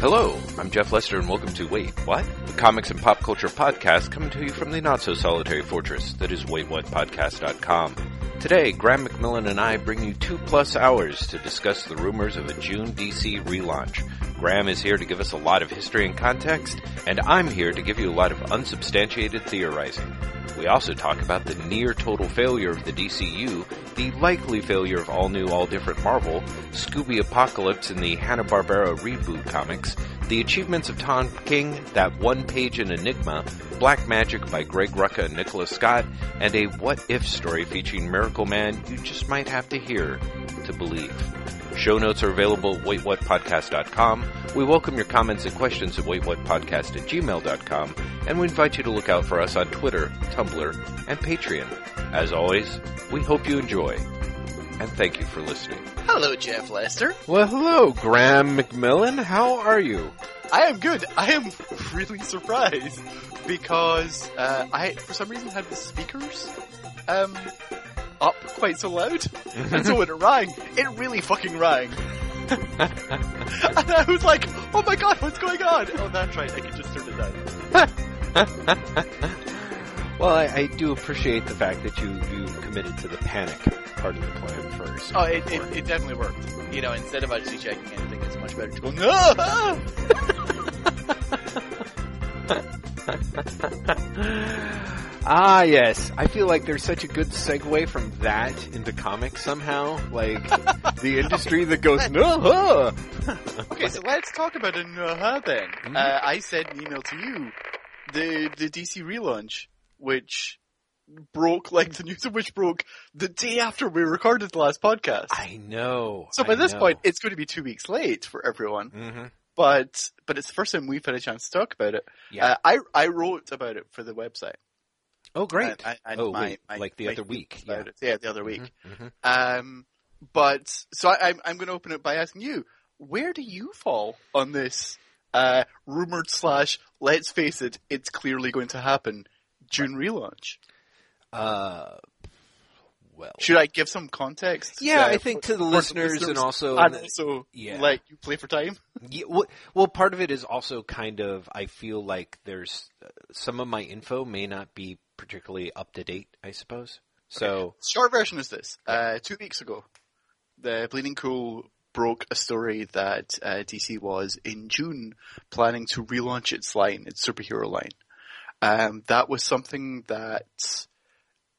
Hello, I'm Jeff Lester and welcome to Wait, What? The comics and pop culture podcast coming to you from the not so solitary fortress that is waitwhatpodcast.com. Today, Graeme McMillan and I bring you two plus hours to discuss the rumors of a June DC relaunch. Graeme is here to give us a lot of history and context, and I'm here to give you a lot of unsubstantiated theorizing. We also talk about the near total failure of the DCU, the likely failure of all new, all different Marvel, Scooby Apocalypse in the Hanna-Barbera reboot comics, the achievements of Tom King, that one page in Enigma, Black Magick by Greg Rucka and Nicola Scott, and a what if story featuring Miracle Man you just might have to hear to believe. Show notes are available at waitwhatpodcast.com. We welcome your comments and questions at waitwhatpodcast at gmail.com, and we invite you to look out for us on Twitter, Tumblr, and Patreon. As always, we hope you enjoy, and thank you for listening. Hello, Jeff Lester. Well, hello, Graeme McMillan. How are you? I am good. I am really surprised because uh, I, for some reason, had the speakers um, up quite so loud, and so when it rang, it really fucking rang. and I was like, "Oh my god, what's going on?" Oh, that's right. I can just turn it down. Well, I, I do appreciate the fact that you, you committed to the panic part of the plan first. Oh, it, it, it definitely worked. You know, instead of actually checking anything, it's much better to go, no! Ah, yes. I feel like there's such a good segue from that into comics somehow. Like, the industry that goes, no, okay, so let's talk about it uh, then. Mm-hmm. Uh, I sent an email to you, the, the DC relaunch, which broke, like the news of which broke the day after we recorded the last podcast. I know. So by I this know. point, it's going to be two weeks late for everyone. hmm But but it's the first time we've had a chance to talk about it. Yeah. Uh, I I wrote about it for the website. oh, great. And, and oh, my, wait, my- like the my other week. Yeah. yeah, the other week. Mhm. Um, but so I, I'm I'm going to open it by asking you, where do you fall on this uh, rumored slash let's face it, it's clearly going to happen June relaunch? Uh, well. Should I give some context? Yeah, I think to the for listeners, and also, and also yeah. let you play for time. Yeah, well, well, part of it is also kind of I feel like there's uh, some of my info may not be particularly up to date. I suppose. So Short version is this: uh, two weeks ago, the Bleeding Cool broke a story that uh, DC was in June planning to relaunch its line, its superhero line. Um, that was something that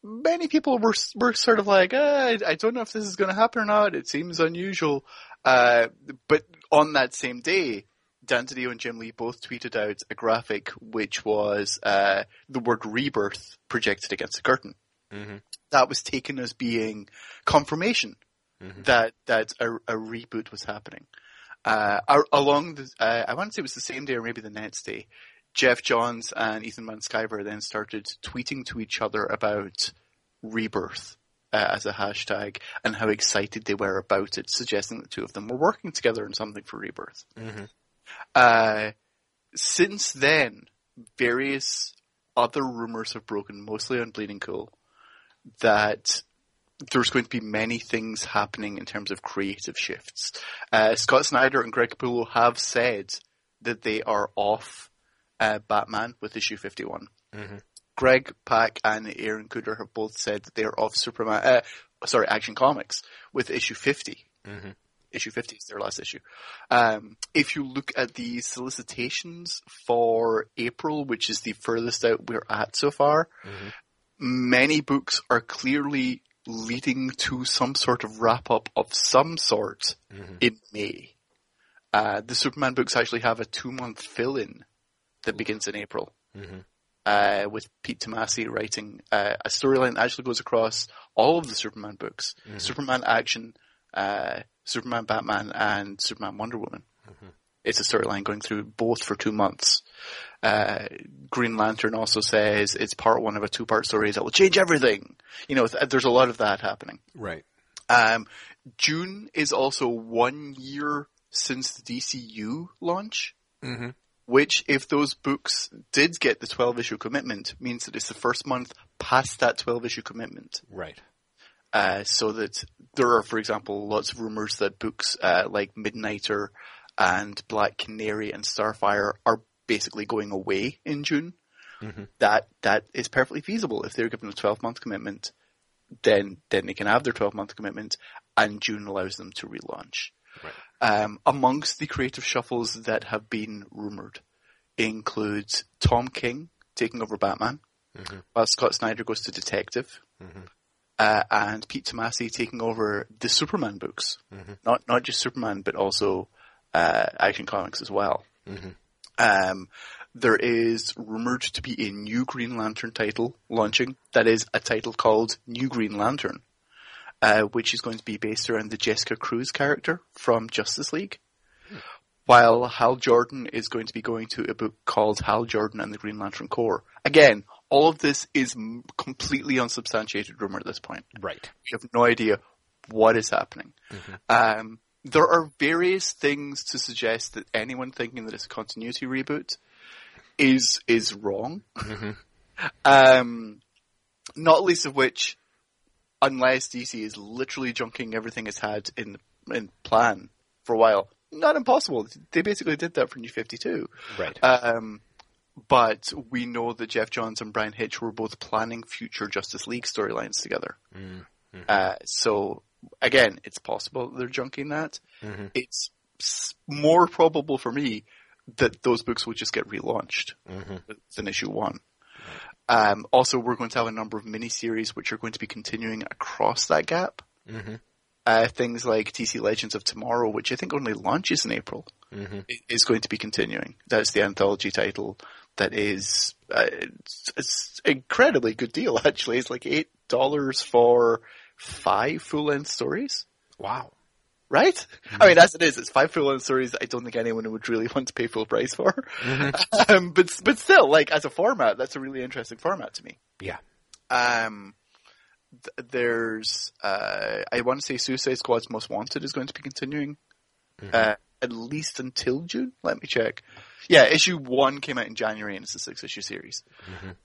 many people were were sort of like, uh, I, don't know if this is going to happen or not. It seems unusual. Uh, but on that same day, Dan DiDio and Jim Lee both tweeted out a graphic which was uh, the word rebirth projected against the curtain Mhm. that was taken as being confirmation Mhm. that that a, a reboot was happening. Uh, along the, uh, I want to say it was the same day or maybe the next day. Geoff Johns and Ethan Van Sciver then started tweeting to each other about rebirth uh, as a hashtag and how excited they were about it, suggesting the two of them were working together on something for rebirth. Mhm. Uh, since then, various other rumors have broken, mostly on Bleeding Cool, that there's going to be many things happening in terms of creative shifts. Uh, Scott Snyder and Greg Capullo have said that they are off uh, Batman with issue 51. Mhm. Greg Pak and Aaron Kuder have both said that they are off Superman, uh, sorry, Action Comics with issue 50 Mhm. issue 50 is their last issue. Um, if you look at the solicitations for April, which is the furthest out we're at so far, Mhm. many books are clearly leading to some sort of wrap up of some sort Mhm. in May. Uh, the Superman books actually have a two month fill in that begins in April. Mhm. Uh, with Pete Tomasi writing uh, a storyline that actually goes across all of the Superman books: Superman Action, uh, Superman Batman, and Superman Wonder Woman. It's a storyline going through both for two months. Uh, Green Lantern also says it's part one of a two-part story that will change everything. You know, th- there's a lot of that happening. Right. Um, June is also one year since the DCU launch, Mm-hmm. Which, if those books did get the 12 issue commitment, means that it's the first month past that 12 issue commitment. Right. Uh, so that there are, for example, lots of rumors that books uh, like Midnighter and Black Canary and Starfire are basically going away in June. Mm-hmm. That that is perfectly feasible if they're given a 12 month commitment. Then then they can have their 12 month commitment, and June allows them to relaunch. Right. Um, amongst the creative shuffles that have been rumored includes Tom King taking over Batman, Mhm. while Scott Snyder goes to Detective, Mhm. uh, and Pete Tomasi taking over the Superman books. Mhm. Not not just Superman, but also uh, Action Comics as well. Mhm. Um, there is rumored to be a new Green Lantern title launching. That is a title called New Green Lantern, uh, which is going to be based around the Jessica Cruz character from Justice League. While Hal Jordan is going to be going to a book called Hal Jordan and the Green Lantern Corps. Again, all of this is m- completely unsubstantiated rumor at this point. Right. We have no idea what is happening. Um, there are various things to suggest that anyone thinking that it's a continuity reboot is is wrong. Um, not least of which, unless DC is literally junking everything it's had in in plan for a while, not impossible. They basically did that for New Fifty Two. Right. Um, but we know that Geoff Johns and Bryan Hitch were both planning future Justice League storylines together. Uh, so again, it's possible they're junking that. Mhm. It's more probable for me that those books will just get relaunched Mhm. than issue one. Um, also, we're going to have a number of miniseries which are going to be continuing across that gap. Mhm. Uh, things like DC Legends of Tomorrow, which I think only launches in April, Mhm. is going to be continuing. That's the anthology title that is uh, it's, it's an incredibly good deal. Actually, it's like eight dollars for five full length stories. Wow. Right? I mean, as it is, it's five full length stories that I don't think anyone would really want to pay full price for. um, but but still, like as a format, that's a really interesting format to me. Yeah. Um, th- there's uh, I want to say Suicide Squad's Most Wanted is going to be continuing uh, at least until June. Let me check. Yeah, issue one came out in January and it's a six issue series.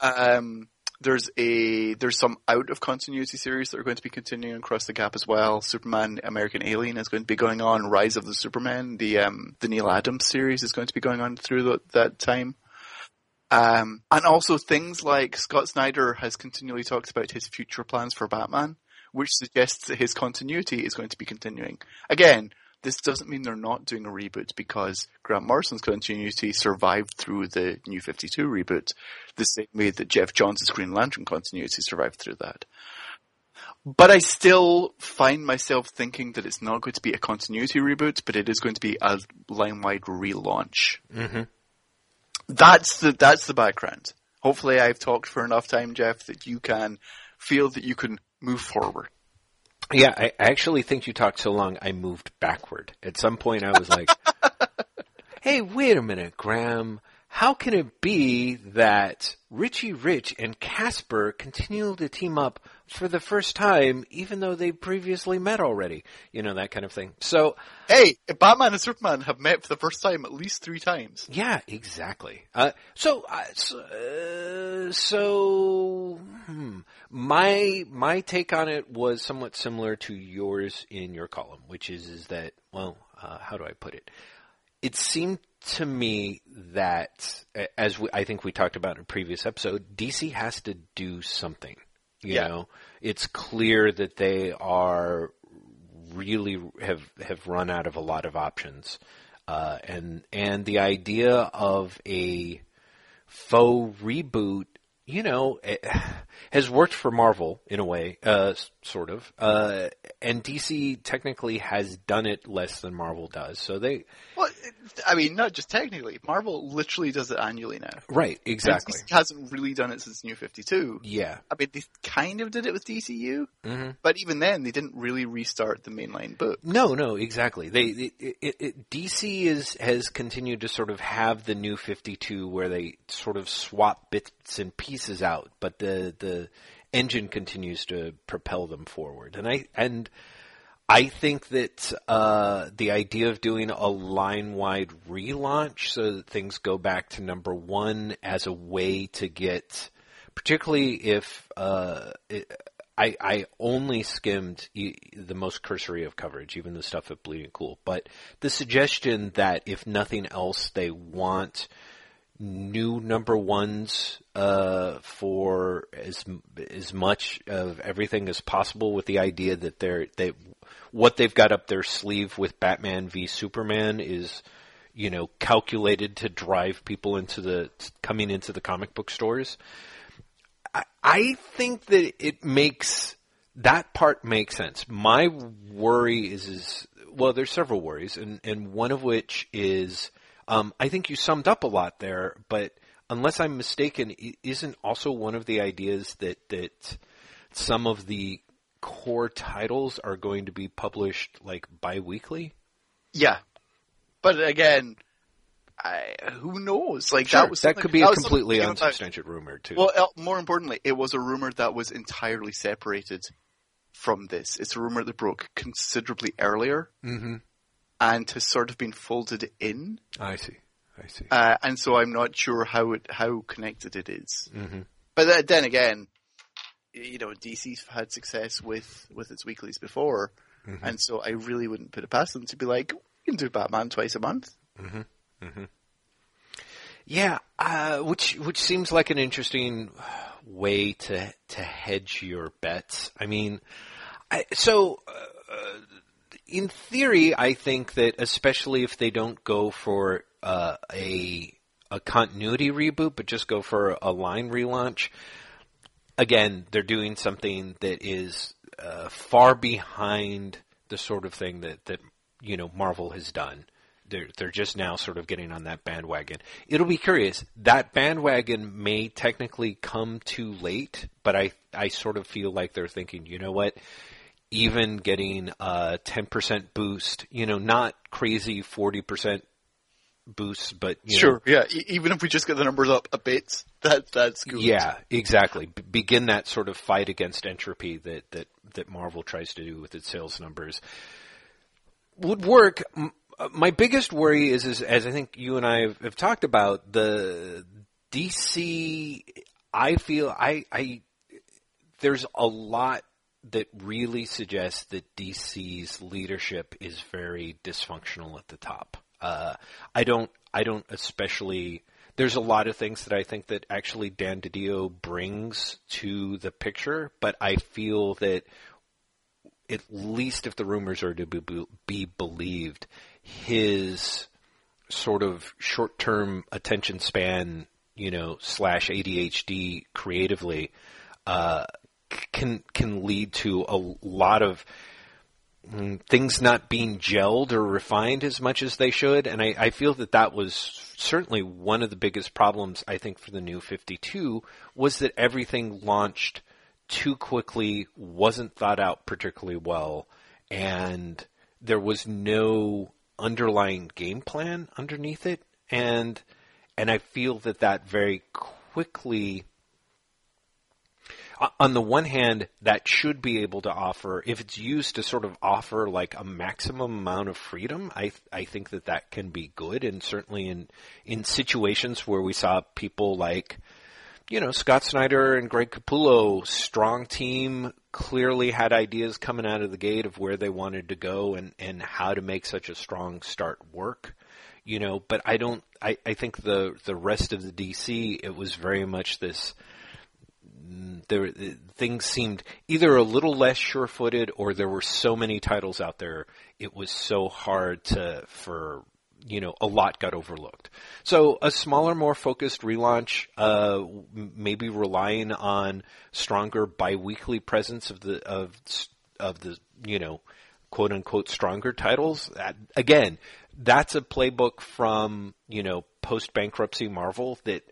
Um, there's a there's some out of continuity series that are going to be continuing across the gap as well. Superman American Alien is going to be going on. Rise of the Superman, the um, the Neal Adams series is going to be going on through the, that time. Um, and also things like Scott Snyder has continually talked about his future plans for Batman, which suggests that his continuity is going to be continuing. Again, this doesn't mean they're not doing a reboot because Grant Morrison's continuity survived through the New 52 reboot, the same way that Geoff Johns' Green Lantern continuity survived through that. But I still find myself thinking that it's not going to be a continuity reboot, but it is going to be a line-wide relaunch. Mhm. That's the that's the background. Hopefully, I've talked for enough time, Jeff, that you can feel that you can move forward. Yeah, I actually think you talked so long I moved backward. At some point I was like, hey, wait a minute, Graeme. How can it be that Richie Rich and Casper continue to team up for the first time even though they previously met already? You know, that kind of thing. So, Hey, Batman and Superman have met for the first time at least three times. yeah, exactly. Uh, so, uh, so, uh, so hmm, my my take on it was somewhat similar to yours in your column, which is is that well, uh, how do I put it? It seemed to me that, as we, I think we talked about in a previous episode, DC has to do something. You Yeah. know, it's clear that they are really have have run out of a lot of options, uh, and and the idea of a faux reboot, you know, has worked for Marvel in a way, uh, sort of, uh, and DC technically has done it less than Marvel does. So they, Well, I mean, not just technically. Marvel literally does it annually now. right, exactly, DC hasn't really done it since New 52. yeah, I mean, they kind of did it with DCU, hmm but even then, they didn't really restart the mainline book. No, no, exactly. They it, it, DC is has continued to sort of have the new Fifty Two where they sort of swap bits and pieces out, but the the engine continues to propel them forward. And I and I think that uh, the idea of doing a line wide relaunch so that things go back to number one as a way to get, particularly if uh, it, I, I only skimmed the most cursory of coverage, even the stuff at Bleeding Cool. But the suggestion that if nothing else, they want new number ones uh, for as as much of everything as possible, with the idea that they're they what they've got up their sleeve with Batman v Superman is you know calculated to drive people into the coming into the comic book stores. I, I think that it makes that part makes sense. My worry is is well, there's several worries, and and one of which is um, I think you summed up a lot there, but unless I'm mistaken, isn't also one of the ideas that that some of the core titles are going to be published like biweekly? Yeah, but again, I, who knows? Like sure, that was that could be a completely unsubstantiated rumor too. Well, more importantly, it was a rumor that was entirely separated from this. It's a rumor that broke considerably earlier hmm and has sort of been folded in. I see. I see. Uh, and so I'm not sure how it, how connected it is. hmm But then again, you know, DC's had success with, with its weeklies before. Mhm. And so I really wouldn't put it past them to be like, we can do Batman twice a month. Yeah, uh, which which seems like an interesting way to to hedge your bets. I mean, I, so uh, in theory, I think that especially if they don't go for uh, a a continuity reboot, but just go for a line relaunch, again, they're doing something that is uh, far behind the sort of thing that that you know Marvel has done. They're they're just now sort of getting on that bandwagon. It'll be curious. That bandwagon may technically come too late, but I I sort of feel like they're thinking, you know what? Even getting a ten percent boost, you know, not crazy forty percent boosts, but you know, Sure, yeah. E- even if we just get the numbers up a bit, that that's good. yeah, exactly. B- begin that sort of fight against entropy that, that, that Marvel tries to do with its sales numbers. Would work. M- uh, My biggest worry is, is, as I think you and I have, have talked about, the DC. I feel I, I there's a lot that really suggests that DC's leadership is very dysfunctional at the top. Uh, I don't, I don't especially. There's a lot of things that I think that actually Dan DiDio brings to the picture, but I feel that at least if the rumors are to be, be believed, his sort of short-term attention span, you know, slash ADHD creatively, uh, can can lead to a lot of mm, things not being gelled or refined as much as they should. And I, I feel that that was certainly one of the biggest problems I think for the new 52 was that everything launched too quickly, wasn't thought out particularly well, and there was no underlying game plan underneath it. And and I feel that that very quickly on the one hand, that should be able to offer, if it's used to sort of offer like a maximum amount of freedom, I I think that that can be good, and certainly in in situations where we saw people like, you know, Scott Snyder and Greg Capullo, strong team, clearly had ideas coming out of the gate of where they wanted to go and and how to make such a strong start work. You know, but I don't. I, I think the the rest of the DC, it was very much this there things seemed either a little less sure-footed or there were so many titles out there it was so hard to for you know a lot got overlooked. So a smaller more focused relaunch uh maybe relying on stronger biweekly presence of the of of the you know quote unquote stronger titles that, again that's a playbook from you know post bankruptcy marvel that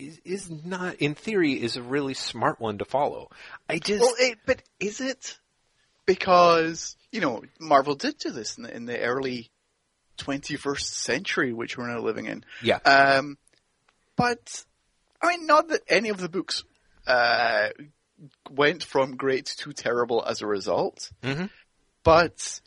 is, is not, in theory, is a really smart one to follow. I just, Well, it, but is it? Because, you know, Marvel did do this in the, in the early 21st century, which we're now living in. yeah, Um, but, I mean, not that any of the books, uh, went from great to terrible as a result, Mhm. but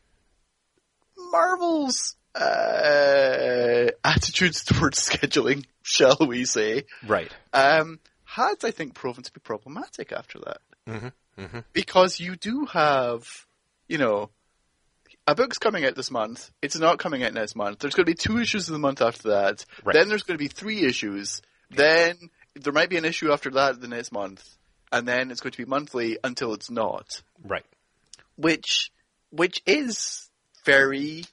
Marvel's, uh, attitudes towards scheduling, shall we say, right. um, has, I think, proven to be problematic after that. Mm-hmm. because you do have, you know, a book's coming out this month. It's not coming out next month. There's going to be two issues of the month after that. Right. Then there's going to be three issues. Then there might be an issue after that the next month, and then it's going to be monthly until it's not. Right. Which, which is very,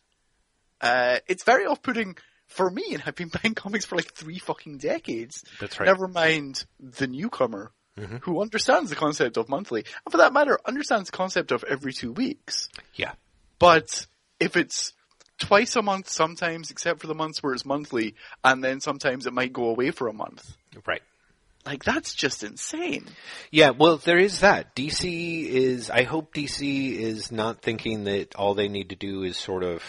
uh, it's very off-putting for me, and I've been buying comics for like three fucking decades. That's right. Never mind the newcomer Mm-hmm. who understands the concept of monthly, and for that matter, understands the concept of every two weeks. Yeah. But if it's twice a month sometimes, except for the months where it's monthly, and then sometimes it might go away for a month, Right. like that's just insane. Yeah, well, there is that. DC is, I hope DC is not thinking that all they need to do is sort of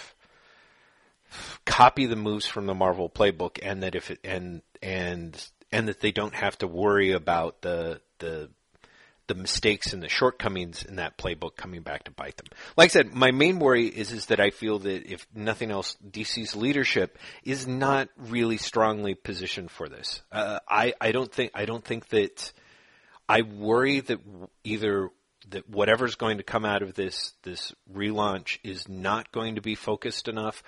copy the moves from the Marvel playbook and that if it, and, and, and that they don't have to worry about the, the, the mistakes and the shortcomings in that playbook coming back to bite them. Like I said, my main worry is is that I feel that if nothing else, DC's leadership is not really strongly positioned for this. Uh, I I don't think I don't think that I worry that either that whatever's going to come out of this this relaunch is not going to be focused enough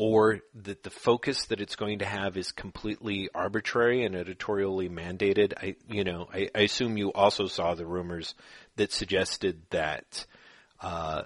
or that the focus that it's going to have is completely arbitrary and editorially mandated. I you know, I, I assume you also saw the rumors that suggested that uh,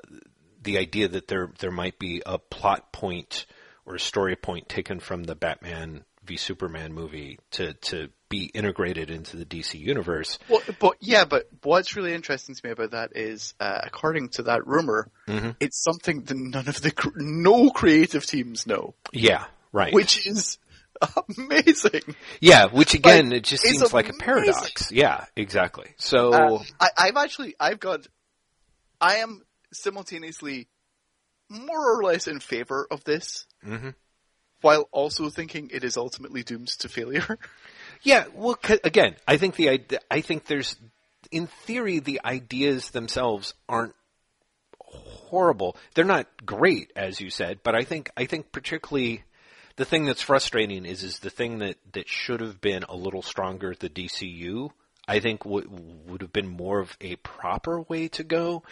the idea that there there might be a plot point or a story point taken from the Batman v Superman movie to to be integrated into the DC universe. Well, but yeah, but what's really interesting to me about that is, uh, according to that rumor, Mhm. it's something that none of the cr- no creative teams know, Yeah, right. which is amazing. yeah, which again, like, it just seems like a paradox. Yeah, exactly. So Uh, I, I've actually, I've got, I am simultaneously more or less in favor of this, Mhm. While also thinking it is ultimately doomed to failure. Yeah, well, again, I think the I think there's, in theory, the ideas themselves aren't horrible. They're not great, as you said, but I think I think particularly the thing that's frustrating is is the thing that that should have been a little stronger. The DCU, I think, would would have been more of a proper way to go.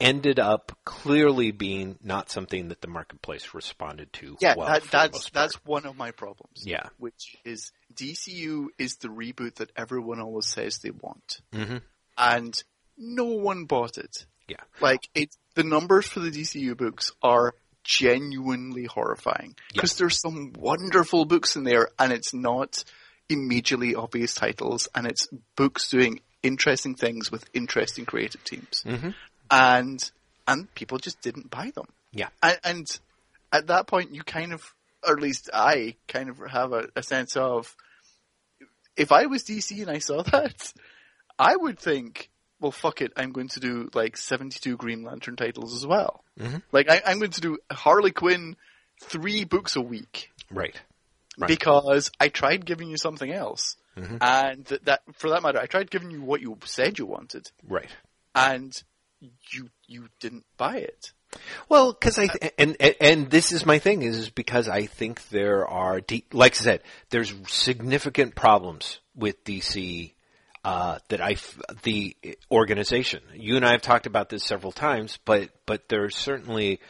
Ended up clearly being not something that the marketplace responded to. Yeah, well that, that's that's one of my problems. Yeah. which is DCU is the reboot that everyone always says they want, Mhm. and no one bought it. Yeah. Like it, the numbers for the DCU books are genuinely horrifying because there's some wonderful books in there, and it's not immediately obvious titles, and it's books doing interesting things with interesting creative teams, Mhm. And and people just didn't buy them. Yeah. And, and at that point, you kind of, or at least I kind of have a, a sense of, if I was DC and I saw that, I would think, well, fuck it, I'm going to do like 72 Green Lantern titles as well. Mhm. Like, I, I'm going to do Harley Quinn three books a week Right. Right. because I tried giving you something else. Mhm. And that, that, for that matter, I tried giving you what you said you wanted, Right. and you you didn't buy it. Well, because I th- and, and and this is my thing is because I think there are like I said, there's significant problems with DC uh, that I the organization. You and I have talked about this several times, but but there's certainly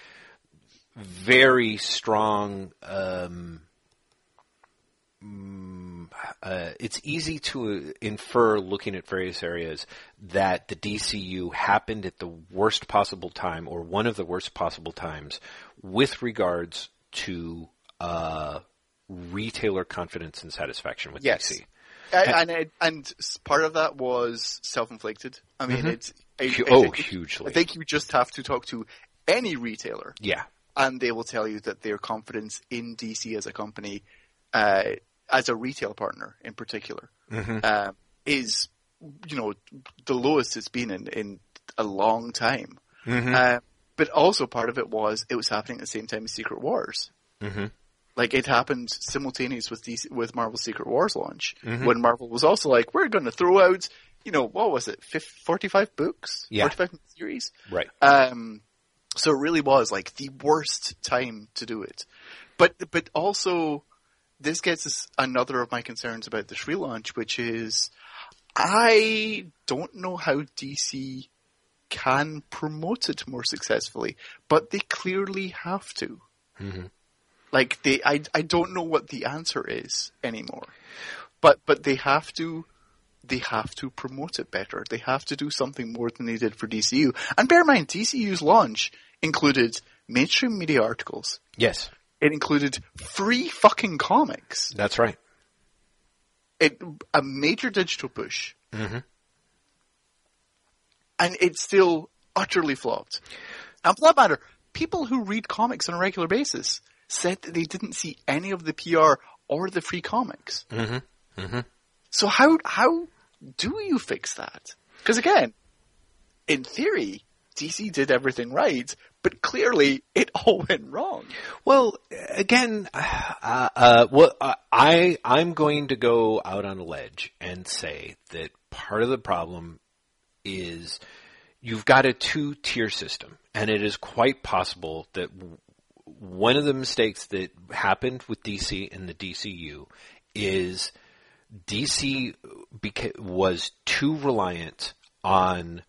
very strong. Um, uh, it's easy to infer looking at various areas that the DCU happened at the worst possible time or one of the worst possible times with regards to uh, retailer confidence and satisfaction with Yes. DC. And and, and part of that was self-inflicted. I mean, it's I, I oh, think- hugely. I think you just have to talk to any retailer, Yeah. and they will tell you that their confidence in DC as a company, uh, as a retail partner in particular, um, is you know the lowest it's been in in a long time. Uh, but also part of it was it was happening at the same time as Secret Wars. Mhm. Like it happened simultaneous with DC, with Marvel Secret Wars launch when Marvel was also like, we're going to throw out, you know, what was it, 50, 45 books, Yeah. 45 series. Right. Um, so it really was like the worst time to do it. But but also, this gets us another of my concerns about this relaunch, which is I don't know how DC can promote it more successfully, but they clearly have to. Mm-hmm. Like they, I, I don't know what the answer is anymore, but but they have to, they have to promote it better. They have to do something more than they did for DCU. And bear in mind, DCU's launch included mainstream media articles. Yes, It included free fucking comics. that's right. It a major digital push, Mm-hmm. and it still utterly flopped. And for that matter, people who read comics on a regular basis said that they didn't see any of the PR or the free comics. Mm-hmm. Mm-hmm. So how how do you fix that? Because again, in theory, DC did everything right, but clearly it all went wrong. Well, again, uh, uh, well, uh, I I'm going to go out on a ledge and say that part of the problem is you've got a two tier system, and it is quite possible that one of the mistakes that happened with DC and the DCU is DC beca- was too reliant on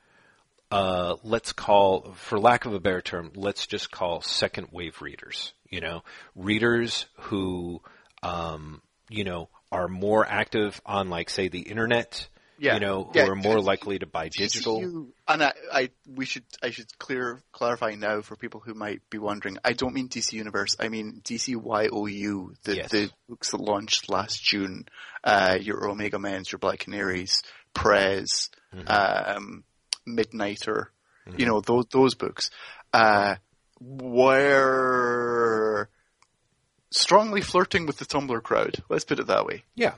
uh, let's call, for lack of a better term, let's just call second wave readers. You know, readers who, um, you know, are more active on, like, say, the internet. Yeah. You know, who Yeah. are more likely to buy digital. DCU, and I, I, we should, I should clear, clarify now for people who might be wondering. I don't mean DC Universe. I mean DCYOU, the, Yes. the books that launched last June. Uh, your Omega Men's, your Black Canaries, Prez, Mm-hmm. um, Midnighter. You know those those books. Uh, were strongly flirting with the Tumblr crowd. Let's put it that way. Yeah.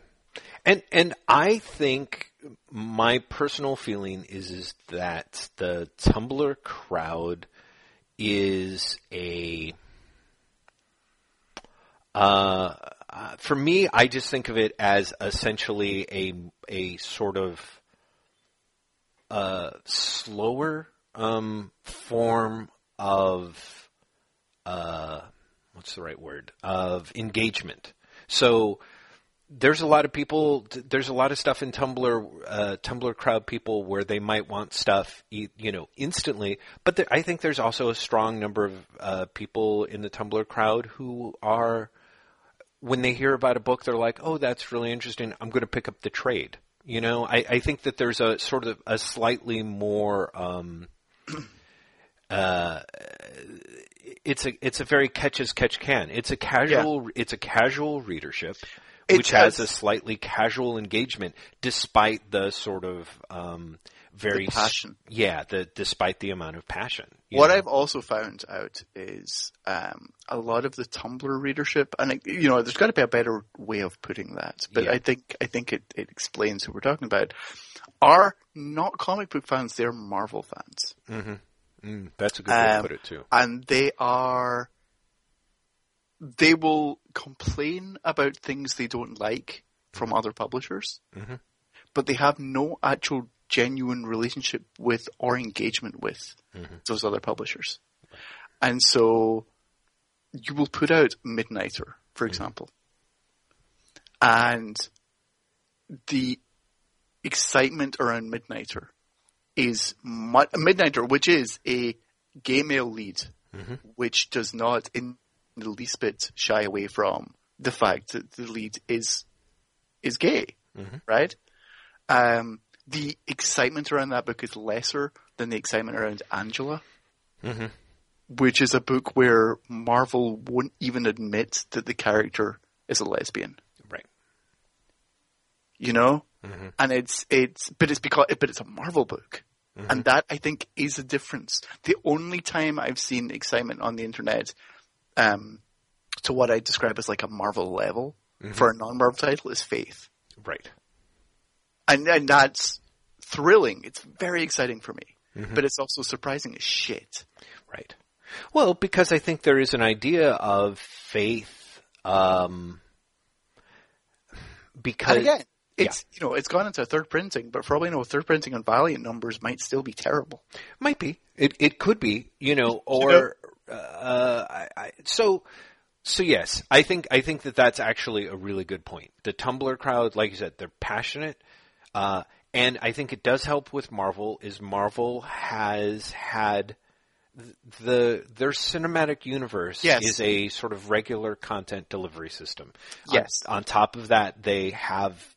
And and I think my personal feeling is is that the Tumblr crowd is a uh, uh, for me, I just think of it as essentially a a sort of uh, slower um, form of uh, what's the right word of engagement. So there's a lot of people. There's a lot of stuff in Tumblr, uh, Tumblr crowd people where they might want stuff, you know, instantly. But there, I think there's also a strong number of uh, people in the Tumblr crowd who are, when they hear about a book, they're like, "Oh, that's really interesting. I'm going to pick up the trade." You know, I, I think that there's a sort of a slightly more. Um, uh, it's a it's a very catch as catch can. It's a casual it's a casual readership It which has has- a slightly casual engagement despite the sort of um, very The passion. yeah, the despite the amount of passion. What know? I've also found out is um, a lot of the Tumblr readership, and it, you know, there's got to be a better way of putting that. But Yeah. I think I think it, it explains who we're talking about. Are not comic book fans; they're Marvel fans, Mm, that's a good way to um, put it too. and they are. They will complain about things they don't like from other publishers, Mhm. but they have no actual genuine relationship with or engagement with mm-hmm. those other publishers. And so you will put out Midnighter, for mm-hmm. example, and the excitement around Midnighter is mu- Midnighter, which is a gay male lead, mm-hmm. which does not in the least bit shy away from the fact that the lead is is gay, right? Um, the excitement around that book is lesser than the excitement around Angela, mm-hmm. which is a book where Marvel won't even admit that the character is a lesbian. Right. You know, mm-hmm. and it's it's but it's because but it's a Marvel book. Mm-hmm. And that I think is a difference. The only time I've seen excitement on the internet, um, to what I describe as like a Marvel level for a non-Marvel title is Faith. Right. And and that's thrilling. It's very exciting for me, but it's also surprising as shit. Right. Well, because I think there is an idea of faith, um, because And again, it's you know it's gone into a third printing, but probably know, third printing on Valiant numbers might still be terrible. Might be. It it could be. You know, or uh, I, I, so so yes, I think I think that that's actually a really good point. The Tumblr crowd, like you said, they're passionate, uh, and I think it does help with Marvel. Is Marvel has had the their cinematic universe Yes. is a sort of regular content delivery system. On- Yes. On, top of that, they have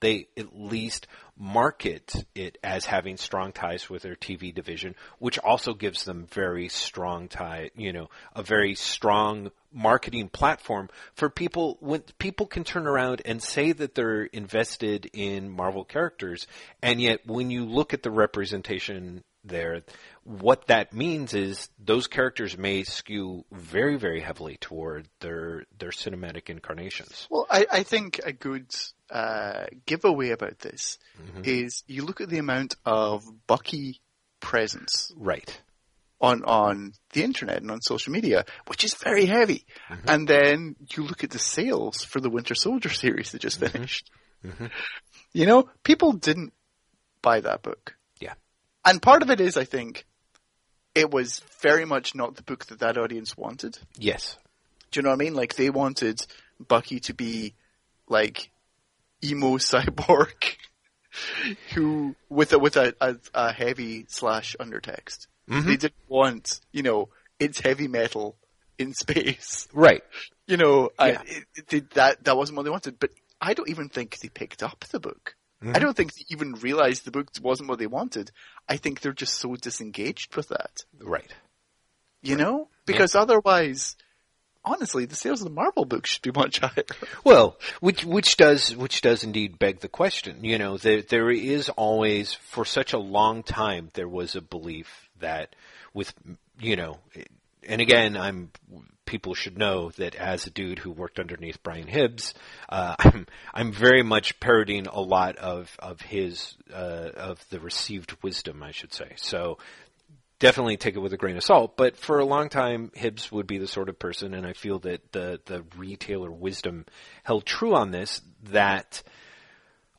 they at least market it as having strong ties with their TV division, which also gives them very strong tie, you know, a very strong marketing platform for people when people can turn around and say that they're invested in Marvel characters and yet when you look at the representation there, what that means is those characters may skew very, very heavily toward their their cinematic incarnations. Well, I, I think a good uh, giveaway about this Mm-hmm. is you look at the amount of Bucky presence Right. on on the internet and on social media, which is very heavy. Mm-hmm. And then you look at the sales for the Winter Soldier series that Mm-hmm. just finished. You know, people didn't buy that book. Yeah. And part of it is, I think, it was very much not the book that that audience wanted. Yes. Do you know what I mean? Like they wanted Bucky to be like emo cyborg who with a with a, a, a heavy slash undertext. Mm-hmm. They didn't want, you know, it's heavy metal in space. Right. You know, I- it, it, that that wasn't what they wanted. But I don't even think they picked up the book. Mm-hmm. I don't think they even realized the book wasn't what they wanted. I think they're just so disengaged with that. Right. You know? Because otherwise, honestly, the sales of the Marvel books should be much higher. Well, which which does which does indeed beg the question. You know, there there is always for such a long time there was a belief that with you know, and again, I'm people should know that as a dude who worked underneath Brian Hibbs, uh, I'm I'm very much parodying a lot of of his uh, of the received wisdom, I should say. So definitely take it with a grain of salt. But for a long time, Hibbs would be the sort of person, and I feel that the the retailer wisdom held true on this. That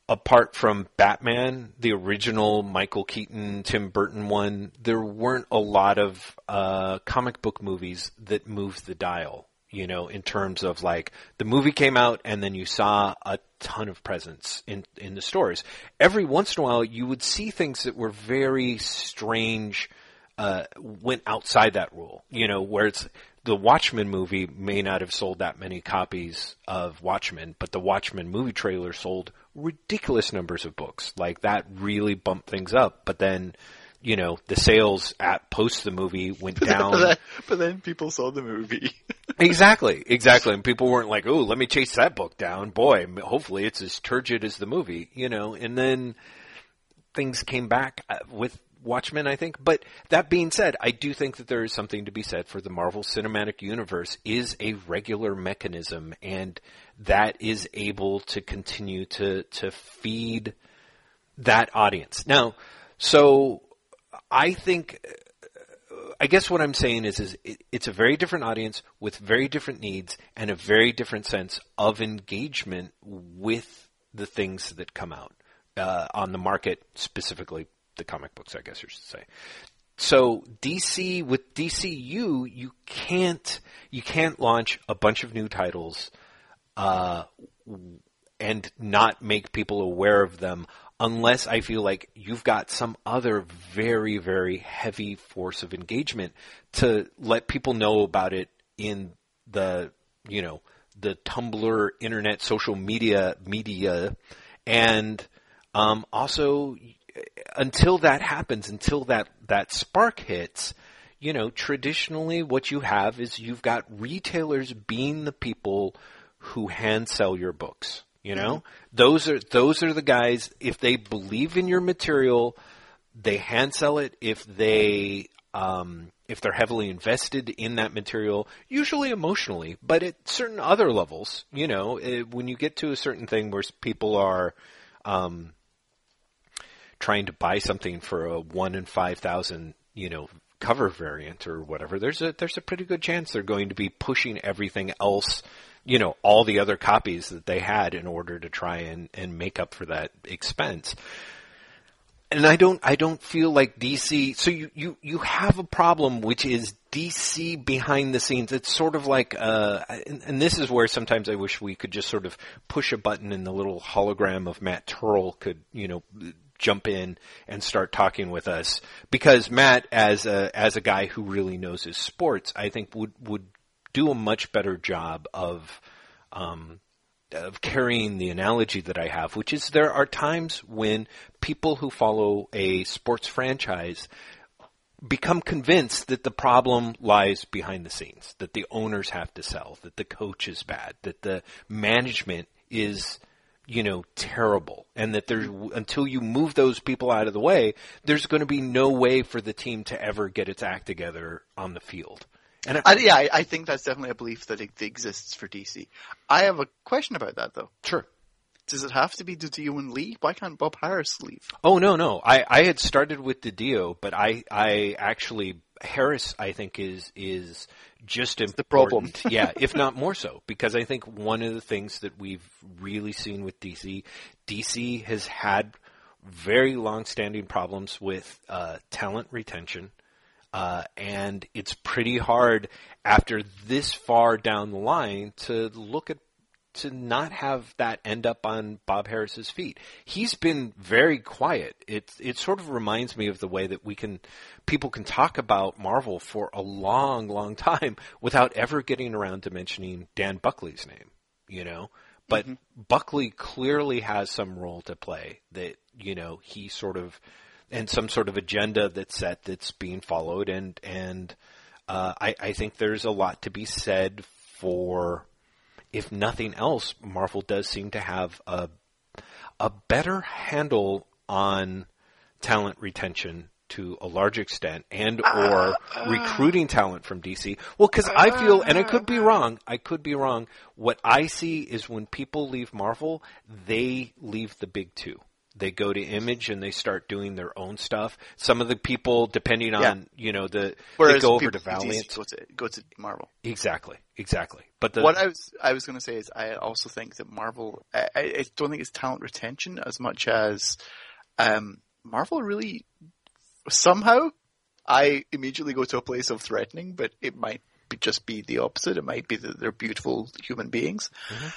apart from Batman, the original Michael Keaton, Tim Burton one, there weren't a lot of uh, comic book movies that moved the dial. You know, in terms of like the movie came out and then you saw a ton of presence in in the stores. Every once in a while, you would see things that were very strange uh, went outside that rule. You know, where it's the Watchmen movie may not have sold that many copies of Watchmen, but the Watchmen movie trailer sold ridiculous numbers of books. Like that really bumped things up. But then, you know, the sales at post the movie went but, down. then, but then people saw the movie. exactly, exactly. And people weren't like, "Oh, let me chase that book down." Boy, hopefully it's as turgid as the movie, you know. And then things came back uh, with Watchmen, I think. But that being said, I do think that there is something to be said for the Marvel Cinematic Universe is a regular mechanism, and that is able to continue to to feed that audience. Now, so I think. I guess what I'm saying is, is it, it's a very different audience with very different needs and a very different sense of engagement with the things that come out uh, on the market, specifically the comic books, I guess you should say. So DC with DCU, you can't you can't launch a bunch of new titles uh, and not make people aware of them unless I feel like you've got some other very very heavy force of engagement to let people know about it in the you know the Tumblr, internet, social media media, and um, also until that happens, until that, that spark hits, you know, traditionally what you have is you've got retailers being the people who hand sell your books. You know, those are those are the guys. If they believe in your material, they hand sell it. If they um, if they're heavily invested in that material, usually emotionally, but at certain other levels, you know, eh, when you get to a certain thing where people are um, trying to buy something for a one in five thousand, you know, cover variant or whatever, there's a there's a pretty good chance they're going to be pushing everything else, you know, all the other copies that they had in order to try and, and make up for that expense. And I don't I don't feel like DC so you, you, you have a problem which is DC behind the scenes. It's sort of like uh and, and this is where sometimes I wish we could just sort of push a button and the little hologram of Matt Terl could, you know, jump in and start talking with us. Because Matt, as a as a guy who really knows his sports, I think would would do a much better job of um, of carrying the analogy that I have, which is there are times when people who follow a sports franchise become convinced that the problem lies behind the scenes, that the owners have to sell, that the coach is bad, that the management is you know terrible and that there's until you move those people out of the way there's going to be no way for the team to ever get its act together on the field. And I, yeah I, I think that's definitely a belief that it exists for DC I have a question about that though. Sure does it have to be Didio and Lee? Why can't Bob Harras leave? Oh no, no. I, I had started with Didio, but I I actually Harras I think is is just important. The problem. yeah, if not more so, because I think one of the things that we've really seen with DC, DC has had very long-standing problems with uh, talent retention. Uh, and it's pretty hard after this far down the line to look at to not have that end up on Bob Harras's feet. He's been very quiet. It it sort of reminds me of the way that we can people can talk about Marvel for a long, long time without ever getting around to mentioning Dan Buckley's name, you know? But mm-hmm. Buckley clearly has some role to play that, you know, he sort of and some sort of agenda that's set that's being followed and and uh, I, I think there's a lot to be said for if nothing else, Marvel does seem to have a a better handle on talent retention to a large extent and or uh, uh, recruiting talent from DC. Well, cuz I feel and I could be wrong, I could be wrong, what I see is when people leave Marvel, they leave the big 2 they go to Image and they start doing their own stuff. Some of the people, depending on yeah. you know the, Whereas they go over to Valiant, go to, go to Marvel. Exactly, exactly. But the, what I was I was going to say is I also think that Marvel. I, I, don't think it's talent retention as much as um, Marvel really somehow. I immediately go to a place of threatening, but it might be, just be the opposite. It might be that they're beautiful human beings. Mm-hmm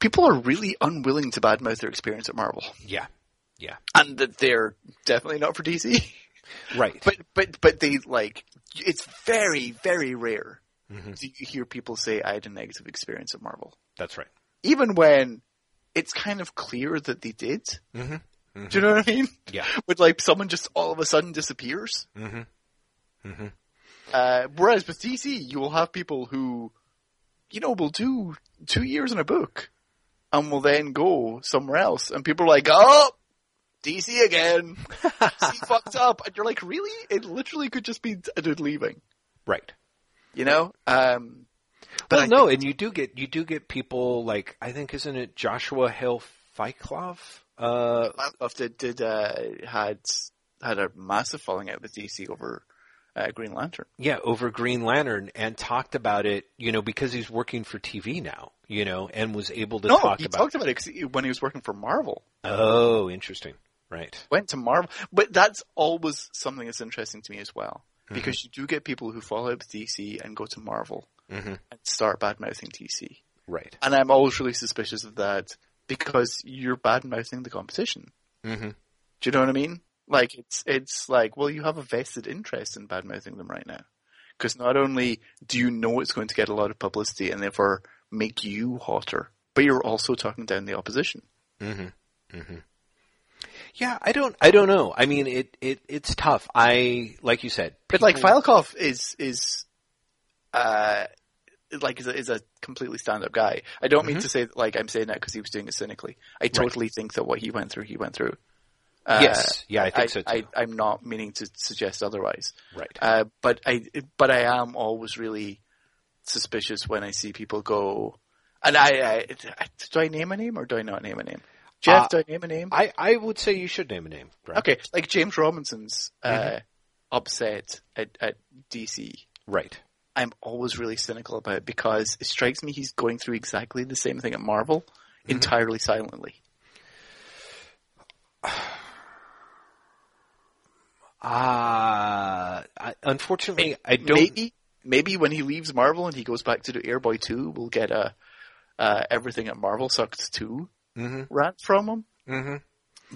people are really unwilling to badmouth their experience at Marvel. Yeah, yeah, and that they're definitely not for DC. Right. But but but they like it's very very rare mm-hmm. to hear people say I had a negative experience at Marvel. That's right. Even when it's kind of clear that they did. Mm-hmm. Mm-hmm. Do you know what I mean? Yeah. With like someone just all of a sudden disappears. Mm-hmm. Mm-hmm. Uh, whereas with DC, you will have people who, you know, will do two years in a book and will then go somewhere else. And people are like, oh, DC again. DC fucked up. And you're like, really? It literally could just be a dude leaving. Right. You know? Um, but well, I no, and you do get, you do get people like, I think, isn't it Joshua Hale Fialkov? Uh, did, did, uh, had, had a massive falling out with DC over, uh, Green Lantern. Yeah, over Green Lantern and talked about it, you know, because he's working for TV now, you know, and was able to no, talk he about talked about it when he was working for Marvel. Oh, interesting. Right. Went to Marvel, but that's always something that's interesting to me as well, mm-hmm. because you do get people who follow up DC and go to Marvel mm-hmm. and start bad mouthing DC. Right. And I'm always really suspicious of that because you're bad mouthing the competition. Mm-hmm. Do you know what I mean? Like it's it's like, well, you have a vested interest in bad mouthing them right now, because not only do you know it's going to get a lot of publicity and therefore make you hotter, but you're also talking down the opposition. Mm-hmm. Mm-hmm. Yeah, I don't, I don't know. I mean, it, it, it's tough. I, like you said, people... but like Fialkov is, is, uh, like is a, is a completely stand-up guy. I don't mm-hmm. mean to say like I'm saying that because he was doing it cynically. I totally right. think that what he went through, he went through. Uh, yes, yeah, I think I, so too. I, am not meaning to suggest otherwise. Right. Uh, but I, but I am always really suspicious when I see people go. And I, I do I name a name or do I not name a name? Jeff, uh, do I name a name? I, I would say you should name a name. Okay, like James Robinson's uh, mm-hmm. upset at, at DC. Right. I'm always really cynical about it because it strikes me he's going through exactly the same thing at Marvel, mm-hmm. entirely silently. Ah, uh, unfortunately, I don't. Maybe, maybe when he leaves Marvel and he goes back to do Airboy two, we'll get a uh, everything at Marvel sucks 2 mm-hmm. rant from them. Mm-hmm.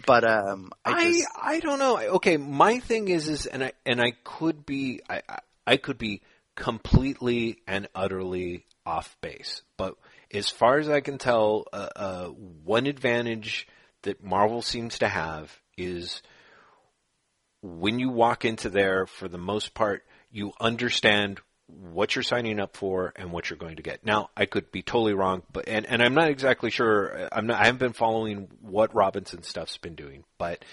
But um, I I, just, I don't know. Okay, my thing is is and I and I could be I I- I could be completely and utterly off base, but as far as I can tell, uh, uh, one advantage that Marvel seems to have is when you walk into there, for the most part, you understand what you're signing up for and what you're going to get. Now, I could be totally wrong, but and, and I'm not exactly sure. I'm not. I haven't been following what Robinson stuff's been doing, but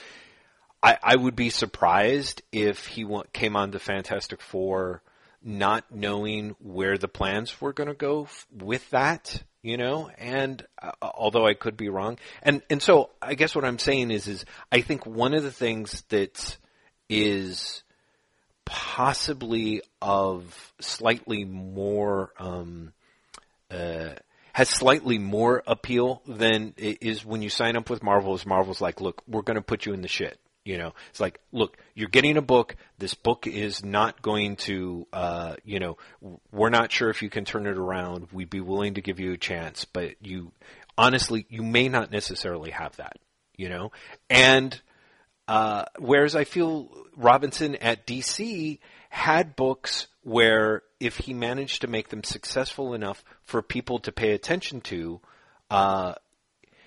I, I would be surprised if he came on to Fantastic Four not knowing where the plans were going to go f- with that, you know. And uh, although I could be wrong, and and so I guess what I'm saying is is I think one of the things that is possibly of slightly more um, uh, has slightly more appeal than is when you sign up with Marvel. Is Marvel's like, look, we're going to put you in the shit. You know, it's like, look, you're getting a book. This book is not going to, uh, you know, we're not sure if you can turn it around. We'd be willing to give you a chance, but you, honestly, you may not necessarily have that. You know, and uh, whereas I feel Robinson at DC had books where if he managed to make them successful enough for people to pay attention to, uh,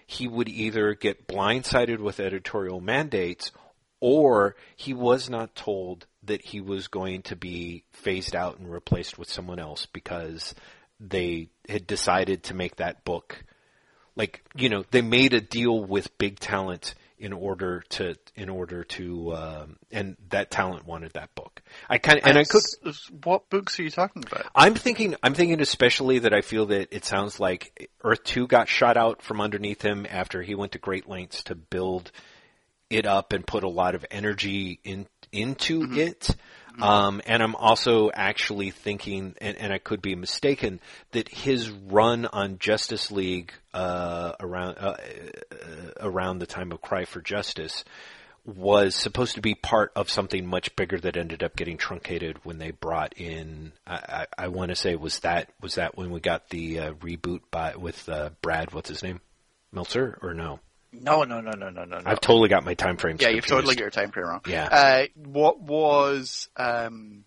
he would either get blindsided with editorial mandates or he was not told that he was going to be phased out and replaced with someone else because they had decided to make that book. Like you know they made a deal with big talent in order to in order to um, and that talent wanted that book. I kind of and I could What books are you talking about? I'm thinking I'm thinking especially that I feel that it sounds like Earth 2 got shot out from underneath him after he went to great lengths to build it up and put a lot of energy in into it. Um, and I'm also actually thinking, and, and I could be mistaken, that his run on Justice League uh, around uh, uh, around the time of Cry for Justice was supposed to be part of something much bigger that ended up getting truncated when they brought in. I, I, I want to say was that was that when we got the uh, reboot by with uh, Brad, what's his name, Meltzer, or no? No, no, no, no, no, no. no. I've totally got my time frames. yeah, you've confused. totally got your time frame wrong. Yeah. Uh, what was um,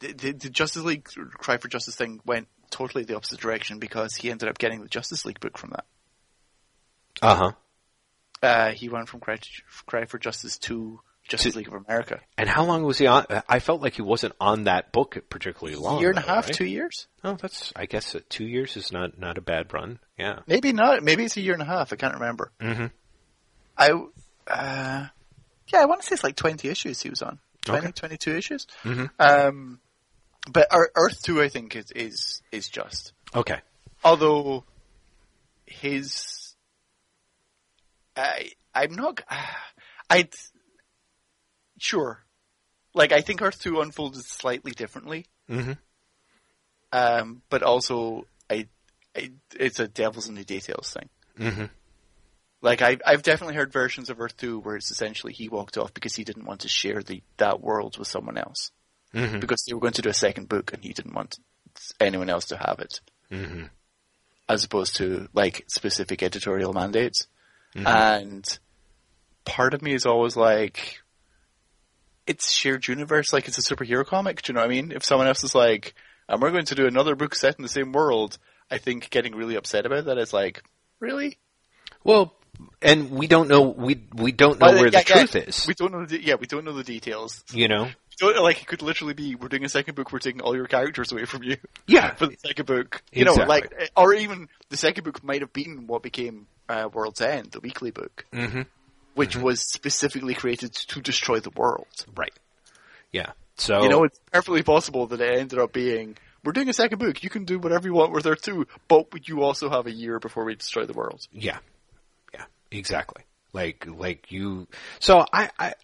the, the, the Justice League Cry for Justice thing went totally the opposite direction because he ended up getting the Justice League book from that. Uh huh. Uh, he went from Cry, Cry for Justice to Justice League of America. And how long was he on? I felt like he wasn't on that book particularly long. A year and a half, right? two years? Oh, that's. I guess uh, two years is not not a bad run. Yeah. Maybe not. Maybe it's a year and a half. I can't remember. Mm-hmm. I, uh, yeah, I want to say it's like 20 issues he was on. 20, Okay. 22 issues. Mhm. Um, but Earth 2, I think, is, is, is just. Okay. Although, his, I, I'm not, I'd, sure. Like, I think Earth 2 unfolded slightly differently. Mm-hmm. Um, but also, I, I, it's a devil's in the details thing. Mm-hmm. Like I, I've definitely heard versions of Earth 2 where it's essentially he walked off because he didn't want to share the that world with someone else Mm-hmm. because they were going to do a second book and he didn't want anyone else to have it, Mm-hmm. as opposed to like specific editorial mandates. Mhm. And part of me is always like, it's shared universe, like it's a superhero comic. Do you know what I mean? If someone else is like, and we're going to do another book set in the same world, I think getting really upset about that is like, really? Well, and we don't know. We we don't know Well, where yeah, the yeah, truth is. We don't know the yeah, we don't know the details. You know. Like it could literally be we're doing a second book, we're taking all your characters away from you Yeah. for the second book. You know, like or even the second book might have been what became uh, World's End, the weekly book, Mm-hmm. Which was specifically created to destroy the world. Right. Yeah. So You know, it's perfectly possible that it ended up being we're doing a second book. You can do whatever you want with there too, but you also have a year before we destroy the world. Yeah, yeah, exactly. Like, like you. So I, I,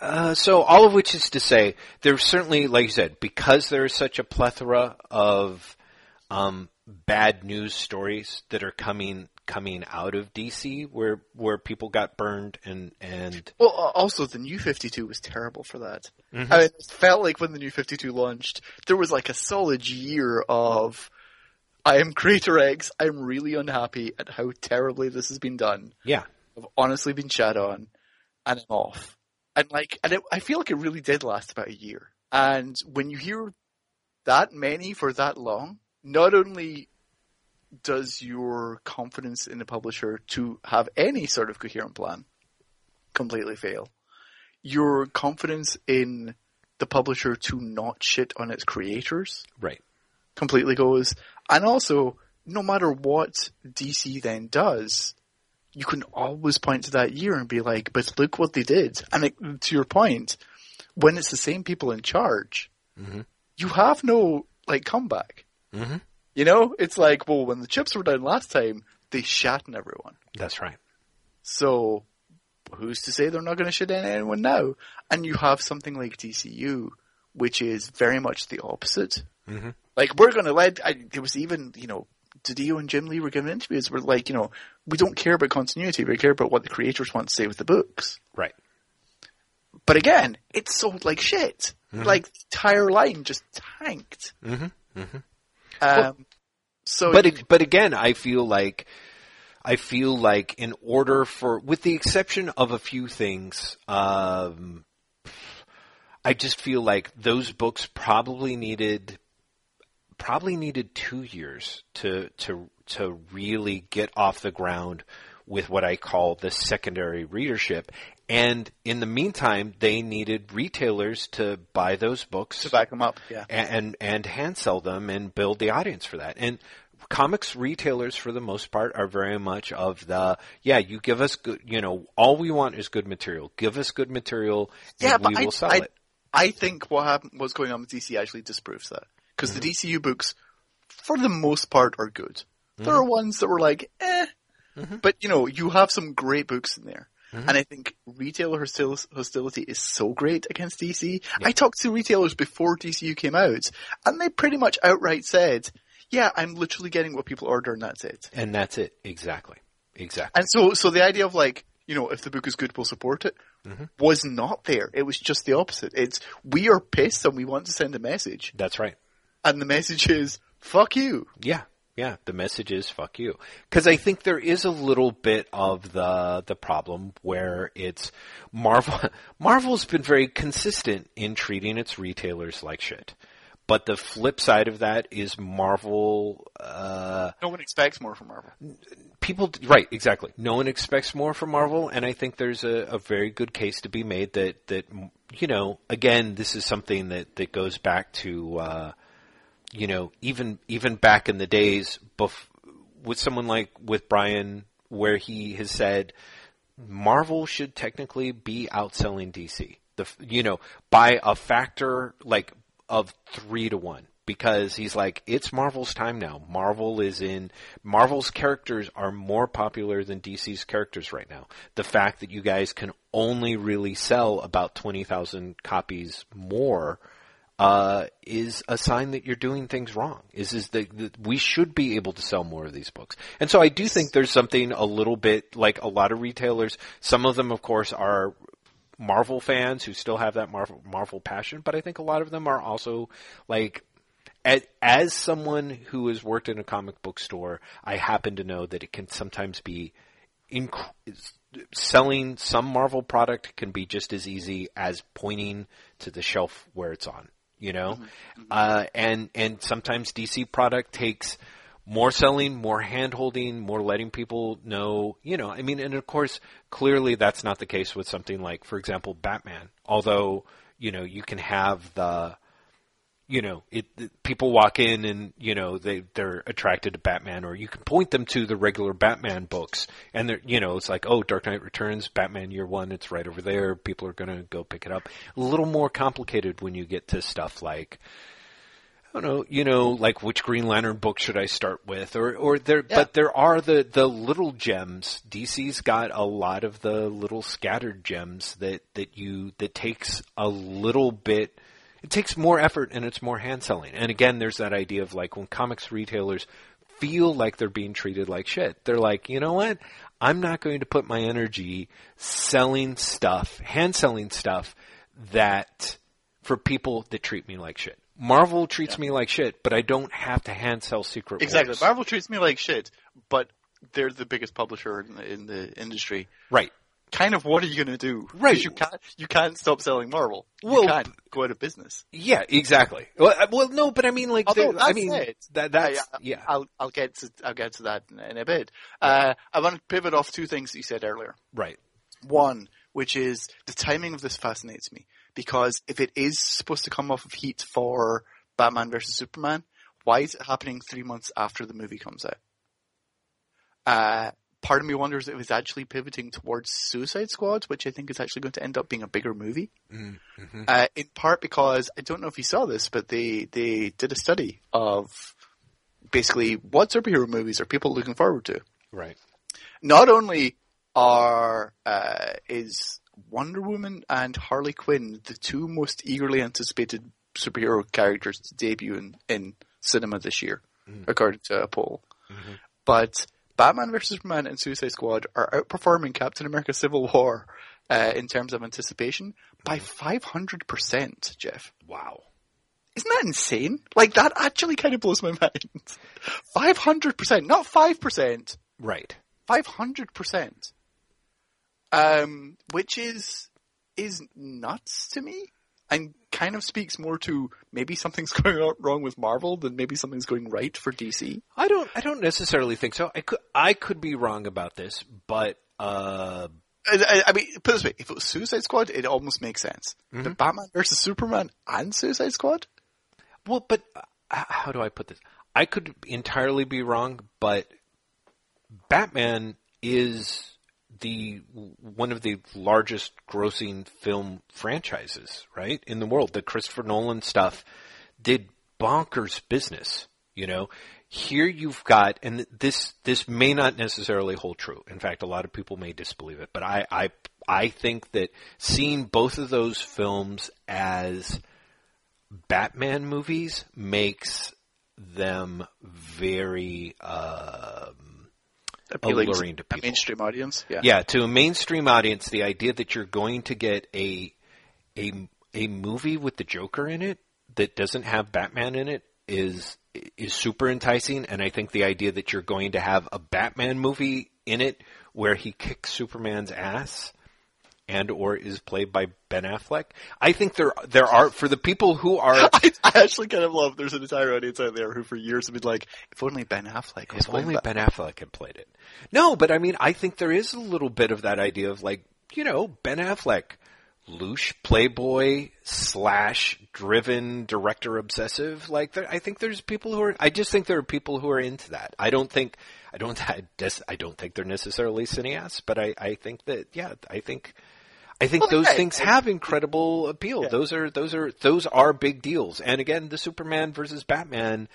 uh, so all of which is to say, there's certainly, like you said, because there is such a plethora of um, bad news stories that are coming coming out of DC, where where people got burned and and Well, uh, also the new 52 was terrible for that. Mhm. I mean, it felt like when the new 52 launched, there was like a solid year of, I am Creator X, I'm really unhappy at how terribly this has been done. yeah, I've honestly been shat on. and I'm off. And like, and it, I feel like it really did last about a year. And when you hear that many for that long, not only does your confidence in the publisher to have any sort of coherent plan completely fail, your confidence in the publisher to not shit on its creators Right. completely goes. And also, no matter what DC then does, you can always point to that year and be like, but look what they did. And it, to your point, when it's the same people in charge, Mhm. you have no, like, comeback. Mhm. You know? It's like, well, when the chips were down last time, they shat on everyone. That's right. So, who's to say they're not going to shit on anyone now? And you have something like DCU, which is very much the opposite. Mm-hmm. Like, we're going to let, I, there was even, you know, Didio and Jim Lee were giving interviews where like, you know, we don't care about continuity, we care about what the creators want to say with the books. Right. But again, it sold like shit. Like, the entire line just tanked. Mm-hmm. Um, so, but but again, I feel like I feel like in order for, with the exception of a few things, um, I just feel like those books probably needed probably needed two years to to to really get off the ground with what I call the secondary readership. And in the meantime, they needed retailers to buy those books to back them up, yeah. and, and and hand sell them and build the audience for that. And comics retailers, for the most part, are very much of the yeah. You give us good, you know, all we want is good material. Give us good material, and Yeah, we but will I, sell I, it. I think what happened, what's going on with DC actually disproves that. Because the DCU books, for the most part, are good. There are ones that were like, eh. Mm-hmm. But, you know, you have some great books in there. Mm-hmm. And I think retailer hostil- hostility is so great against DC. I talked to retailers before DCU came out, and they pretty much outright said, yeah, I'm literally getting what people order and that's it. And that's it. Exactly. Exactly. And so, so the idea of like, you know, if the book is good, we'll support it, mm-hmm. was not there. It was just the opposite. It's, we are pissed and we want to send a message. That's right. And the message is, fuck you. Yeah. Yeah, the message is fuck you. Cause I think there is a little bit of the, the problem where it's Marvel, Marvel's been very consistent in treating its retailers like shit. But the flip side of that is Marvel, uh, No one expects more from Marvel. people right exactly no one expects more from marvel and i think there's a, a very good case to be made that that you know again this is something that that goes back to uh you know even even back in the days bef- with someone like with brian where he has said marvel should technically be outselling dc the you know by a factor like of 3 to 1 because he's like, it's Marvel's time now. Marvel is in, Marvel's characters are more popular than DC's characters right now. The fact that you guys can only really sell about 20,000 copies more, uh, is a sign that you're doing things wrong. Is, is that, that we should be able to sell more of these books. And so I do think there's something a little bit like a lot of retailers, some of them of course are Marvel fans who still have that Marvel Marvel passion, but I think a lot of them are also like as, someone who has worked in a comic book store, I happen to know that it can sometimes be inc- selling some Marvel product can be just as easy as pointing to the shelf where it's on, you know? Uh, and, and sometimes DC product takes more selling, more hand holding, more letting people know, you know, I mean, and of course, clearly that's not the case with something like, for example, Batman. Although, you know, you can have the, you know, it, it- people walk in and, you know, they, they're attracted to Batman or you can point them to the regular Batman books and they're, you know, it's like, oh, Dark Knight Returns, Batman Year One, it's right over there. People are gonna go pick it up. A little more complicated when you get to stuff like, I don't know, you know, like which Green Lantern book should I start with, or or there, Yeah. but there are the the little gems. DC's got a lot of the little scattered gems that that you that takes a little bit. It takes more effort and it's more hand selling. And again, there's that idea of like when comics retailers feel like they're being treated like shit. They're like, you know what? I'm not going to put my energy selling stuff, hand selling stuff that for people that treat me like shit. Marvel treats me like shit, but I don't have to hand sell Secret Exactly. Wars. Marvel treats me like shit, but they're the biggest publisher in the, in the industry. Right. Kind of what are you going to do? Right. You can't. You can't stop selling Marvel. Well, you can't go out of business. Yeah, exactly. Well, uh, well, no, but I mean, like, Although I mean, said, that that's I- yeah, I'll I'll get to I'll get to that in, in a bit. Uh, I want to pivot off two things that you said earlier. right. One, which is the timing of this fascinates me because if it is supposed to come off of heat for Batman versus Superman, why is it happening three months after the movie comes out? Uh, part of me wonders if it's actually pivoting towards Suicide Squad, which I think is actually going to end up being a bigger movie. Mm-hmm. Uh, in part because I don't know if you saw this, but they they did a study of basically what superhero movies are people looking forward to Right. not only are uh, is Wonder Woman and Harley Quinn the two most eagerly anticipated superhero characters to debut in, in cinema this year, according to a poll, but Batman vs Superman and Suicide Squad are outperforming Captain America: Civil War uh, in terms of anticipation by five hundred percent. Jeff, Wow. isn't that insane? Like that actually kind of blows my mind. Five hundred percent, not five percent. Right. Five hundred percent. Um, which is is nuts to me, and kind of speaks more to maybe something's going wrong with Marvel than maybe something's going right for DC. I don't. I don't necessarily think so. I could. I could be wrong about this, but uh, I, I, mean, put this way: if it was Suicide Squad, it almost makes sense. But Batman versus Superman and Suicide Squad, well, but uh, how do I put this? I could entirely be wrong, but Batman is the one of the largest grossing film franchises, right, in the world. The Christopher Nolan stuff did bonkers business, you know. Here you've got, and this this may not necessarily hold true. In fact, a lot of people may disbelieve it, but I I I think that seeing both of those films as Batman movies makes them very um, appealing Alluring to a people. mainstream audience. Yeah, yeah to a mainstream audience. The idea that you're going to get a a a movie with the Joker in it that doesn't have Batman in it is is super enticing, and I think the idea that you're going to have a Batman movie in it where he kicks Superman's ass and or is played by Ben Affleck. I think there there are for the people who are I, I actually kind of love. There's an entire audience out there who, for years, have been like, "If only Ben Affleck was If only that." Ben Affleck had played it. No, but I mean, I think there is a little bit of that idea of like, you know, Ben Affleck, louche playboy slash driven director obsessive. Like, there, I think there's people who are. I just think there are people who are into that. I don't think. I don't. I, des- I don't think they're necessarily cineasts, but I, I think that yeah, I think. I think Well, those things have incredible appeal. Yeah. Those are those are those are big deals. And again, the Superman versus Batman,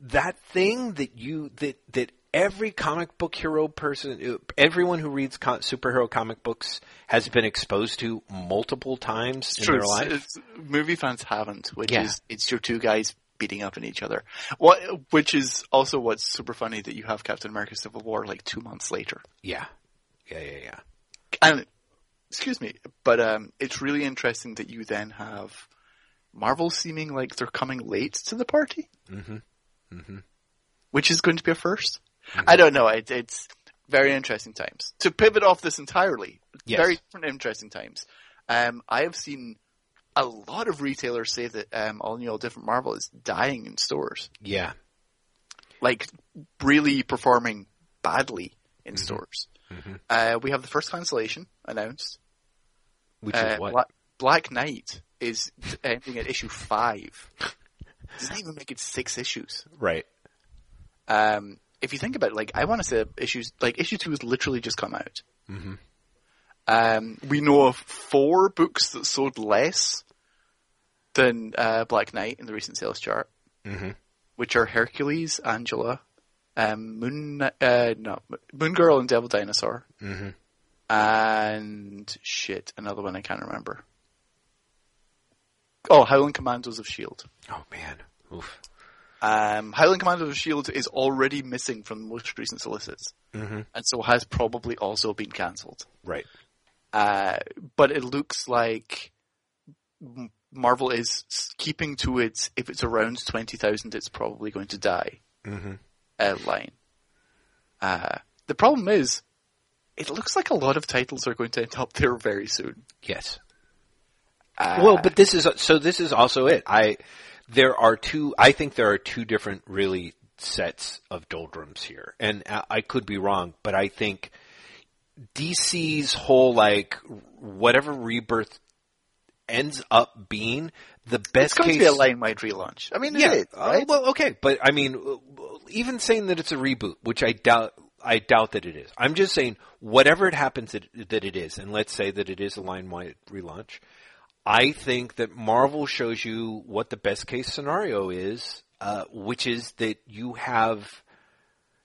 that thing that you that that every comic book hero person, everyone who reads co- superhero comic books has been exposed to multiple times in True, their life. it's- movie fans haven't, which Yeah. is it's your two guys beating up on each other. What, which is also what's super funny that you have Captain America: Civil War like two months later. Yeah, yeah, yeah, yeah. And excuse me, but um, it's really interesting that you then have Marvel seeming like they're coming late to the party, Mhm. Mhm. which is going to be a 1st I don't know. It, it's very interesting times. To pivot off this entirely, Yes. very different interesting times. Um, I have seen a lot of retailers say that um, all new, all different Marvel is dying in stores, Yeah. like really performing badly in Mm-hmm. stores. Uh, we have the first cancellation announced. Which Uh, is what? Black, Black Knight is ending at issue five. Doesn't even make it six issues. Right. Um, if you think about it, like I want to say issues like issue two has literally just come out. Mm-hmm. Um, we know of four books that sold less than uh, Black Knight in the recent sales chart, Mhm. which are Hercules, Angela, um, Moon, uh, no, Moon Girl and Devil Dinosaur, Mhm. and shit, another one I can't remember. Oh, Howling Commandos of Shield. Oh man. Oof. Um, Howling Commandos of Shield is already missing from the most recent solicits, Mhm. and so has probably also been cancelled. Right. Uh, but it looks like Marvel is keeping to its if it's around twenty thousand, it's probably going to die Mhm. Uh, line. Uh, the problem is, it looks like a lot of titles are going to end up there very soon. Yes. Uh, Well, but this is so. This is also it. I there are two. I think there are two different really sets of doldrums here, and I, I could be wrong, but I think DC's whole like whatever rebirth ends up being the it's best going case. to be a line-wide relaunch. I mean, it yeah. is, uh, well, okay, but I mean, uh, even saying that it's a reboot, which I doubt. I doubt that it is. I'm just saying, whatever it happens that, that it is, and let's say that it is a line-wide relaunch, I think that Marvel shows you what the best case scenario is, uh, which is that you have,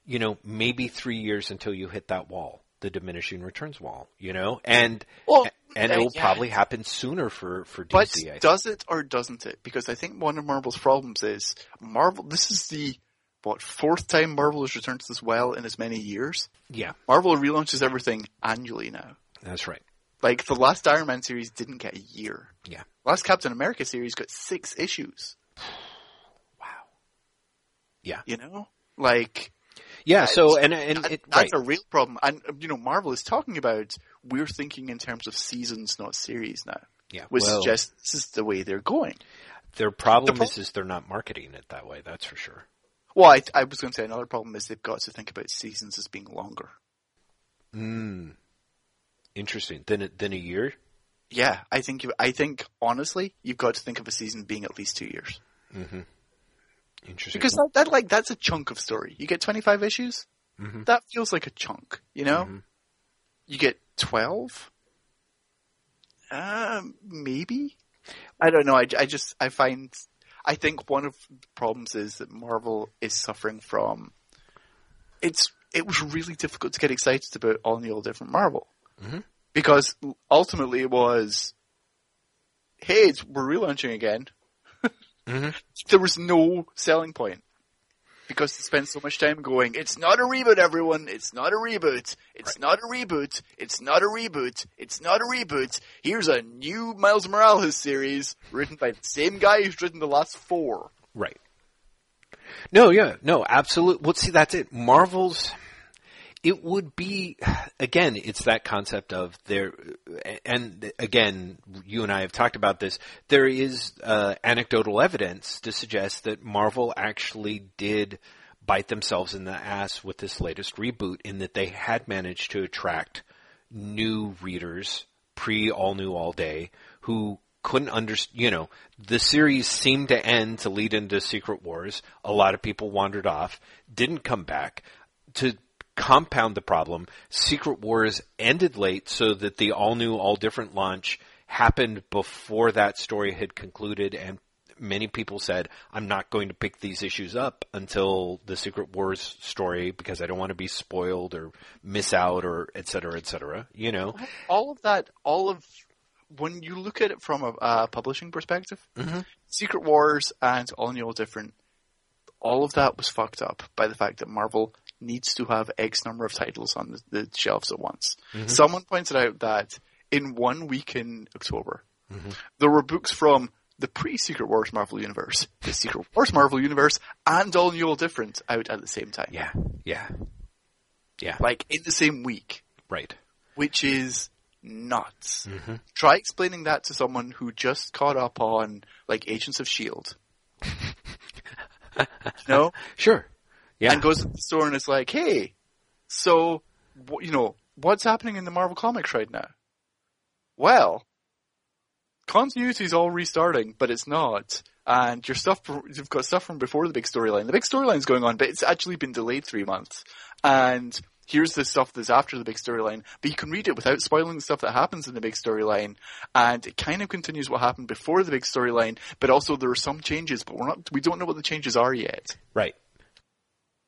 you know, maybe three years until you hit that wall, the diminishing returns wall, you know, and Well, and it will yeah. probably happen sooner for for But DC. Think. does it or doesn't it? Because I think one of Marvel's problems is Marvel. This is the what fourth time Marvel has returned to this well in as many years. yeah, Marvel relaunches everything annually now. that's right. Like the last Iron Man series didn't get a year. Yeah. Last Captain America series got six issues. Wow. Yeah. You know, like Yeah. So and and it, that's right. a real problem. And you know, Marvel is talking about we're thinking in terms of seasons, not series now, yeah. which well, suggests this is the way they're going. their problem pro- is is they're not marketing it that way. That's for sure. Well, I, I was going to say another problem is they've got to think about seasons as being longer. Mm. Interesting. Then a- then a year. Yeah, I think you, I think honestly, you've got to think of a season being at least two years Mm-hmm. Interesting. because that, that like that's a chunk of story. You get twenty five issues, Mhm. that feels like a chunk. You know, Mhm. you get twelve. Um, maybe. I don't know. I, I just I find I think one of the problems is that Marvel is suffering from. It's it was really difficult to get excited about all the all different Marvel Mhm. because ultimately it was, hey, it's, we're relaunching again. Mhm. There was no selling point because they spent so much time going, it's not a reboot, everyone. It's not a reboot. It's not a reboot. It's not a reboot. It's not a reboot. Here's a new Miles Morales series written by the same guy who's written the last four. Right. No, yeah, no, absolutely. Well, see, that's it. Marvel's, it would be, again, it's that concept of there, and again, you and I have talked about this. There is uh, anecdotal evidence to suggest that Marvel actually did bite themselves in the ass with this latest reboot in that they had managed to attract new readers pre all new all day who couldn't understand, you know, the series seemed to end to lead into Secret Wars. A lot of people wandered off, didn't come back. To compound the problem, Secret Wars ended late so that the all new, all different launch happened before that story had concluded and many people said, I'm not going to pick these issues up until the Secret Wars story because I don't want to be spoiled or miss out or et cetera, et cetera, you know? All of that, all of, when you look at it from a uh, publishing perspective, Mhm. Secret Wars and All New All Different, all of that was fucked up by the fact that Marvel needs to have X number of titles on the, the shelves at once. Someone pointed out that in one week in October, there were books from the pre-Secret Wars Marvel Universe, the Secret Wars Marvel Universe, and All New All Different out at the same time. Yeah, yeah, yeah, Like in the same week, right. which is nuts. Mm-hmm. Try explaining that to someone who just caught up on like Agents of Shield. no, Sure. Yeah. and goes to the store and is like, "Hey, so you know what's happening in the Marvel comics right now?" Well, continuity is all restarting, but it's not. And your stuff, you've got stuff from before the big storyline. The big storyline's going on, but it's actually been delayed three months. And here's the stuff that's after the big storyline, but you can read it without spoiling the stuff that happens in the big storyline. And it kind of continues what happened before the big storyline, but also there are some changes, but we're not, we don't know what the changes are yet. right.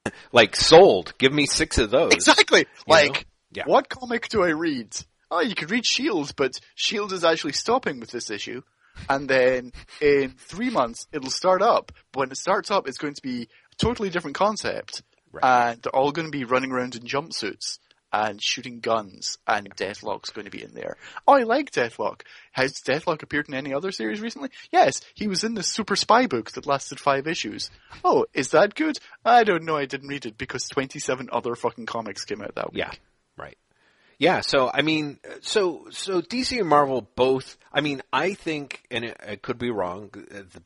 Like sold. Give me six of those. Exactly. Like. Yeah. what comic do I read? Oh, you could read Shield, but Shield is actually stopping with this issue. And then in three months, it'll start up. But when it starts up, it's going to be a totally different concept. Right. And they're all going to be running around in jumpsuits and shooting guns. And Deathlok's going to be in there. Oh, I like Deathlok. Has Deathlok appeared in any other series recently? Yes, he was in the super spy book that lasted five issues. Oh, is that good? I don't know. I didn't read it because 27 other fucking comics came out that week. Yeah. Right. Yeah, so I mean, so so DC and Marvel both. I mean, I think, and it, it, could be wrong,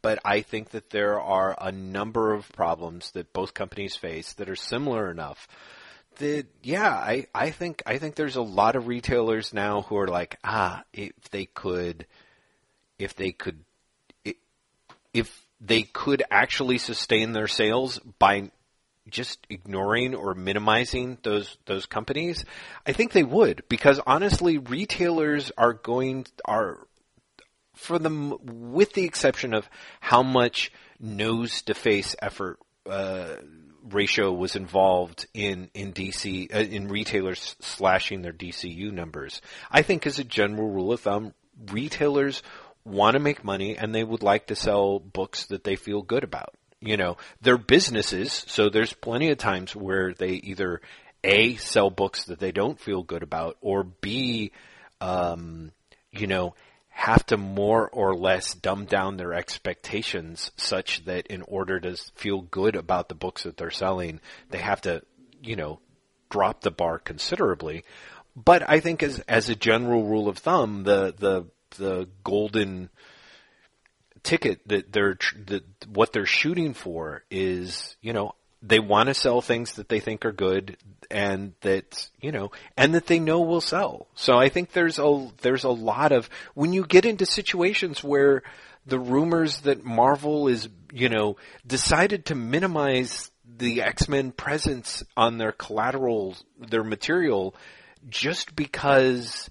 but I think that there are a number of problems that both companies face that are similar enough yeah, I I think I think there's a lot of retailers now who are like, ah, if they could, if they could, if they could actually sustain their sales by just ignoring or minimizing those those companies, I think they would. Because honestly, retailers are going are for them with the exception of how much nose to face effort uh, ratio was involved in in DC uh, in retailers slashing their DCU numbers. I think as a general rule of thumb, retailers want to make money and they would like to sell books that they feel good about you know, they're businesses, so there's plenty of times where they either a sell books that they don't feel good about, or b, um, you know, have to more or less dumb down their expectations such that in order to feel good about the books that they're selling, they have to, you know, drop the bar considerably. But I think as as a general rule of thumb, the the the golden ticket that they're that what they're shooting for is you know they want to sell things that they think are good and that you know and that they know will sell. So I think there's a there's a lot of when you get into situations where the rumors that Marvel is you know decided to minimize the X-Men presence on their collateral their material just because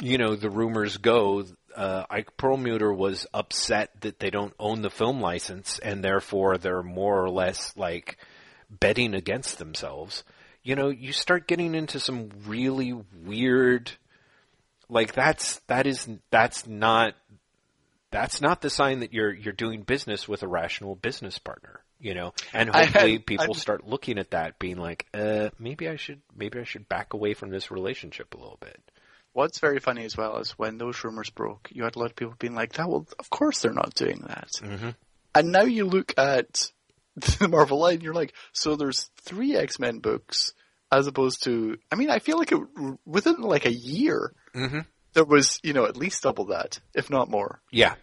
you know the rumors go uh, Ike Perlmutter was upset that they don't own the film license and therefore they're more or less like betting against themselves. You know, you start getting into some really weird, like that's that is that's not that's not the sign that you're you're doing business with a rational business partner. You know, and hopefully had, people I'm, start looking at that, being like, uh, maybe I should maybe I should back away from this relationship a little bit. What's very funny as well is when those rumors broke, you had a lot of people being like, "That well, of course they're not doing that." Mm-hmm. And now you look at the Marvel line, you're like, so there's three X Men books as opposed to. I mean, I feel like it, within like a year, mm-hmm. there was you know at least double that, if not more. Yeah.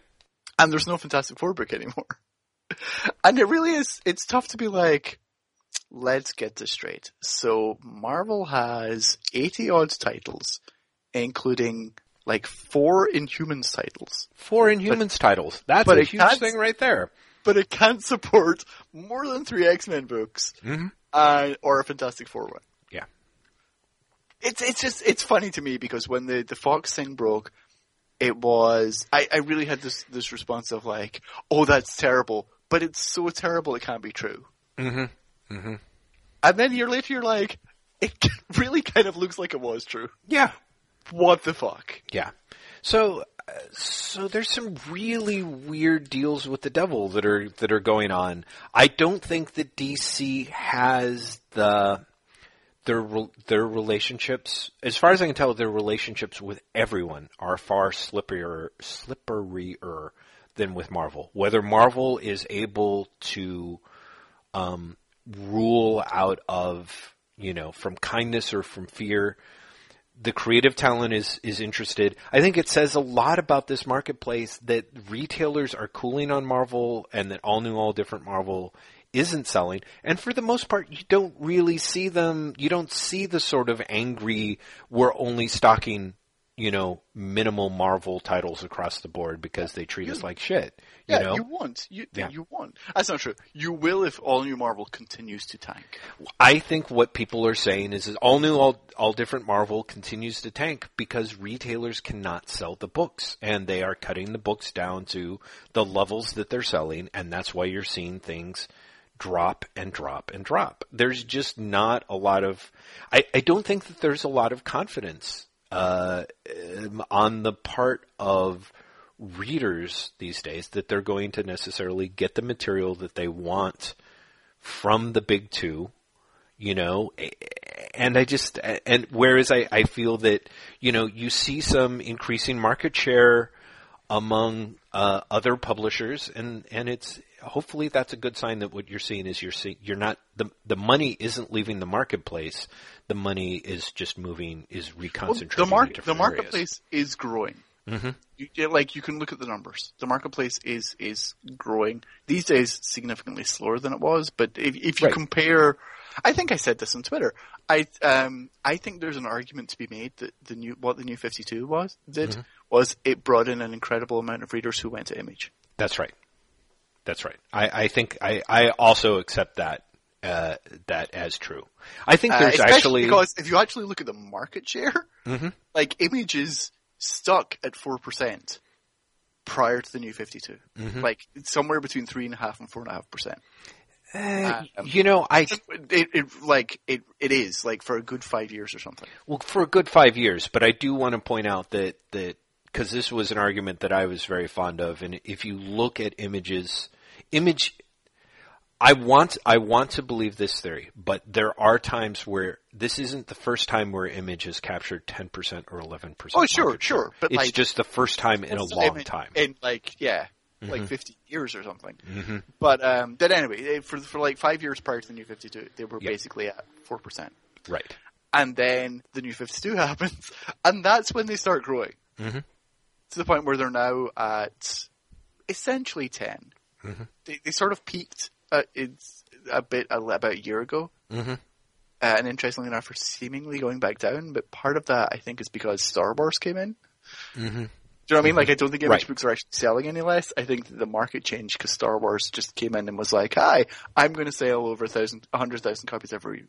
And there's no Fantastic Four book anymore. and it really is. It's tough to be like, let's get this straight. So Marvel has 80 odd titles including like four Inhumans titles. Four Inhumans but, titles. That's a huge thing right there. But it can't support more than three X Men books, mm-hmm. uh, or a Fantastic Four one. Yeah. It's it's just it's funny to me because when the the Fox thing broke, it was I, I really had this this response of like, oh, that's terrible, but it's so terrible it can't be true. Mm-hmm. Mm-hmm. And then a year later, you're like, it really kind of looks like it was true. Yeah, what the fuck? Yeah. So, uh, so there's some really weird deals with the devil that are that are going on. I don't think that DC has the their their relationships, as far as I can tell, their relationships with everyone are far slipperier slipperier than with Marvel. Whether Marvel is able to um, rule out of you know from kindness or from fear the creative talent is is interested. I think it says a lot about this marketplace that retailers are cooling on Marvel and that all new all different Marvel isn't selling. And for the most part, you don't really see them. You don't see the sort of angry. We're only stocking you know, minimal Marvel titles across the board because they treat you, us like shit. You yeah, know? you won't. You, yeah. you won't. That's not true. You will if all new Marvel continues to tank. I think what people are saying is, is all new, all, all different Marvel continues to tank because retailers cannot sell the books and they are cutting the books down to the levels that they're selling and that's why you're seeing things drop and drop and drop. There's just not a lot of, I, I don't think that there's a lot of confidence uh, on the part of readers these days that they're going to necessarily get the material that they want from the big two, you know, and I just, and whereas I, I feel that, you know, you see some increasing market share among uh, other publishers, and and it's hopefully that's a good sign that what you're seeing is you're seeing you're not the the money isn't leaving the marketplace. The money is just moving is reconcentrating. Well, the, mar- the marketplace is growing. Mm-hmm. You, like you can look at the numbers. The marketplace is is growing these days, significantly slower than it was. But if if you Right. compare, I think I said this on Twitter. I um I think there's an argument to be made that the new what the new 52 was did Mm-hmm. was it brought in an incredible amount of readers who went to Image. That's right. That's right. I, I think I, I also accept that uh, that as true. I think Uh, there's especially actually because if you actually look at the market share, Mhm. like Image is stuck at four percent prior to the new 52. Mm-hmm. Like somewhere between three and a half and four and a half percent. uh, um, you know I It, it like it it is like for a good five years or something. Well, for a good five years, but I do want to point out that that because this was an argument that I was very fond of, and if you look at images, image, I want I want to believe this theory, but there are times where this isn't the first time where image has captured ten percent or eleven percent. Oh, sure, sure, but it's like- just the first time in a long time. In like yeah, Mm-hmm. like fifty years or something. But um, then anyway, eh, for for like five years prior to the new 52, they were Yep. basically at four percent. right. and then the new 52 happens, and that's when they start growing Mhm. to the point where they're now at essentially 10. Mm-hmm. They, they sort of peaked uh, it's a bit a, about a year ago, Mhm. uh, and interestingly enough, are seemingly going back down. But part of that, I think, is because Star Wars came in. Mhm. Do you know what I mean? Like, I don't think image Right. books are actually selling any less. I think the market changed because Star Wars just came in and was like, "Hi, I'm going to sell over a thousand, a hundred thousand copies every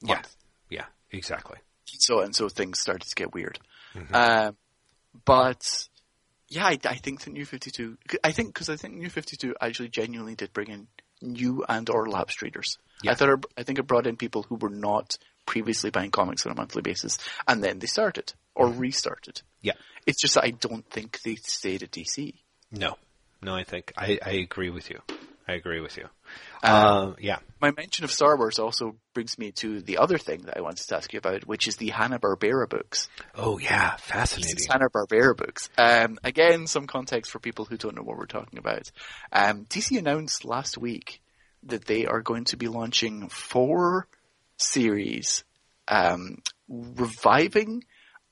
Yeah. month." Yeah. Exactly. so and so things started to get weird. Mm-hmm. Um, but yeah, I, I think the new Fifty Two. I think because I think New Fifty Two actually genuinely did bring in new and or lapsed readers. Yeah. I thought it, I think it brought in people who were not previously buying comics on a monthly basis, and then they started or mm-hmm. restarted. Yeah. It's just that I don't think they stayed at DC. No. No, I think I, I agree with you. I agree with you. Um, Uh, yeah. My mention of Star Wars also brings me to the other thing that I wanted to ask you about, which is the Hanna Barbera books. Oh yeah, fascinating. Hanna Barbera books. Um, again, some context for people who don't know what we're talking about. Um, DC announced last week that they are going to be launching four series, um, reviving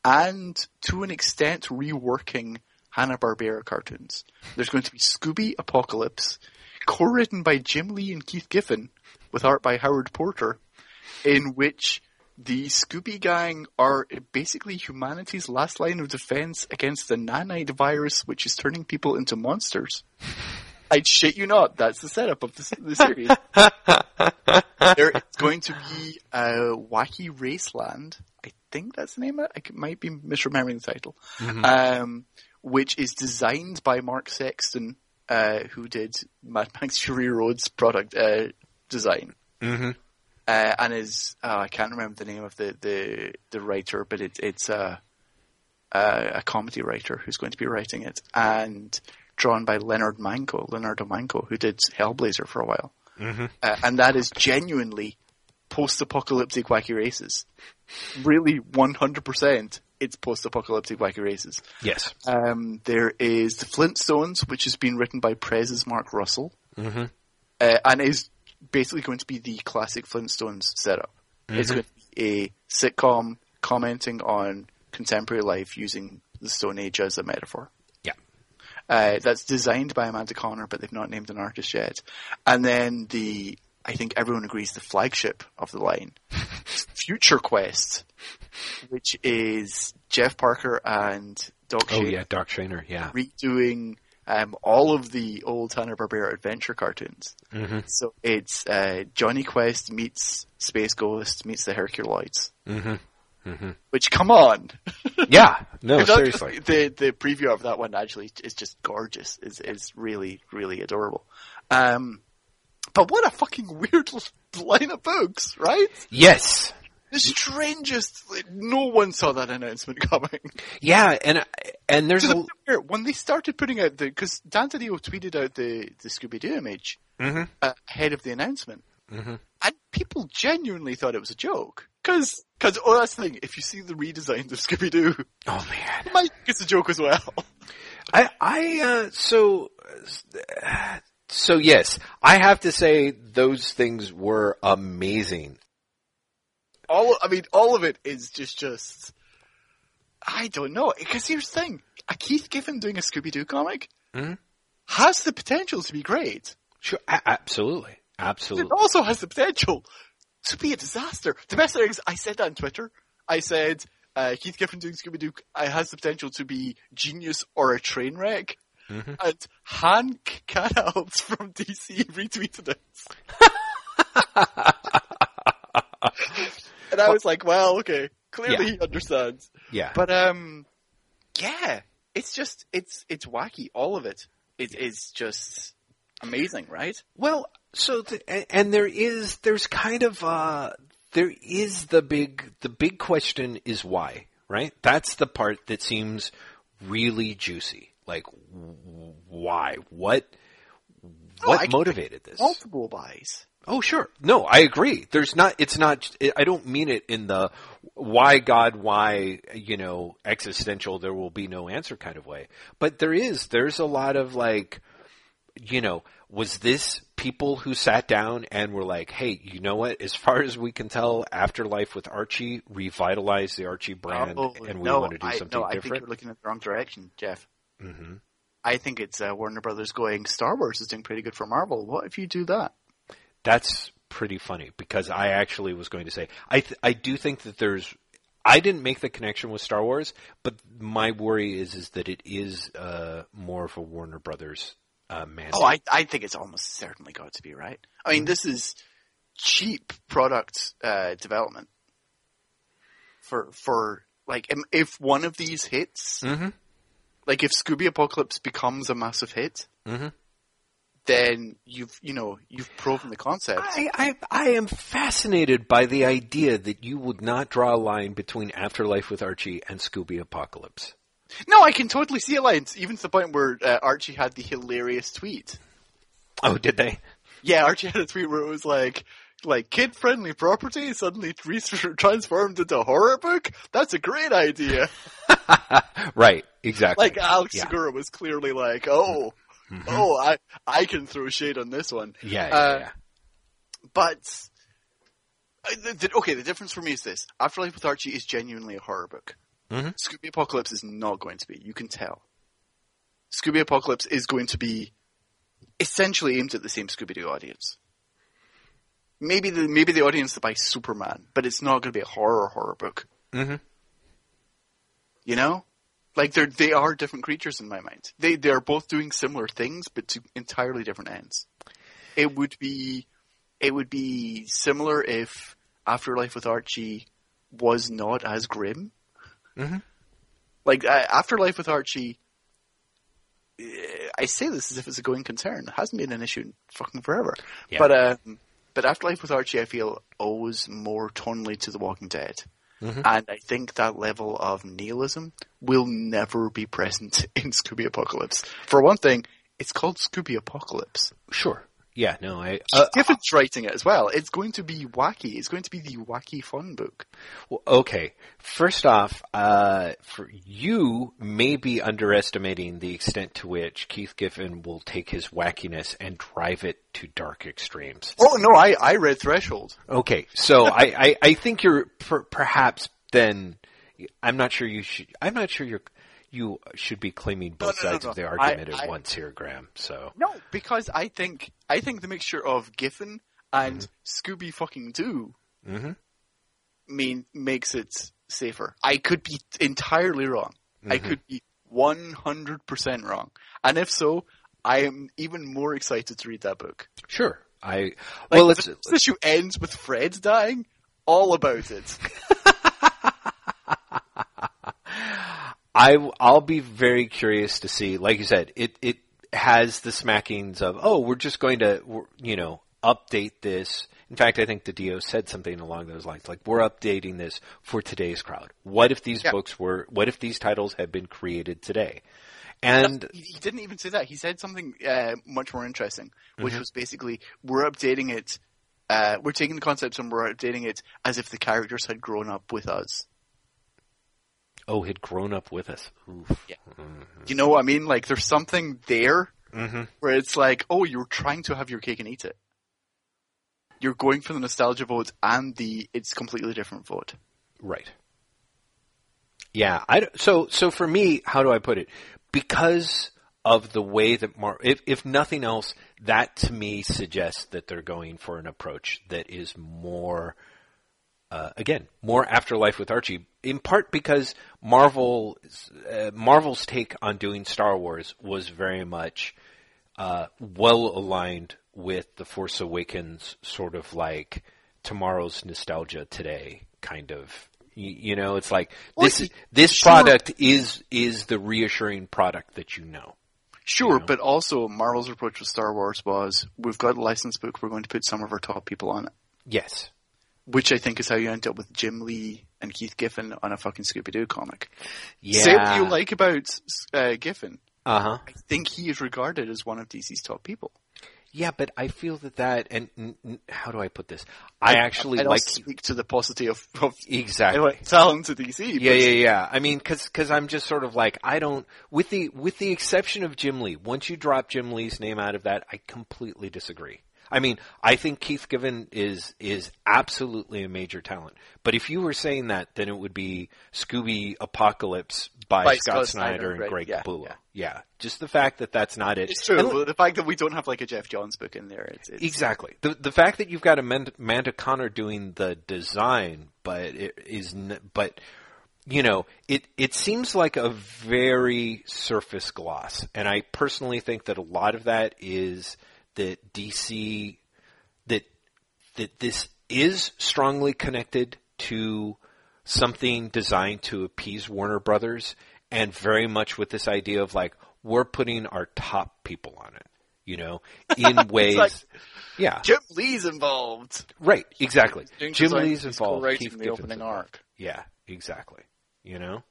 and to an extent reworking Hanna Barbera cartoons. There's going to be Scooby Apocalypse, co-written by Jim Lee and Keith Giffen, with art by Howard Porter, in which the Scooby Gang are basically humanity's last line of defense against the nanite virus, which is turning people into monsters. I shit you not, that's the setup of the, the series. there is going to be a Wacky Raceland. I think that's the name of it. I might be misremembering the title. Um, which is designed by Mark Sexton, uh, who did Mad Max Fury Road's product uh, design. Mm-hmm. Uh, and is uh, I can't remember the name of the the, the writer, but it, it's a, a a comedy writer who's going to be writing it, and drawn by Leonard Manco, Leonardo Manco, who did Hellblazer for a while, Mm-hmm. uh, and that is genuinely post-apocalyptic wacky races. Really, one hundred percent, it's post-apocalyptic wacky races. Yes. Um, there is the Flintstones, which has been written by Prez's Mark Russell, Mm-hmm. uh, and is basically going to be the classic Flintstones setup. It's Mhm. going to be a sitcom commenting on contemporary life using the Stone Age as a metaphor. Yeah. Uh, that's designed by Amanda Conner, but they've not named an artist yet. And then the, I think everyone agrees, the flagship of the line, Future Quest, which is Jeff Parker and Doc Oh Shaner yeah, Doc Shaner. Yeah. redoing um, all of the old Hanna Barbera adventure cartoons. Mm-hmm. So it's uh, Jonny Quest meets Space Ghost meets the Herculoids. Mm-hmm. Which, come on, Yeah. No, seriously. the the preview of that one actually is just gorgeous. is is really really adorable. Um, but what a fucking weird line of books, right? Yes. The strangest. No one saw that announcement coming. Yeah, and and there's a when they started putting out the because Dan Didio tweeted out the the Scooby Doo image Mhm. uh, ahead of the announcement, Mhm. and people genuinely thought it was a joke. Because because oh that's the thing. If you see the redesigns of Scooby Doo, oh man. you might it's a joke as well. I, I, uh, so, so yes, I have to say those things were amazing. All, I mean, all of it is just, just, I don't know. Because here's the thing. A Keith Giffen doing a Scooby-Doo comic Mhm. has the potential to be great. Sure, a- absolutely, absolutely. It also has the potential to be a disaster. The best thing is, I said that on Twitter. I said, uh, Keith Giffen doing Scooby-Doo uh, has the potential to be genius or a train wreck. Mhm. And Hank Kanalz from DC retweeted it. and I was like, well, okay. Clearly Yeah. he understands. Yeah, But, um, yeah. It's just, it's, it's wacky. All of it. It is just amazing, right? Well, so the, and there is there's kind of uh there is the big the big question is why, right? That's the part that seems really juicy. Like why? What what I can- motivated this? Multiple buys. Oh, sure. No, I agree. There's not, it's not, I don't mean it in the why God, why, you know, existential, there will be no answer kind of way. But there is, there's a lot of like, you know, was this people who sat down and were like, hey, you know what? As far as we can tell, Afterlife with Archie revitalized the Archie brand Oh, and we no, want to do I, something no, I think different? you're looking at the wrong direction, Jeff. hmm I think it's uh, Warner Brothers going, Star Wars is doing pretty good for Marvel. What if you do that? That's pretty funny because I actually was going to say I th- I do think that there's I didn't make the connection with Star Wars, but my worry is is that it is uh, more of a Warner Brothers uh, mandate. Oh, I, I think it's almost certainly got to be, right? I Mm-hmm. mean, this is cheap product uh, development for, for, like, if one of these hits, hmm like if Scooby Apocalypse becomes a massive hit, hmm then you've, you know, you've proven the concept. I, I I am fascinated by the idea that you would not draw a line between Afterlife with Archie and Scooby Apocalypse. No, I can totally see a line, even to the point where uh, Archie had the hilarious tweet. Oh, did they? Yeah, Archie had a tweet where it was like, like kid-friendly property suddenly re- transformed into a horror book. That's a great idea. right, exactly. Like Alex Yeah. Segura was clearly like, oh. Oh, I I can throw shade on this one. yeah, yeah, uh, yeah. But uh, okay, the difference for me is this: Afterlife with Archie is genuinely a horror book. Mhm. Scooby Apocalypse is not going to be. You can tell. Scooby Apocalypse is going to be essentially aimed at the same Scooby Doo audience. Maybe the maybe the audience that buys Superman, but it's not going to be a horror horror book. hmm You know, like they're they are different creatures in my mind. They they are both doing similar things, but to entirely different ends. It would be it would be similar if Afterlife with Archie was not as grim. Mhm. Like uh, Afterlife with Archie. eh, I say this as if it's a going concern. It hasn't been an issue in fucking forever. Yeah. But um, but Afterlife with Archie, I feel owes more tonally to The Walking Dead. Mhm. And I think that level of nihilism will never be present in Scooby Apocalypse. For one thing, it's called Scooby Apocalypse. Sure. Yeah, no, I, uh, Giffen's writing it as well. It's going to be wacky. It's going to be the wacky fun book. Well, okay. First off, uh, for you may be underestimating the extent to which Keith Giffen will take his wackiness and drive it to dark extremes. Oh no, I, I read Threshold. Okay, so I, I, I think you're per, perhaps then. I'm not sure you should. I'm not sure you're. You should be claiming both no, no, sides no. of the I- argument at I- once here, Graeme. So No, because I think I think the mixture of Giffen and Scooby fucking Doo Mhm. mean makes it safer. I could be entirely wrong. I could be one hundred percent wrong. And if so, I am even more excited to read that book. sure, I. Like, well, the issue ends with Fred dying. All about it. I I'll be very curious to see. Like you said, it it has the smackings of oh, we're just going to you know update this. In fact, I think DiDio said something along those lines, like we're updating this for today's crowd. What if these Yeah. books were? What if these titles had been created today? And he, didn't even say that. He said something uh, much more interesting, Mm-hmm. which was basically we're updating it. Uh, we're taking the concepts and we're updating it as if the characters had grown up with us. Oh, had grown up with us. Oof. Yeah. You know what I mean? Like there's something there Mm-hmm. where it's like, oh, you're trying to have your cake and eat it. You're going for the nostalgia vote and the it's completely different vote. Right. Yeah. I, so, so for me, how do I put it? Because of the way that Mar, if, if nothing else, that to me suggests that they're going for an approach that is more, uh, again, more afterlife with Archie, in part because Marvel, uh, Marvel's take on doing Star Wars was very much, uh, well aligned with the Force Awakens sort of like tomorrow's nostalgia today kind of you, you know it's like this this sure. product is is the reassuring product that you know Sure, know? but also Marvel's approach with Star Wars was we've got a license book, we're going to put some of our top people on it. yes Which I think is how you end up with Jim Lee and Keith Giffen on a fucking Scooby Doo comic. yeah Say what you like about uh, Giffen. uh-huh I think he is regarded as one of DC's top people. yeah but i feel that that and how do i put this i actually I like speak to the paucity of, of exactly talent to DC. Yeah, yeah, yeah. I mean, cause, cause I'm just sort of like, I don't, with the, with the exception of Jim Lee, once you drop Jim Lee's name out of that, I completely disagree. I mean, I think Keith Giffen is, is absolutely a major talent. But if you were saying that, then it would be Scooby Apocalypse by, By Scott, Scott Snyder, Snyder, and right, Greg yeah, Capullo. yeah. Yeah. Just the fact that that's not it. It's true. And the fact that we don't have like a Geoff Johns book in there, it's, it's Exactly. The the fact that you've got Amanda, Amanda Conner doing the design, but it is but you know it it seems like a very surface gloss, and I personally think that a lot of that is that DC that that this is strongly connected to something designed to appease Warner Brothers, and very much with this idea of like we're putting our top people on it, you know, in ways. like- yeah, Jim Lee's involved. right, exactly. Jim Lee's involved. Keith the Giffen's opening involved. arc. Yeah, exactly. You know.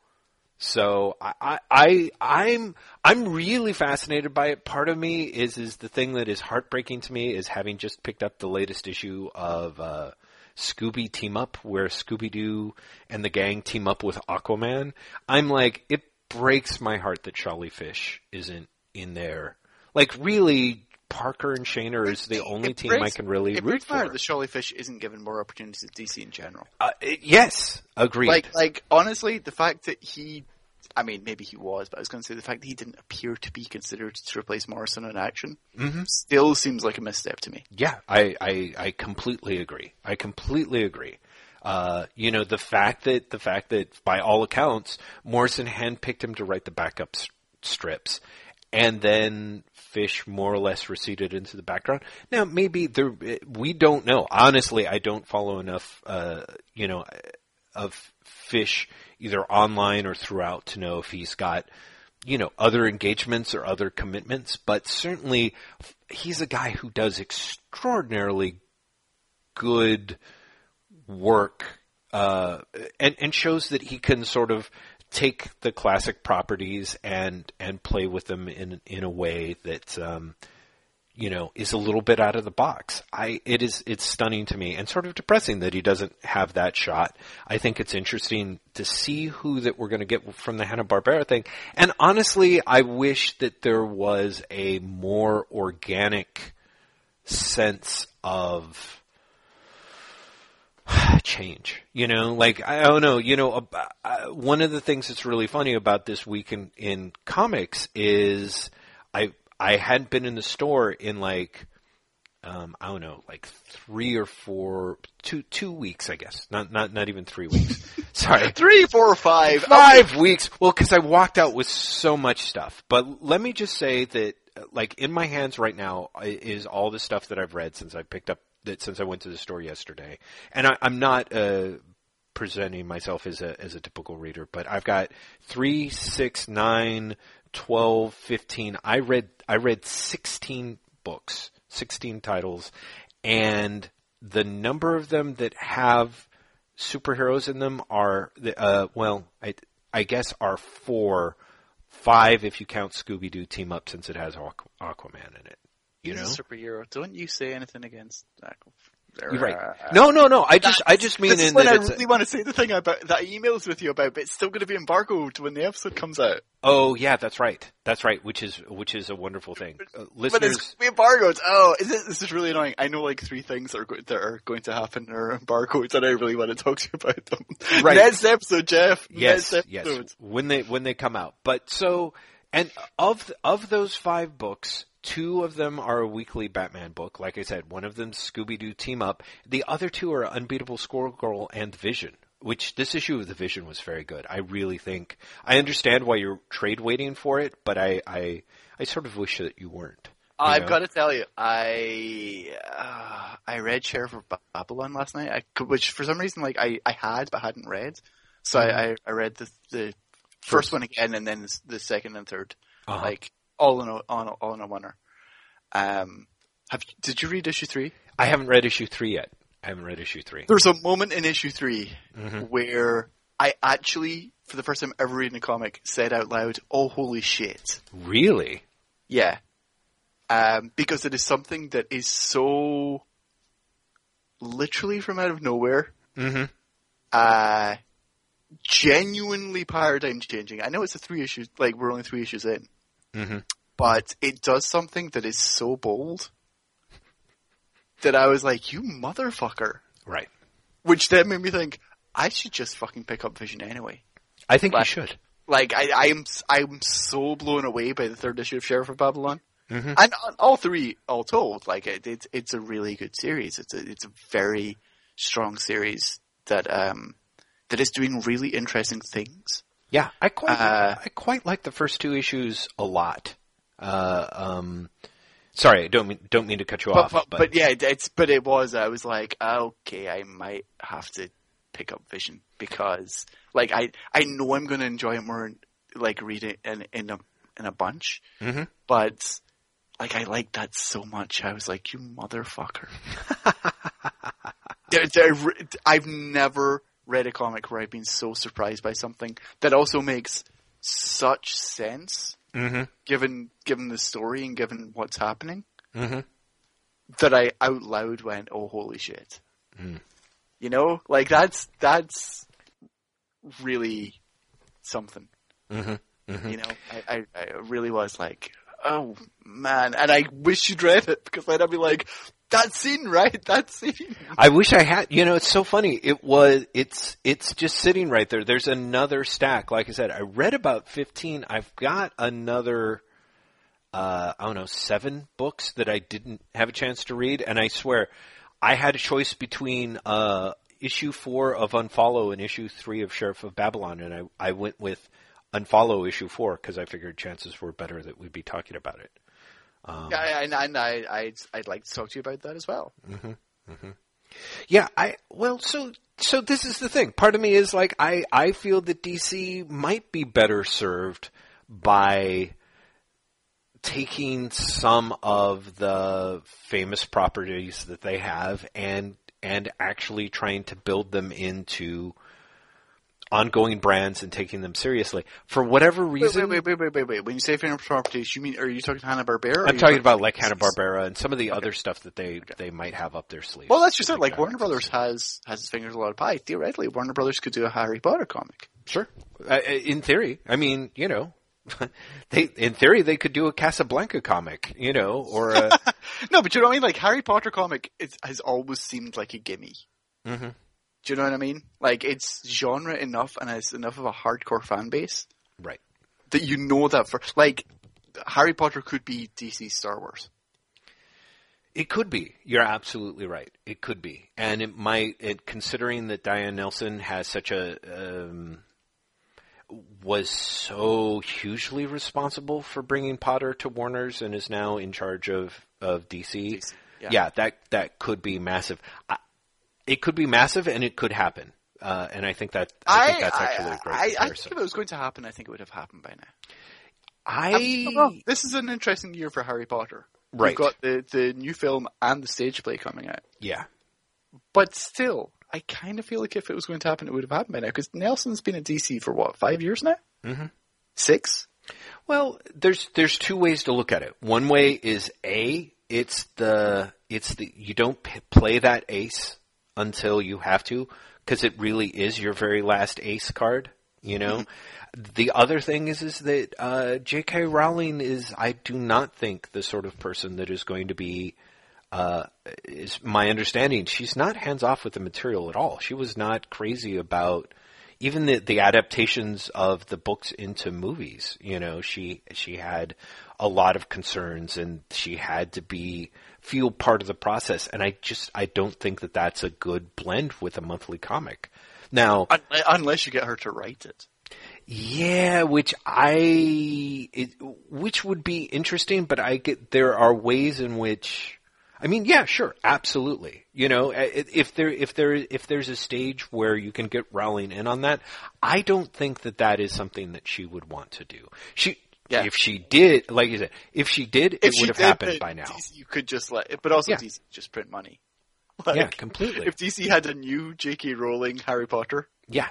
So I, I, I, I'm, I'm really fascinated by it. Part of me is, is the thing that is heartbreaking to me is having just picked up the latest issue of, uh, Scooby team up where Scooby Doo and the gang team up with Aquaman. I'm like, it breaks my heart that Sholly Fisch isn't in there. Like really, Parker and Shaner is the only team I can really It root breaks for. that Sholly Fisch isn't given more opportunities at DC in general. Uh, it- yes, agreed. Like, like honestly, the fact that he, I mean, maybe he was, but I was going to say the fact that he didn't appear to be considered to replace Morrison in action Mhm. still seems like a misstep to me. Yeah, I, I, I completely agree. I completely agree. Uh, you know, the fact that, the fact that by all accounts, Morrison handpicked him to write the backup s- strips and then Fisch more or less receded into the background. Now, maybe there, we don't know. Honestly, I don't follow enough, uh, you know, of Fisch either online or throughout to know if he's got, you know, other engagements or other commitments, but certainly he's a guy who does extraordinarily good work uh, and and shows that he can sort of take the classic properties and and play with them in in a way that um, you know is a little bit out of the box. I it is it's stunning to me and sort of depressing that he doesn't have that shot. I think it's interesting to see who that we're going to get from the Hanna Barbera thing. And honestly, I wish that there was a more organic sense of change. You know, like I don't know. You know, uh, one of the things that's really funny about this week in in comics is I I hadn't been in the store in like um, I don't know, like three or four, two two weeks, I guess. Not not not even three weeks. Sorry, Three, four, five. five weeks. Well, because I walked out with so much stuff. But let me just say that, like, in my hands right now is all the stuff that I've read since I picked up that since I went to the store yesterday. And I, I'm not uh, presenting myself as a as a typical reader, but I've got three, six, nine, twelve, fifteen. I read I read sixteen books, sixteen titles, and the number of them that have superheroes in them are uh, well, I I guess are four, five if you count Scooby Doo team up since it has Aqu- Aquaman in it. You He's know, a superhero. Don't you say anything against Aqu- You're right. No, no, no. I just, I just mean this is in when I really want to say the thing about that I emails with you about, but it's still going to be embargoed when the episode comes out. Oh yeah, that's right. That's right. Which is which is a wonderful thing. Uh, But it's listeners, be embargoed. Oh, is it, this is really annoying. I know like three things that are, go- that are going to happen are embargoed, and I really want to talk to you about them. Right. Next episode, Jeff. yes, Next yes, when they when they come out. But so and of of those five books, two of them are a weekly Batman book. Like I said, one of them's Scooby Doo Team Up. The other two are Unbeatable Squirrel and Vision. Which this issue of the Vision was very good. I really think I understand why you're trade waiting for it, but I I, I sort of wish that you weren't. you I've know? got to tell you, I uh, I read Sheriff of Babylon last night, I, could- which for some reason like I, I had but hadn't read. So I, I, I read the the first one again and then the second and third, Uh-huh. like all in a, in a, all in a winner. Um, have did you read issue three? I haven't read issue three yet. I haven't read issue three. There's a moment in issue 3 Mm-hmm. where I actually, for the first time ever reading a comic, said out loud, "Oh holy shit!" Really? Yeah. Um, because it is something that is so literally from out of nowhere, Mm-hmm. uh, genuinely paradigm changing. I know it's a three issues, like we're only three issues in, Mm-hmm. but it does something that is so bold that I was like, you motherfucker. Right. Which then made me think, I should just fucking pick up Vision anyway. I think you should. Like I, I am, I'm so blown away by the third issue of Sheriff of Babylon, Mhm. and all three, all told, like it, it's it's a really good series. It's a it's a very strong series that um that is doing really interesting things. Yeah, I quite Uh, I quite like the first two issues a lot. Uh, um, sorry, I don't mean don't mean to cut you But, off, but, but, but yeah, it- it's but it was. I was like, okay, I might have to pick up Vision because, like, I I know I'm going to enjoy it more, like read it in in a in a bunch. Mhm. But like, I like that so much. I was like, you motherfucker. There- there- I've never read a comic where I've been so surprised by something that also makes such sense Mhm. given given the story and given what's happening Mhm. that I out loud went, "Oh, holy shit!" Mm. You know, like that's that's really something. Mhm. Mhm. You know, I, I I really was like, "Oh man!" And I wish you'd read it because then I'd be like, "That scene, right? That scene." I wish I had. You know, it's so funny. It was. It's. It's just sitting right there. There's another stack. Like I said, I read about fifteen. I've got another. Uh, I don't know, seven books that I didn't have a chance to read, and I swear, I had a choice between uh, issue four of Unfollow and issue three of Sheriff of Babylon, and I I went with Unfollow issue four because I figured chances were better that we'd be talking about it. Um, Yeah, and, and I I'd, I'd like to talk to you about that as well. Yeah, I well, so so this is the thing. Part of me is like I I feel that DC might be better served by taking some of the famous properties that they have and and actually trying to build them into ongoing brands and taking them seriously. For whatever reason, wait, wait, wait, wait, wait. When you say famous properties, you mean are you talking Hanna Barbera? I'm talking about like Hanna Barbera and some of the other stuff that they they might have up their sleeve. Well, that's just it. Like. Warner Brothers has has its fingers a lot of pie. Theoretically, Warner Brothers could do a Harry Potter comic. Sure. In theory, I mean, you know, they in theory they could do a Casablanca comic, you know, or a, No, but you know what I mean? Like Harry Potter comic is, has always seemed like a gimme. Mhm. Do you know what I mean? Like it's genre enough and has enough of a hardcore fan base right. that you know that for like Harry Potter could be DC Star Wars. It could be. You're absolutely right. It could be, and it might. It, considering that Diane Nelson has such a um, was so hugely responsible for bringing Potter to Warner's and is now in charge of of DC. DC, yeah. yeah. that that could be massive. I, it could be massive, and it could happen. Uh, and I think that I, think that's actually a great I, I comparison. think if it was going to happen, I think it would have happened by now. I, don't. This is an interesting year for Harry Potter. Right. We've got the, the new film and the stage play coming out. yeah, But still, I kind of feel like if it was going to happen, it would have happened by now. Because Nelson's been at DC for what, five years now? Mhm. Six? Well, there's there's two ways to look at it. One way is a it's the it's the you don't p- play that ace until you have to because it really is your very last ace card. You know. Mm-hmm. The other thing is is that uh, J.K. Rowling is I do not think the sort of person that is going to be. Uh, is my understanding she's not hands off with the material at all. She was not crazy about even the the adaptations of the books into movies. You know, she she had a lot of concerns and she had to be feel part of the process. And I just I don't think that that's a good blend with a monthly comic. Now, Unless you get her to write it. yeah, which I it, which would be interesting, but I get there are ways in which I mean, yeah, sure, absolutely. You know, if there if there if there's a stage where you can get Rowling in on that, I don't think that that is something that she would want to do. She Yeah. if she did, like you said, if she did, it If she would have happened by now. DC you could just let it, but also Yeah. DC just print money. yeah, completely. If DC had a new J.K. Rowling Harry Potter, yeah.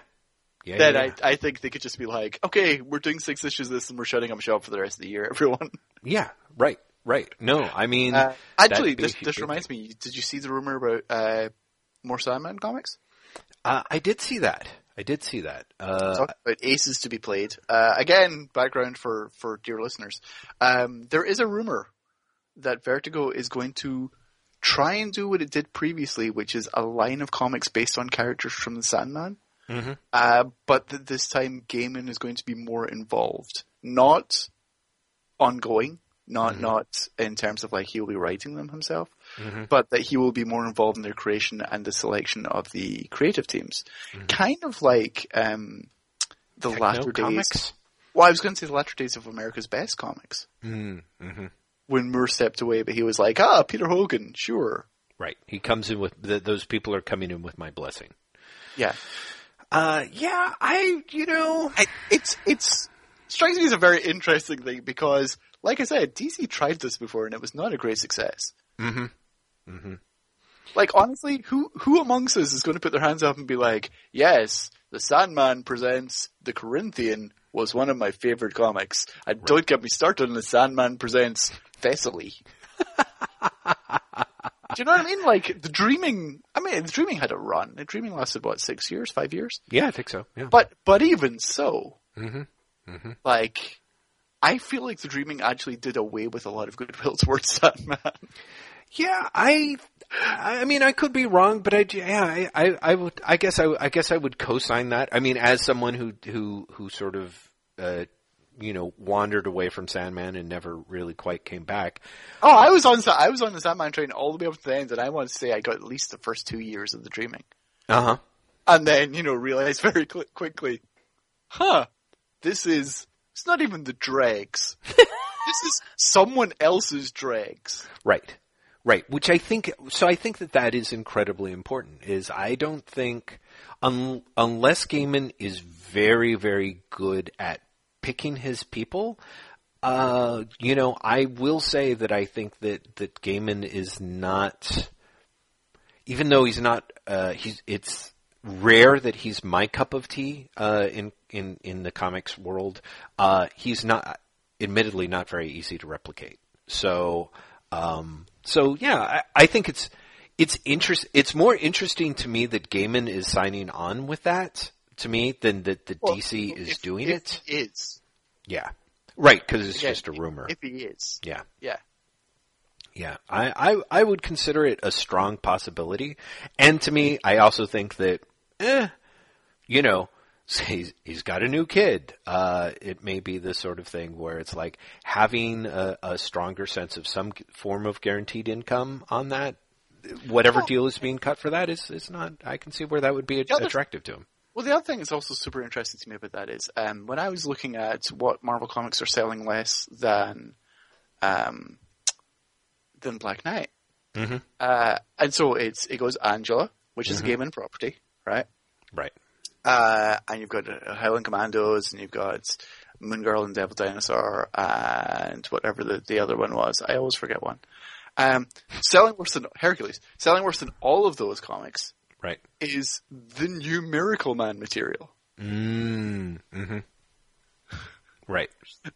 Yeah, then yeah, yeah. I I think they could just be like, okay, we're doing six issues of this and we're shutting up shop for the rest of the year, everyone. yeah, right, right. No, I mean, Uh, actually, this this reminds me. Did you see the rumor about uh, more Sandman comics? uh, I did see that. I did see that. Uh, Talk about aces to be played. Uh, again, background for for dear listeners. Um, there is a rumor that Vertigo is going to try and do what it did previously, which is a line of comics based on characters from the Sandman. Mhm. Uh, but th- this time, Gaiman is going to be more involved, not ongoing, not not in terms of like he will be writing them himself, Mhm. but that he will be more involved in their creation and the selection of the creative teams, Mm-hmm. kind of like um, the Techno latter days. comics. Well, I was going to say the latter days of America's Best comics Mm, hmm when Moore stepped away, but he was like, ah, Peter Hogan, sure, Right. He comes in with th those people are coming in with my blessing. yeah. Uh, yeah, I, you know, I, it's it's strikes me as a very interesting thing because, like I said, DC tried this before and it was not a great success. hmm hmm Like honestly, who who amongst us is going to put their hands up and be like, "Yes, the Sandman presents the Corinthian was one of my favorite comics." And don't get me started on the Sandman presents Thessaly. Do you know what I mean? Like the Dreaming. I mean, the Dreaming had a run. The Dreaming lasted what six years, five years. Yeah, I think so. Yeah. But but even so, hmm like I feel like the Dreaming actually did away with a lot of goodwill towards Sandman. Yeah, I, I mean, I could be wrong, but I, yeah, I, I, I would, I guess I, I guess I would co-sign that. I mean, as someone who, who, who sort of, uh, you know, wandered away from Sandman and never really quite came back. Oh, I was on I was on the Sandman train all the way up to the end, and I want to say I got at least the first two years of the Dreaming. Uh huh. and then you know realize very quickly, huh? This is it's not even the dregs. this is someone else's dregs. Right. Right. Which I think, so I think that that is incredibly important is I don't think, un, unless Gaiman is very, very good at picking his people, uh, you know, I will say that I think that, that Gaiman is not, even though he's not, uh, he's, it's rare that he's my cup of tea, uh, in, in, in the comics world. Uh, he's not, admittedly not very easy to replicate. So, um, so yeah, I, I think it's, it's interest, it's more interesting to me that Gaiman is signing on with that to me than that the Well, DC is if- doing if it. he Yeah. Right, because it's Yeah, just a rumor. if he is, yeah. yeah. Yeah, I, I I would consider it a strong possibility, and to me, I also think that, eh, you know, he's he's got a new kid. Uh, it may be the sort of thing where it's like having a, a stronger sense of some form of guaranteed income on that. Whatever deal is being cut for that is is not. I can see where that would be The other- attractive to him. Well, the other thing that's also super interesting to me about that is um, when I was looking at what Marvel comics are selling less than um, than Black Knight, Mm-hmm. uh, and so it's it goes Angela, which is a Gaiman property, right? Right. Uh, and you've got uh, Howling Commandos, and you've got Moon Girl and Devil Dinosaur, and whatever the, the other one was. I always forget one. Um, selling worse than Hercules, selling worse than all of those comics Right. is the new Miracleman material. Mm. Mm-hmm. Right.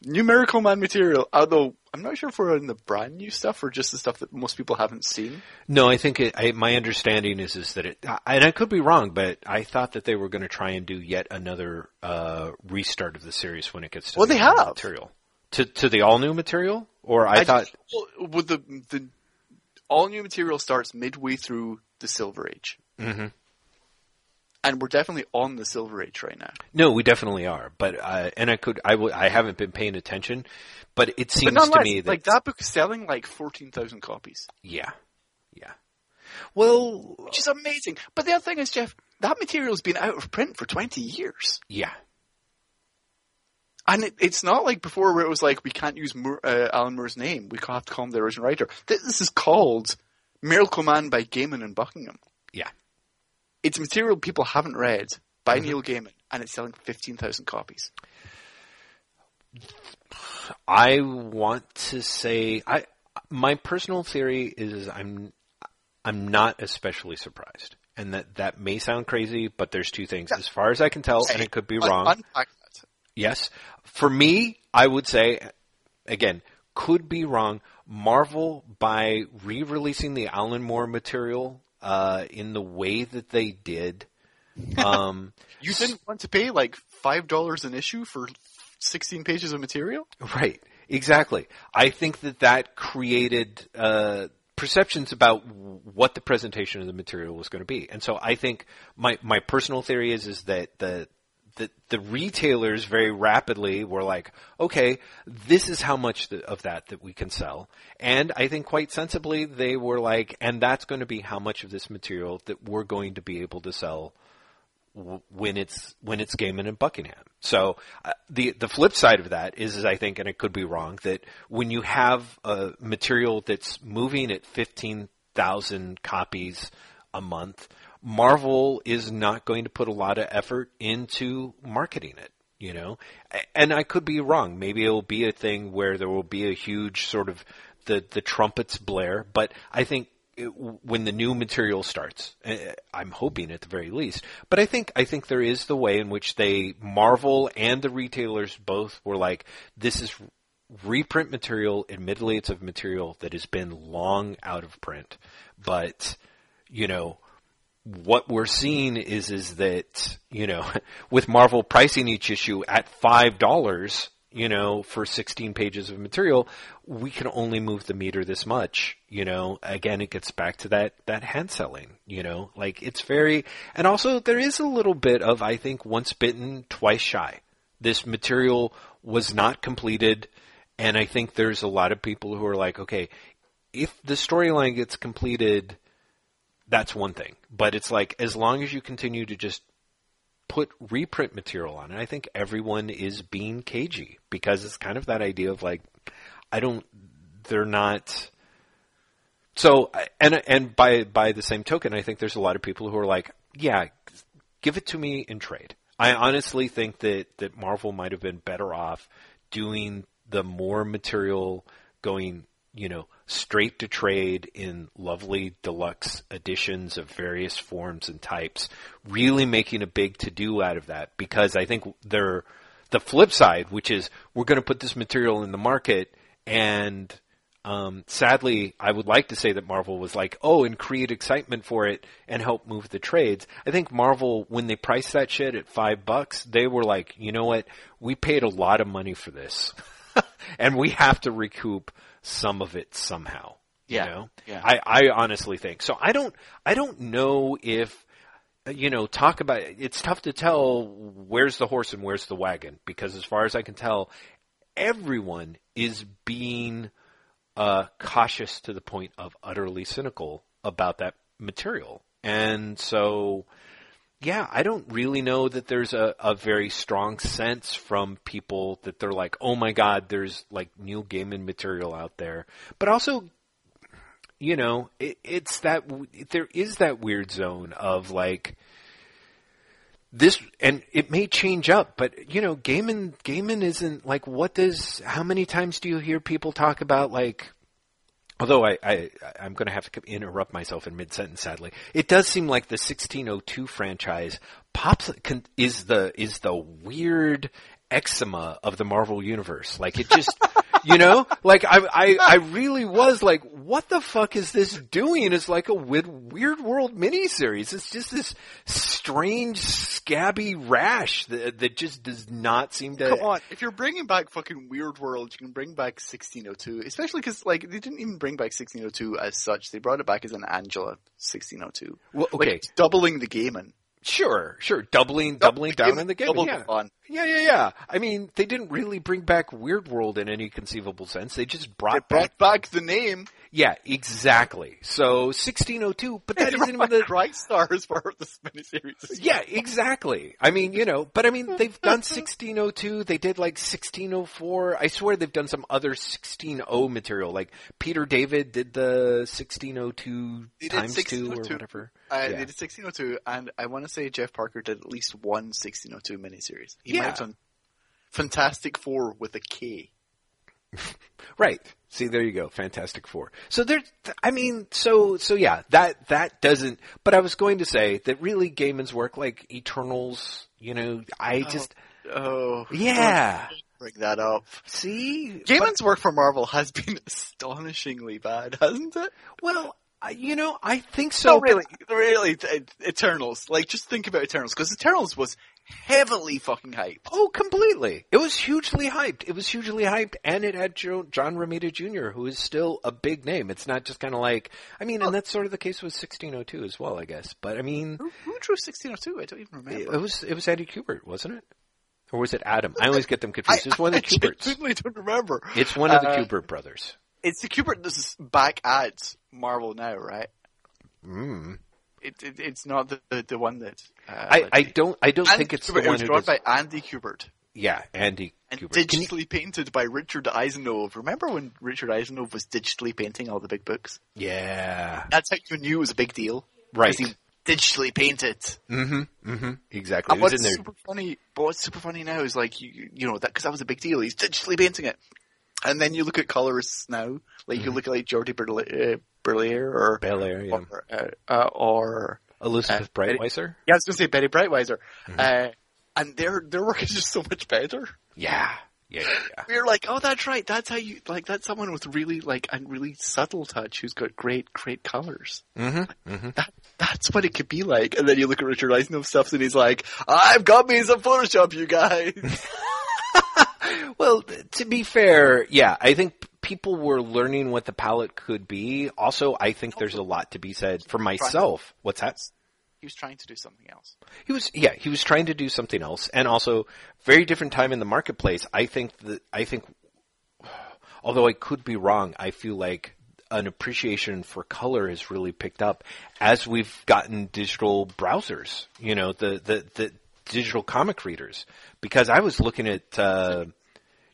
Miracleman material, although I'm not sure if we're in the brand new stuff or just the stuff that most people haven't seen. No, I think it, I, my understanding is is that it, and I could be wrong, but I thought that they were going to try and do yet another uh, restart of the series when it gets to Well, the they new have. material to to the all new material, or I, I thought well, with the the all new material starts midway through the Silver Age, Mhm. And we're definitely on the Silver Age right now. no, we definitely are, but uh, and I could I w- I haven't been paying attention, but it But seems to me that like that book is selling like fourteen thousand copies, yeah, yeah. Well, which is amazing. But the other thing is, Jeff, that material's been out of print for twenty years. yeah, And it, it's not like before where it was like, we can't use Moore, uh, Alan Moore's name. We have to call him the original writer. This, this is called Miracleman by Gaiman and Buckingham. yeah. It's material people haven't read by Mm-hmm. Neil Gaiman, and it's selling 15,000 copies. I want to say I my personal theory is I'm I'm not especially surprised. And that that may sound crazy, but there's two things. As far as I can tell, and it could be wrong. Yes. For me, I would say again, could be wrong. Marvel by re-releasing the Alan Moore material uh, in the way that they did um, You didn't want to pay like $5 an issue for 16 pages of material? Right. Exactly. I think that that created uh, perceptions about what the presentation of the material was going to be, and so I think my my personal theory is is that the the, the retailers very rapidly were like, okay, this is how much of that that we can sell, and I think quite sensibly they were like, and that's going to be how much of this material that we're going to be able to sell when it's when it's Gaiman and Buckingham. So uh, the the flip side of that is, is I think, and it could be wrong, that when you have a material that's moving at fifteen thousand copies a month, Marvel is not going to put a lot of effort into marketing it. You know, and I could be wrong. Maybe it'll be a thing where there will be a huge sort of the the trumpets blare, but I think it, when the new material starts. Uh, I'm hoping at the very least, but I think I think there is the way in which they Marvel and the retailers both were like, this is reprint material. Admittedly, it's of material that has been long out of print, but you know what we're seeing is is that you know with Marvel pricing each issue at five dollars you know for 16 pages of material we can only move the meter this much you know. Again it gets back to that that hand selling you know. Like it's very and also there is a little bit of I think once bitten twice shy. This material was not completed and I think there's a lot of people who are like okay if the storyline gets completed that's one thing. But it's like as long as you continue to just put reprint material on it, I think everyone is being cagey because it's kind of that idea of like I don't they're not so and and by by the same token, I think there's a lot of people who are like, yeah, give it to me in trade. I honestly think that that Marvel might have been better off doing the more material going you know, straight to trade in lovely deluxe editions of various forms and types, really making a big to do out of that because I think they're the flip side, which is we're going to put this material in the market and um, sadly, I would like to say that Marvel was like, oh, and create excitement for it and help move the trades. I think Marvel, when they priced that shit at five bucks, they were like, you know what? We paid a lot of money for this. and we have to recoup some of it somehow. Yeah, You know? yeah. I, I honestly think. So I don't I don't know if you know, talk about it's tough to tell where's the horse and where's the wagon because as far as I can tell, everyone is being uh, cautious to the point of utterly cynical about that material. And so, yeah, I don't really know that there's a, a very strong sense from people that they're like, oh my god, there's like Neil Gaiman material out there. But also, you know, it, it's that there is that weird zone of like this, and it may change up, but you know, Gaiman, Gaiman isn't like what does? How many times do you hear people talk about like? Although I, I I'm going to have to interrupt myself in mid sentence. Sadly, it does seem like the 1602 franchise pops is the is the weird eczema of the Marvel universe. Like it just, you know, like I, I, I really was like, what the fuck is this doing? It's like a weird, weird world miniseries. It's just this strange, scabby rash that, that just does not seem to. Come on, if you're bringing back fucking Weird World, you can bring back 1602, especially because like they didn't even bring back 1602 as such. They brought it back as an Angela 1602. Well, okay, it's doubling the gaming. Sure, sure, doubling, doubling down in the game. Yeah. yeah, yeah, yeah. I mean, they didn't really bring back Weird World in any conceivable sense. They just They brought back brought back the name. Yeah, exactly. So 1602, but that isn't even the. Christ Star as part of this miniseries. Yeah, exactly. I mean, you know, but I mean, they've done 1602. They did like 1604. I swear they've done some other 1600 material. Like Peter David did the 1602 They did times two or 1602. whatever. Uh, Yeah. They did 1602, and I want to say Jeff Parker did at least one 1602 miniseries. He Yeah. might have done Fantastic Four with a K. Right. See, there you go. Fantastic Four. So there, I mean, so, so yeah, that, that doesn't, but I was going to say that really Gaiman's work, like Eternals, you know, I oh, just, Oh, yeah. bring that up. See? Gaiman's work for Marvel has been astonishingly bad, hasn't it? Well, you know, I think so. No, really, really, Eternals. Like, just think about Eternals, because Eternals was heavily fucking hyped. Oh, completely. It was hugely hyped. It was hugely hyped, and it had Jo- John Romita Jr., who is still a big name. It's not just kind of like, I mean, and that's sort of the case with 1602 as well, I guess. But I mean, Who, who drew 1602? I don't even remember. it was it was Andy Kubert, wasn't it? Or was it Adam? I always get them confused. It's one of the I Kuberts. genuinely don't remember. It's one of the Uh, Kubert brothers. It's the Kubert this is back at Marvel now, right? Mm. It, it it's not the the, one that uh, I, I don't I don't Andy think it's Kubert, the it was drawn by Andy Kubert yeah Andy and Kubert. Can you- digitally painted by Richard Isanove. Remember when Richard Isanove was digitally painting all the big books? yeah, That's how you knew it was a big deal. Right, he digitally painted. Mm-hmm. Mm-hmm. Exactly. And what's super funny, but what's super funny now is like you, you know that because that was a big deal. He's digitally painting it, and then you look at colorists now, like Mm-hmm. you look at like Jordie uh, Berlier or Bel Air, yeah. or, uh, uh, or Elizabeth uh, Breitweiser. yeah, I was gonna say Betty Breitweiser, Mm-hmm. uh, and their their work is just so much better. Yeah. Yeah. Yeah. yeah. We're like, oh, that's right. That's how you like. That's someone with really like a really subtle touch who's got great, great colors. Mm-hmm. Mm-hmm. That that's what it could be like. And then you look at Richard Isanove stuff, and he's like, "I've got me some Photoshop, you guys." Well, to be fair, yeah, I think people were learning what the palette could be. Also, I think there's a lot to be said for myself. What's that? he was trying to do something else. He was, yeah, he was trying to do something else, and also very different time in the marketplace. I think that I think, although I could be wrong, I feel like an appreciation for color has really picked up as we've gotten digital browsers. You know, the the the digital comic readers. Because I was looking at, uh,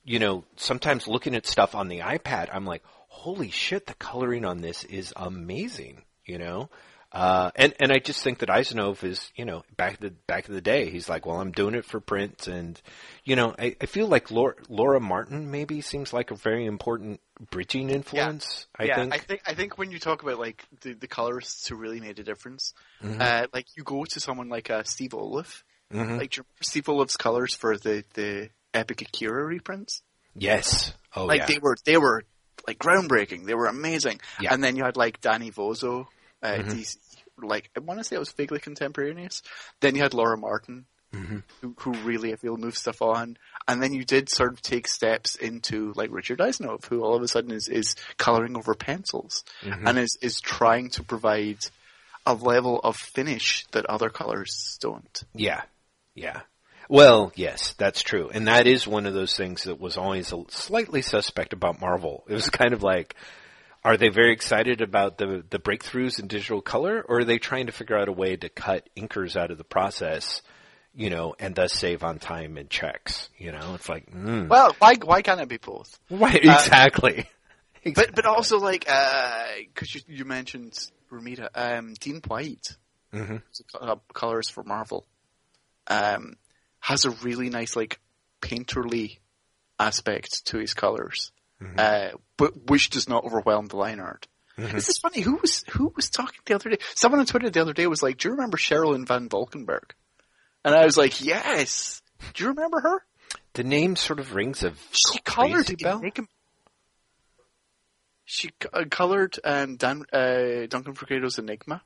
you know, sometimes looking at stuff on the iPad, I'm like, holy shit, the coloring on this is amazing. You know. Uh, and, and I just think that Isanove is, you know, back the, back in the day, he's like, well, I'm doing it for print. And, you know, I, I feel like Laura, Laura Martin maybe seems like a very important bridging influence. I yeah, think. I think I think when you talk about like the, the colorists who really made a difference, Mhm. uh, like you go to someone like uh, Steve Oliff. Mhm. Like, do you remember Steve Oliff's colors for the the Epic Akira reprints? yes. Oh, like yeah. they were they were like groundbreaking. They were amazing. Yeah. And then you had like Danny Vozzo, uh, Mhm. DC, like I want to say it was vaguely contemporaneous. Then you had Laura Martin, Mhm. who, who really I feel moved stuff on. And then you did sort of take steps into like Richard Isanove, who all of a sudden is is coloring over pencils Mhm. and is is trying to provide a level of finish that other colors don't. Yeah. Yeah. Well, yes, that's true. And that is one of those things that was always a slightly suspect about Marvel. It was kind of like, are they very excited about the, the breakthroughs in digital color or are they trying to figure out a way to cut inkers out of the process, you know, and thus save on time and checks, you know? It's like, mm. Well, why why can't it be both? right, exactly. But but also like because you you mentioned Romita, um, Dean White, hmm who's a co- uh, colorist for Marvel, um, has a really nice like painterly aspect to his colors, Mhm. uh, but which does not overwhelm the line art. Mhm. This is funny. Who was who was talking the other day? Someone on Twitter the other day was like, "Do you remember Sherilyn Van Valkenburgh?" And I was like, "Yes." Do you remember her? The name sort of rings a She colored bell. Enigma. She uh, colored um, Dan, uh, Duncan Fegredo's Enigma.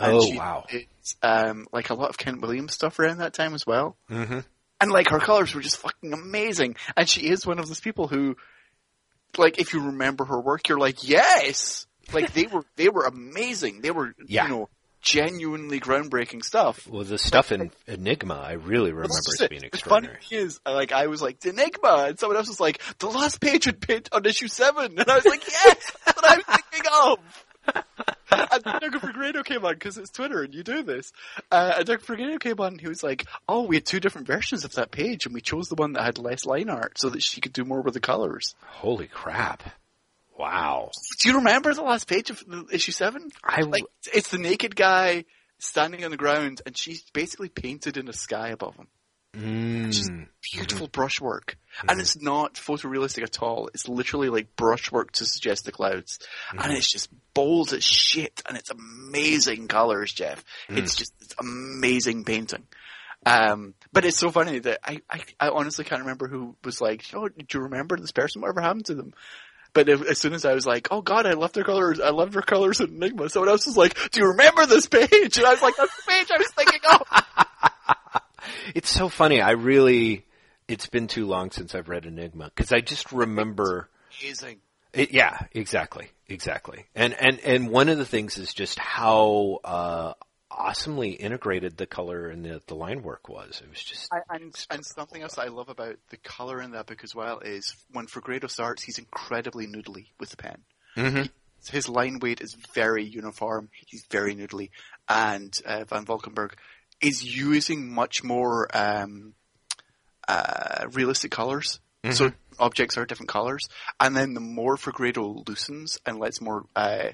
And Oh she wow. did, um, like a lot of Kent Williams stuff around that time as well. Mm-hmm. And like her colors were just fucking amazing. And she is one of those people who, like, if you remember her work, you're like, yes! Like they were, they were amazing. They were, Yeah. you know, genuinely groundbreaking stuff. Well, the stuff in Enigma, I really remember as being The funny is, uh, like, I was like, Enigma, and someone else was like, the last page on, page, on issue seven, and I was like, yes, that's what I'm thinking of. And Doug Fegredo came on, because it's Twitter, and you do this. Uh, and Doug Fegredo came on, and he was like, oh, we had two different versions of that page, and we chose the one that had less line art, so that she could do more with the colors. Holy crap! Wow. Do you remember the last page of the- issue seven? I Like, it's the naked guy standing on the ground, and she's basically painted in a sky above him. Just mm, beautiful brushwork. And it's not photorealistic at all. It's literally like brushwork to suggest the clouds. And it's just bold as shit and it's amazing colors, Jeff. It's just it's amazing painting. Um, but it's so funny that I, I, I honestly can't remember who was like, oh, do you remember this person? Whatever happened to them? But if, as soon as I was like, oh god, I love their colors, I love their colors in Enigma, someone else was like, do you remember this page? And I was like, that's the page I was thinking. It's so funny. I really, it's been too long since I've read Enigma because I just remember. Amazing. It, yeah, exactly, exactly. And and and one of the things is just how uh, awesomely integrated the color and the the line work was. It was just I, and, and something else I love about the color in that book as well is when Fegredo starts, he's incredibly noodly with the pen. Mhm. His line weight is very uniform. He's very noodly, and uh, Van Valkenburgh is using much more um, uh, realistic colors. So objects are different colors, and then the more Fegredo loosens and lets more uh,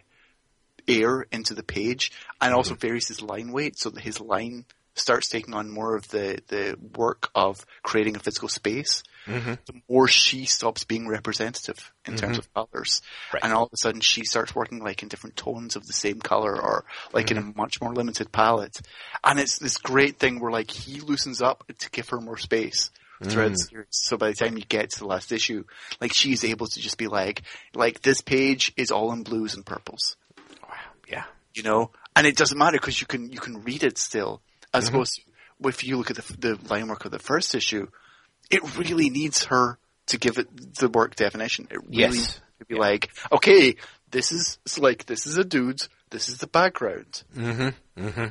air into the page, and also varies his line weight. So that his line starts taking on more of the, the work of creating a physical space, Mm-hmm. the more she stops being representative in terms mm-hmm. of colors. Right. And all of a sudden she starts working like in different tones of the same color or like in a mm-hmm. much more limited palette. And it's this great thing where like he loosens up to give her more space throughout the mm. series. So by the time you get to the last issue, like she's able to just be like, like this page is all in blues and purples wow. Yeah. you know, and it doesn't matter because you can you can read it still, as opposed to if you look at the the line work of the first issue, it really needs her to give it the work definition. It really Yes. needs to be Yeah. like, okay, this is it's like this is a dude, this is the background. Mm-hmm. Mm-hmm.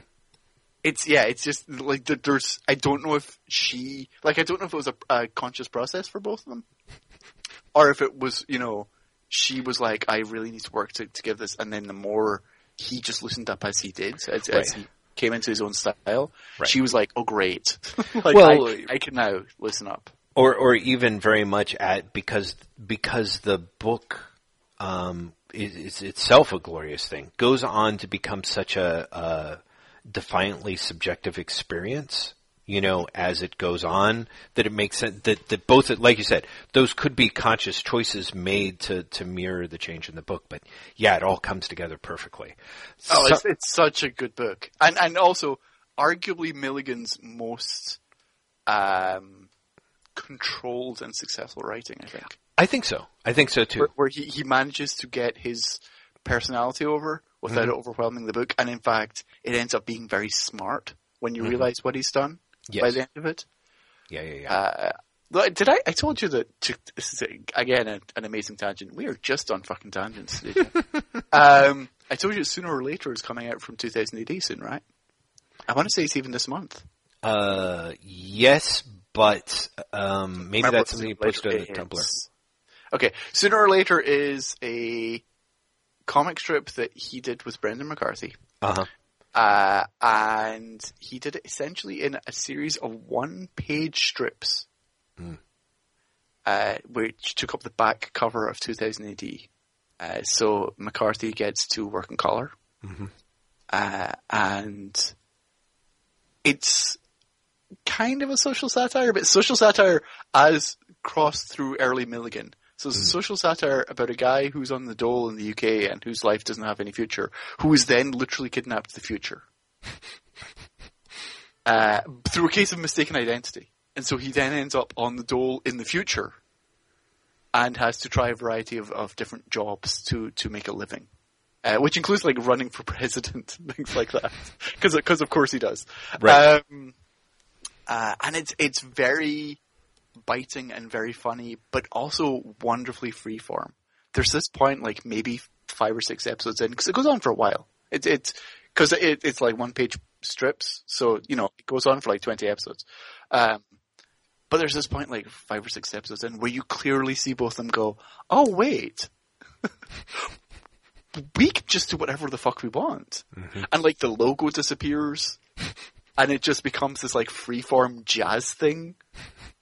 It's yeah, it's just like. There's I don't know if she like I don't know if it was a, a conscious process for both of them, or if it was you know she was like I really need to work to to give this, and then the more he just loosened up as he did as, Right. as he came into his own style, Right. she was like, oh great, like Well- I, I can now listen up. or or even very much at because because the book um, is, is itself a glorious thing goes on to become such a, a defiantly subjective experience. You know, as it goes on, that it makes sense that, that both, like you said, those could be conscious choices made to, to mirror the change in the book. But yeah, it all comes together perfectly. Oh, So- it's, it's such a good book, and and also arguably Milligan's most um, controlled and successful writing. I think. I think so. I think so too. where, where he, he manages to get his personality over without it overwhelming the book, and in fact, it ends up being very smart when you realize what he's done by the end of it. Yeah, yeah, yeah. Uh, did I? I told you that. To, this is again a, an amazing tangent. We are just on fucking tangents. today. um, I told you sooner or later is coming out from 2000 AD soon, right? I want to say it's even this month. Uh, yes, but um, maybe Remember that's something you posted on the Tumblr. Okay, sooner or later is a comic strip that he did with Brendan McCarthy. Uh huh. Uh, and he did it essentially in a series of one-page strips, uh, which took up the back cover of 2000 AD. Uh, so McCarthy gets to work in color, uh, and it's kind of a social satire, but social satire as crossed through early Milligan. So it's a social satire about a guy who's on the dole in the UK and whose life doesn't have any future, who is then literally kidnapped to the future. uh, through a case of mistaken identity. and so he then ends up on the dole in the future, and has to try a variety of, of different jobs to to make a living. Uh, which includes like running for president and things like that, because of course he does. Right. Um, uh, and it's it's very biting and very funny, but also wonderfully freeform. There's this point, like maybe five or six episodes in, because it goes on for a while. It, it's because it, it's like one page strips, so you know it goes on for like twenty episodes. Um, but there's this point, like five or six episodes in, where you clearly see both of them go, "Oh wait." we can just do whatever the fuck we want. And like the logo disappears and it just becomes this like freeform jazz thing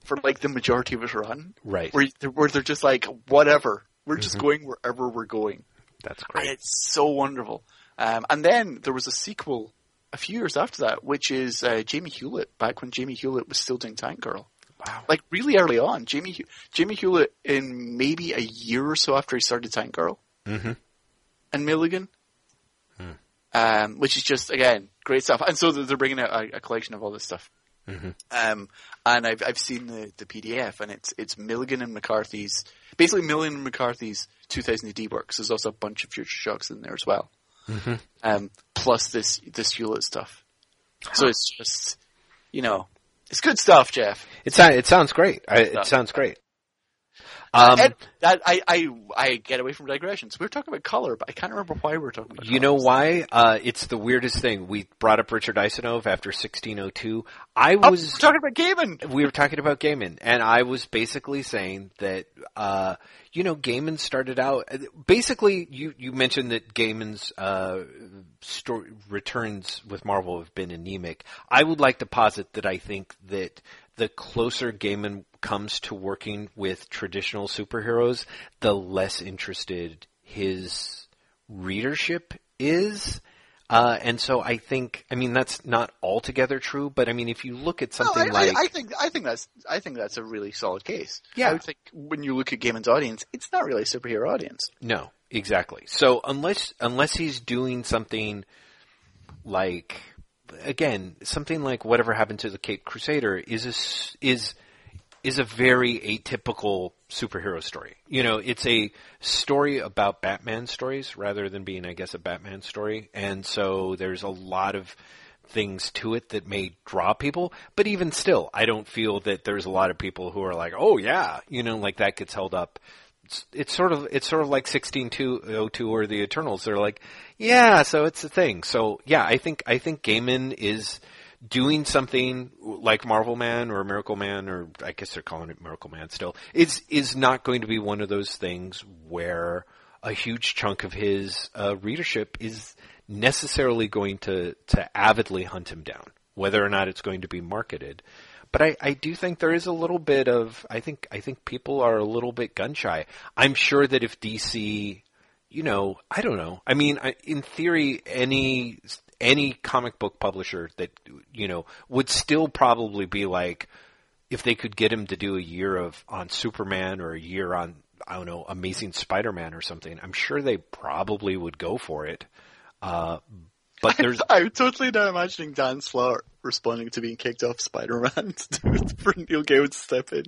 for like the majority of its run. Right. Where, where they're just like, whatever. We're just going wherever we're going. That's And great. it's so wonderful. Um, and then there was a sequel a few years after that, which is uh, Jamie Hewlett, back when Jamie Hewlett was still doing Tank Girl. Wow. Like really early on, Jamie Jamie Hewlett in maybe a year or so after he started Tank Girl Mhm. and Milligan, um, which is just again great stuff. And so they're bringing out a, a collection of all this stuff. Um, and I've I've seen the, the PDF, and it's it's Milligan and McCarthy's basically Milligan and McCarthy's 2000 AD works. There's also a bunch of Future Shocks in there as well, um, plus this this Hewlett stuff. So it's just you know it's good stuff, Jeff. It, sou- it sounds great. I, it sounds great. Um, and that I, I I get away from digressions. We were talking about color, but I can't remember why we were talking about. You know why? Uh, it's the weirdest thing. We brought up Richard Isanove after 1602. I Oh, was we're talking about Gaiman. we were talking about Gaiman, and I was basically saying that, uh, you know, Gaiman started out, basically, you, you mentioned that Gaiman's, uh, story, returns with Marvel have been anemic. I would like to posit that I think that the closer Gaiman comes to working with traditional superheroes, the less interested his readership is. Uh, and so I think, I mean, that's not altogether true, but I mean, if you look at No, something I, like, I, I think I think that's I think that's a really solid case. Yeah. I would think when you look at Gaiman's audience, it's not really a superhero audience. No, exactly. So unless unless he's doing something like again something like whatever happened to the Cape Crusader is a is is a very atypical superhero story. You know, it's a story about Batman stories rather than being, I guess, a Batman story. And so there's a lot of things to it that may draw people. But even still, I don't feel that there's a lot of people who are like, oh yeah, you know, like that gets held up. It's, sort of it's sort of like 16202 or the Eternals. They're like, yeah, so it's a thing. So yeah, I think I think Gaiman is doing something like Marvelman or Miracleman, or I guess they're calling it Miracleman still, is is not going to be one of those things where a huge chunk of his uh, readership is necessarily going to to avidly hunt him down, whether or not it's going to be marketed. But I, I do think there is a little bit of I think I think people are a little bit gun shy. I'm sure that if DC you know, I don't know. I mean, I, in theory, any any comic book publisher that you know would still probably be like, if they could get him to do a year of on Superman or a year on I don't know Amazing Spider-Man or something, I'm sure they probably would go for it. Uh, but there's I'm totally now imagining Dan Slott responding to being kicked off Spider-Man for Neil Gaiman to step in.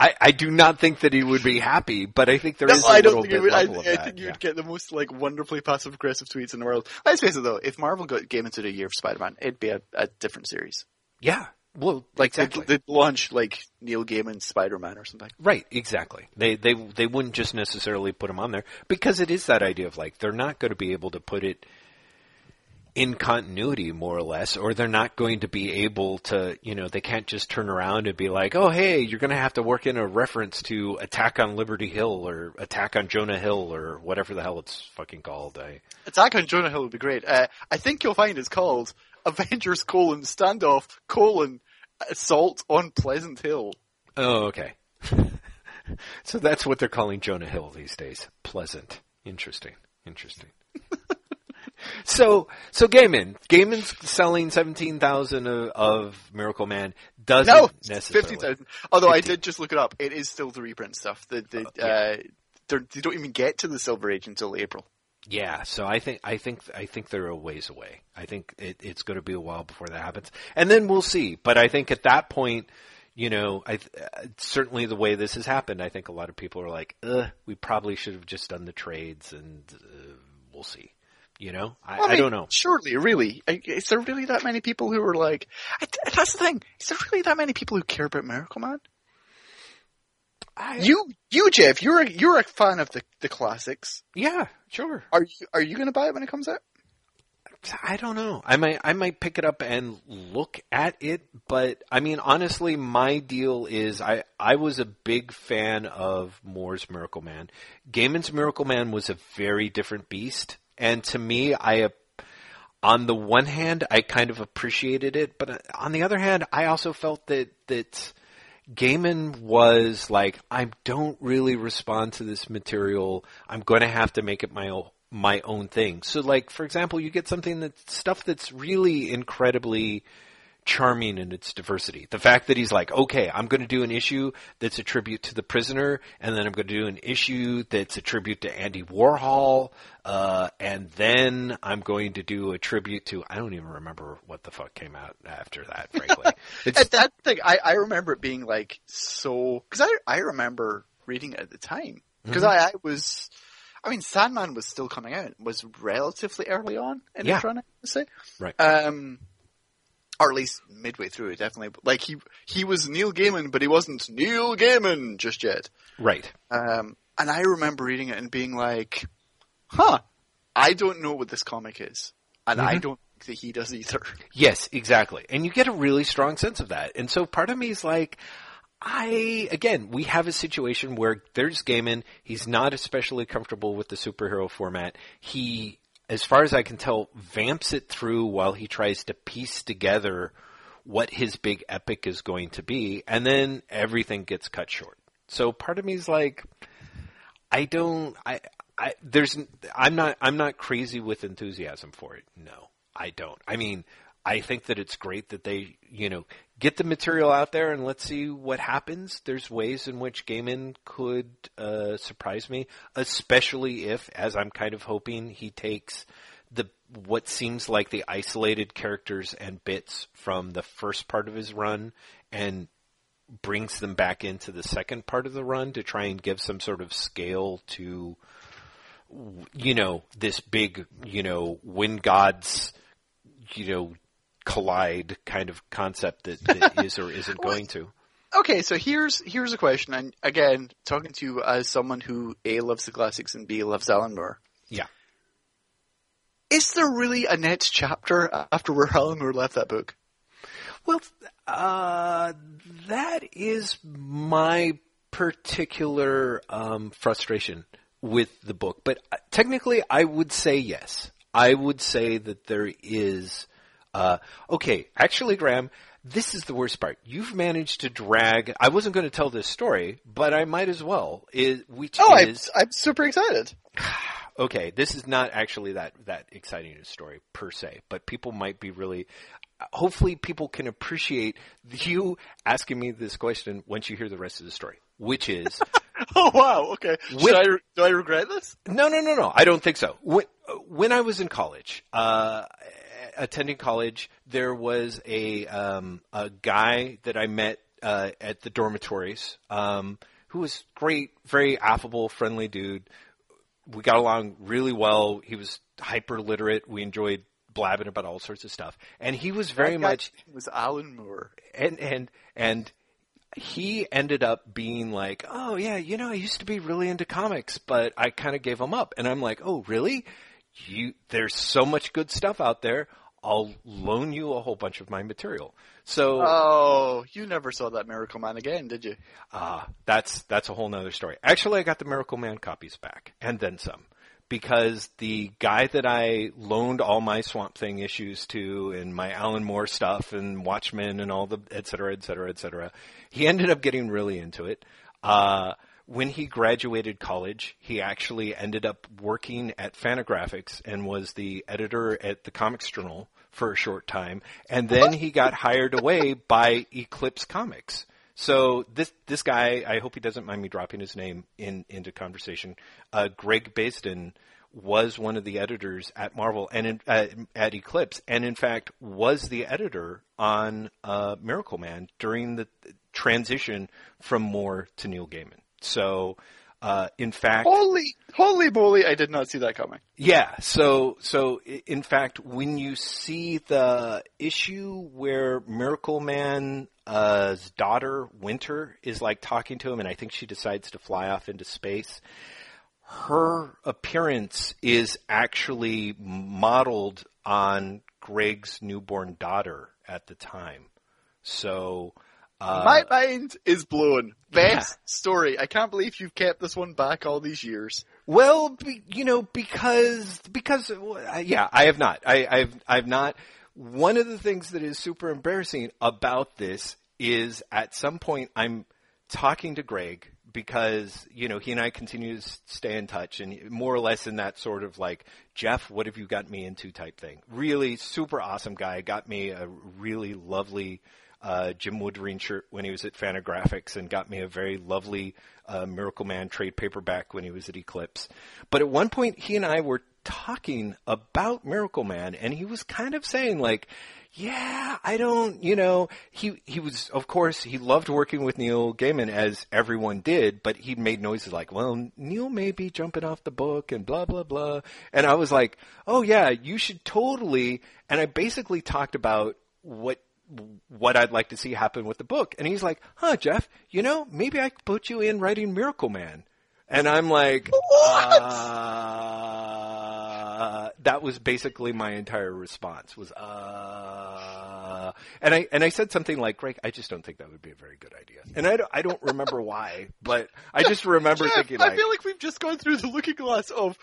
I, I do not think that he would be happy, but I think there No, is a I little don't think bit would. I, of I think you'd get the most like wonderfully passive aggressive tweets in the world. Let's face it though, if Marvel got Gaiman to do a year of Spider-Man, it'd be a, a different series. Yeah, well, Like exactly. they'd, they'd launch like Neil Gaiman Spider-Man or something. Right, exactly. They they they wouldn't just necessarily put him on there because it is that idea of like they're not going to be able to put it in continuity more or less or they're not going to be able to, you know, they can't just turn around and be like, "Oh, hey, you're going to have to work in a reference to Attack on Liberty Hill or Attack on Jonah Hill or whatever the hell it's fucking called." I Attack on Jonah Hill would be great. Uh, I think you'll find it's called Avengers colon standoff colon assault on Pleasant Hill. Oh, okay. so that's what they're calling Jonah Hill these days. Pleasant. Interesting. Interesting. so, so Gaiman, Gaiman's selling seventeen thousand of, of Miracleman doesn't No, necessarily. fifty thousand. Although I did just look it up, it is still the reprint stuff. The, the, yeah. uh, they don't even get to the Silver Age until April. Yeah, so I think I think I think they're a ways away. I think it, it's going to be a while before that happens, and then we'll see. But I think at that point, you know, I uh, certainly the way this has happened, I think a lot of people are like, we probably should have just done the trades, and uh, we'll see. You know, I, Well, I, mean, don't know. Surely, really, is there really that many people who are like? That's the thing. Is there really that many people who care about Miracleman? I, You, you, Jeff, you're a, you're a fan of the the classics. yeah, sure. Are you are you going to buy it when it comes out? I don't know. I might I might pick it up and look at it, but I mean honestly, my deal is I I was a big fan of Moore's Miracleman. Gaiman's Miracleman was a very different beast, and to me, I on the one hand I kind of appreciated it, but uh, on the other hand, I also felt that that Gaiman was like, I don't really respond to this material. I'm going to have to make it my own my own thing. So, like for example, you get something that stuff that's really incredibly charming in its diversity. The fact that he's like, okay, I'm going to do an issue that's a tribute to the prisoner, and then I'm going to do an issue that's a tribute to Andy Warhol, uh, and then I'm going to do a tribute to I don't even remember what the fuck came out after that. Frankly, it's At that thing, I, I remember it being like so because I I remember reading it at the time because I, I was. I mean, Sandman was still coming out. Was relatively early on in Yeah. its run, I would say. Right. Um, or at least midway through, it, definitely. Like he he was Neil Gaiman, but he wasn't Neil Gaiman just yet. right. Um, and I remember reading it and being like, "Huh, I don't know what this comic is, and I Mhm. don't think that he does either." Yes, exactly. And you get a really strong sense of that. And so part of me is like, I, again, we have a situation where there's Gaiman. He's not especially comfortable with the superhero format. He, as far as I can tell, vamps it through while he tries to piece together what his big epic is going to be. And then everything gets cut short. So part of me is like, I don't, I, I, there's, I'm not, I'm not crazy with enthusiasm for it. No, I don't. I mean, I think that it's great that they, you know, get the material out there and let's see what happens. There's ways in which Gaiman could uh, surprise me, especially if, as I'm kind of hoping, he takes the what seems like the isolated characters and bits from the first part of his run and brings them back into the second part of the run to try and give some sort of scale to you know this big you know when gods you know collide kind of concept that, that is or isn't going to Okay, so here's here's a question, and again, talking to you as someone who a loves the classics and b loves Alan Moore. Yeah. Is there really a next chapter after where Alan Moore left that book? Well, uh, that is my particular um, frustration with the book. But uh, technically, I would say yes. I would say that there is. Uh, okay, actually, Graham, this is the worst part. You've managed to drag. I wasn't going to tell this story, but I might as well. Is which Oh, I'm, is I'm super excited. okay, this is not actually that that exciting a story per se, but people might be really. Hopefully, people can appreciate you asking me this question once you hear the rest of the story, which is Oh wow, okay. Should I, do I regret this? no, no, no, no. I don't think so. When, when I was in college, uh, attending college, there was a um, a guy that I met uh, at the dormitories um, who was great, very affable, friendly dude. We got along really well. He was hyper literate. We enjoyed blabbing about all sorts of stuff, and he was very much was Alan Moore. and and and he ended up being like, "Oh yeah, you know, I used to be really into comics, but I kind of gave them up." And I'm like, "Oh, really? You there's so much good stuff out there. I'll loan you a whole bunch of my material." So Oh, you never saw that Miracleman again, did you? uh, that's that's a whole nother story. Actually, I got the Miracleman copies back and then some because the guy that I loaned all my Swamp Thing issues to and my Alan Moore stuff and Watchmen and all the et cetera, et cetera, et cetera, he ended up getting really into it. Uh, when he graduated college, he actually ended up working at Fantagraphics and was the editor at the Comics Journal for a short time. And then he got hired away by Eclipse Comics. So this this guy, I hope he doesn't mind me dropping his name in into conversation. Uh, Greg Basden was one of the editors at Marvel and in, uh, at Eclipse, and in fact was the editor on uh, Miracleman during the transition from Moore to Neil Gaiman. So, uh, in fact, holy, holy moly, I did not see that coming. Yeah. So, so in fact, when you see the issue where Miracleman's daughter Winter is like talking to him, and I think she decides to fly off into space her appearance is actually modeled on Greg's newborn daughter at the time. So, uh, my mind is blown. Best yeah. story. I can't believe you've kept this one back all these years. Well, be, you know, because because yeah, I have not. I, I've I've not. One of the things that is super embarrassing about this is at some point I'm talking to Greg because you know he and I continue to stay in touch, and more or less in that sort of like Jeff, what have you got me into type thing. Really super awesome guy. Got me a really lovely uh, Jim Woodring shirt when he was at Fantagraphics, and got me a very lovely uh, Miracleman trade paperback when he was at Eclipse. But at one point, he and I were talking about Miracleman, and he was kind of saying like yeah, I don't, you know, he, he was, of course, he loved working with Neil Gaiman as everyone did, but he made noises like, well, Neil may be jumping off the book and blah, blah, blah. And I was like, oh yeah, you should totally, and I basically talked about what what I'd like to see happen with the book. And he's like, huh, Jeff, you know, maybe I could put you in writing Miracleman. And I'm like, uh, that was basically my entire response was, uh, and I, and I said something like, Greg, I just don't think that would be a very good idea. And I don't, I don't remember why, but I just remember Jeff, thinking like, I feel like we've just gone through the looking glass of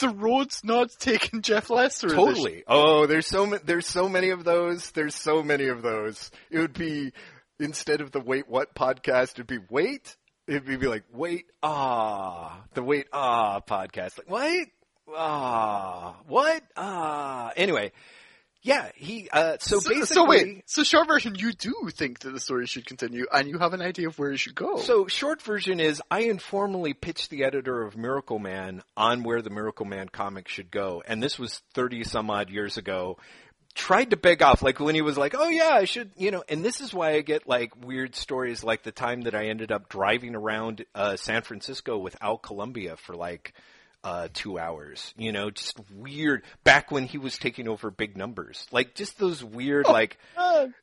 the roads not taking Jeff Lester. Totally. Oh, there's so many, there's so many of those. There's so many of those. It would be, instead of the Wait What podcast, it'd be Wait it'd be like, wait, ah, the wait, ah podcast. Like, wait, ah, what, ah. Anyway, yeah, he, uh, so, so basically. So wait, so short version, you do think that the story should continue and you have an idea of where it should go. So short version is I informally pitched the editor of Miracleman on where the Miracleman comic should go. And this was 30 some odd years ago tried to beg off, like when he was like, "Oh yeah, I should," you know. And this is why I get like weird stories, like the time that I ended up driving around uh, San Francisco with Al Columbia for like uh, two hours. You know, just weird. Back when he was taking over big numbers, like just those weird, oh, like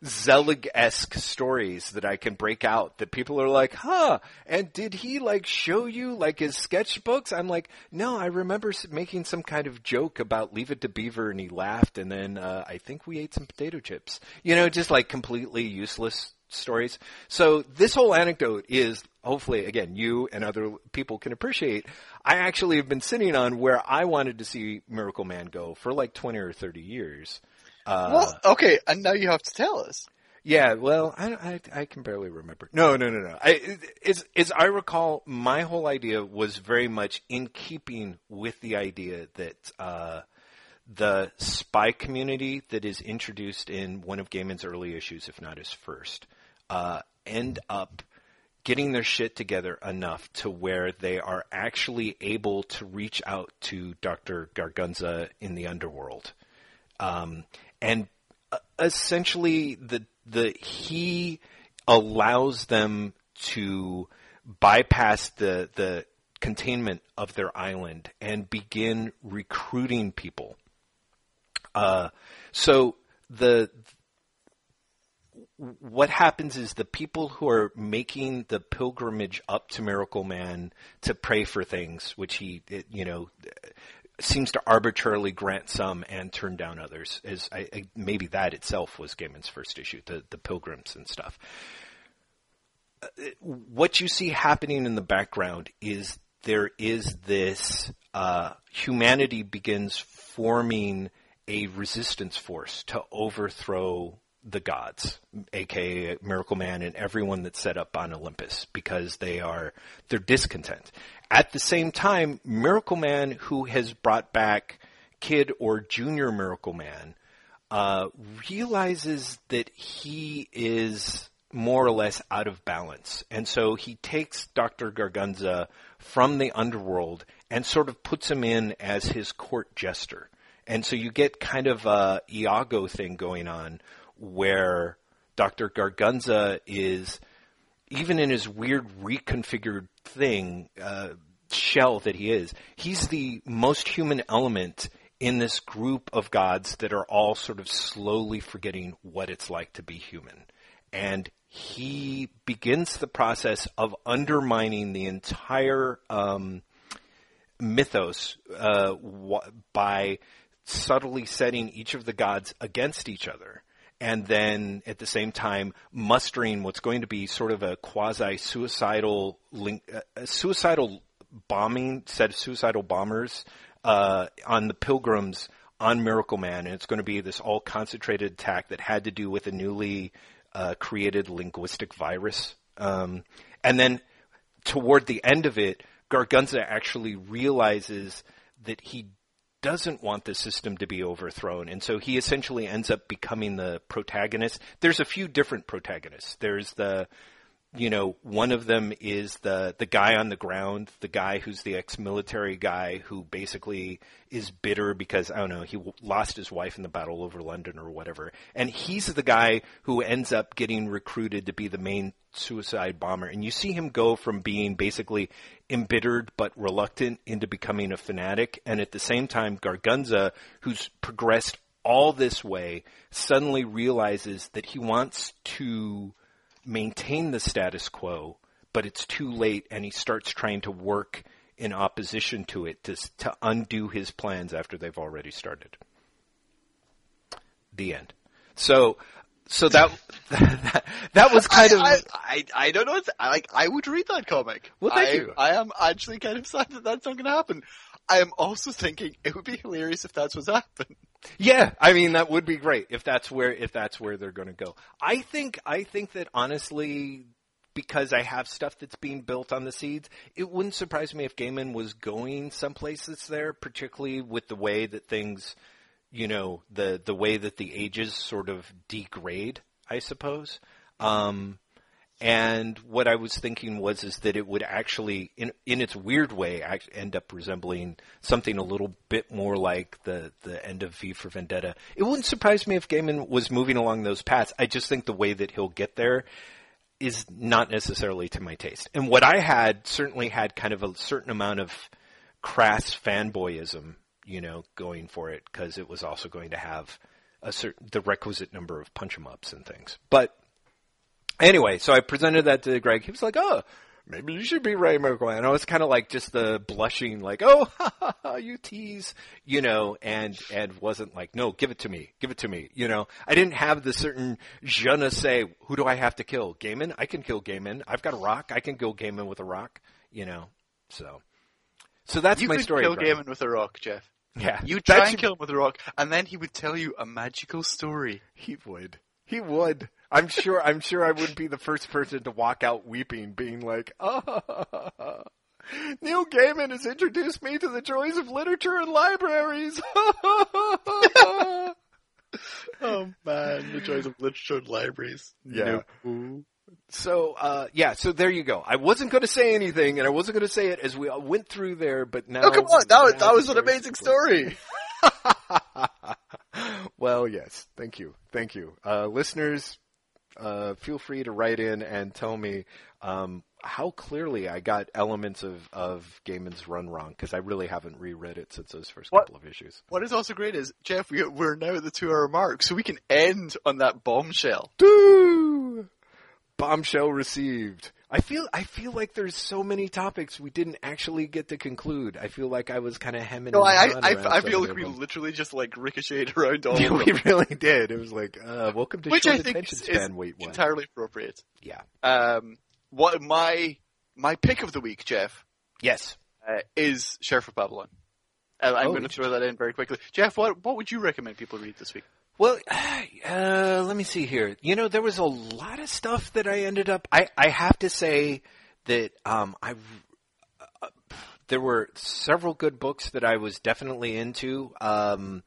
Zelig esque stories that I can break out. That people are like, "Huh?" And did he like show you like his sketchbooks? I'm like, no, I remember making some kind of joke about Leave It to Beaver, and he laughed, and then uh, I think we ate some potato chips. You know, just like completely useless stories. So this whole anecdote is hopefully again you and other people can appreciate. I actually have been sitting on where I wanted to see Miracleman go for like 20 or 30 years. Uh, well, okay, and now you have to tell us. Yeah, well, I, I, I can barely remember. No, no, no, no. I, as, as I recall, my whole idea was very much in keeping with the idea that uh, the spy community that is introduced in one of Gaiman's early issues, if not his first, uh, end up getting their shit together enough to where they are actually able to reach out to Dr. Gargunza in the underworld. Um, and uh, essentially the the he allows them to bypass the the containment of their island and begin recruiting people. Uh, so the what happens is the people who are making the pilgrimage up to Miracleman to pray for things, which he, you know, seems to arbitrarily grant some and turn down others. Is I, I, maybe that itself was Gaiman's first issue, the the pilgrims and stuff. Uh, what you see happening in the background is there is this uh, humanity begins forming a resistance force to overthrow the gods, aka Miracleman and everyone that's set up on Olympus because they are they're discontent. At the same time, Miracleman who has brought back Kid or Junior Miracleman uh, realizes that he is more or less out of balance. And so he takes Dr. Gargunza from the underworld and sort of puts him in as his court jester. And so you get kind of a Iago thing going on where Dr. Gargunza is, even in his weird reconfigured thing, uh, shell that he is, he's the most human element in this group of gods that are all sort of slowly forgetting what it's like to be human. And he begins the process of undermining the entire um, mythos uh, by subtly setting each of the gods against each other. And then at the same time mustering what's going to be sort of a quasi suicidal link, uh, suicidal bombing set of suicidal bombers uh, on the pilgrims on Miracleman, and it's going to be this all concentrated attack that had to do with a newly uh, created linguistic virus. Um, and then toward the end of it, Gargunza actually realizes that he doesn't want the system to be overthrown, and so he essentially ends up becoming the protagonist. There's a few different protagonists. There's the you know, one of them is the the guy on the ground, the guy who's the ex-military guy who basically is bitter because I don't know he lost his wife in the battle over London or whatever, and he's the guy who ends up getting recruited to be the main suicide bomber. And you see him go from being basically embittered but reluctant into becoming a fanatic, and at the same time, Gargunza, who's progressed all this way, suddenly realizes that he wants to maintain the status quo, but it's too late, and he starts trying to work in opposition to it to, to undo his plans after they've already started. The end. So, so that that, that was kind I, of. I, I, I don't know. I like. I would read that comic. Well, thank I, you. I am actually kind of sad that that's not going to happen. I am also thinking it would be hilarious if that's what's happened. Yeah, I mean that would be great if that's where if that's where they're going to go. I think I think that honestly because I have stuff that's being built on the seeds, it wouldn't surprise me if Gaiman was going someplace that's there, particularly with the way that things, you know, the the way that the ages sort of degrade, I suppose. Um, and what I was thinking was is that it would actually, in in its weird way, end up resembling something a little bit more like the the end of V for Vendetta. It wouldn't surprise me if Gaiman was moving along those paths. I just think the way that he'll get there is not necessarily to my taste. And what I had certainly had kind of a certain amount of crass fanboyism, you know, going for it because it was also going to have a certain the requisite number of punch 'em ups and things, but Anyway, so I presented that to Greg. He was like, "Oh, maybe you should be Ray McGuire." And I was kind of like just the blushing, like, "Oh, ha, ha, ha, you tease," you know, and and wasn't like, "No, give it to me, give it to me," you know. I didn't have the certain je ne sais. Who do I have to kill? Gaiman? I can kill Gaiman. I've got a rock. I can kill Gaiman with a rock, you know. So, so that's you my could story. kill Greg. Gaiman with a rock, Jeff. Yeah, You try and kill him with a rock, and then he would tell you a magical story. He would. He would. I'm sure. I'm sure I wouldn't be the first person to walk out weeping, being like, "Oh, Neil Gaiman has introduced me to the joys of literature and libraries." Oh man, the joys of literature and libraries. Yeah. No. so, uh, yeah. So there you go. I wasn't going to say anything, and I wasn't going to say it as we went through there, but now. Oh come on, that was, that was an amazing story. well, yes. Thank you. Thank you. Uh, listeners, uh, feel free to write in and tell me um, how clearly I got elements of, of Gaiman's run wrong, because I really haven't reread it since those first What? couple of issues. What is also great is, Jeff, we, we're now at the two hour mark, so we can end on that bombshell. Doo! Bombshell received. I feel I feel like there's so many topics we didn't actually get to conclude. I feel like I was kind of hemming. No, I, and I, around I feel like we them. literally just like ricocheted around all Yeah, we really did. It was like, uh, welcome to Which short I think attention is, span. Wait, what? entirely appropriate. yeah. Um, what my my pick of the week, Jeff, Yes. uh, is Sheriff of Babylon. Uh, I'm Oh, going to throw that in very quickly. Jeff, what what would you recommend people read this week? Well, uh, let me see here. You know, there was a lot of stuff that I ended up. I I have to say that um I. Uh, there were several good books that I was definitely into. Um,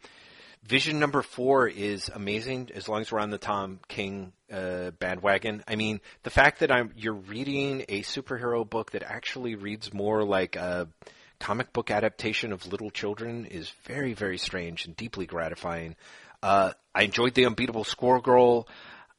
Vision number four is amazing as long as we're on the Tom King uh, bandwagon. I mean, the fact that I'm you're reading a superhero book that actually reads more like a comic book adaptation of Little Children is very, very strange and deeply gratifying. Uh, I enjoyed the Unbeatable Squirrel Girl.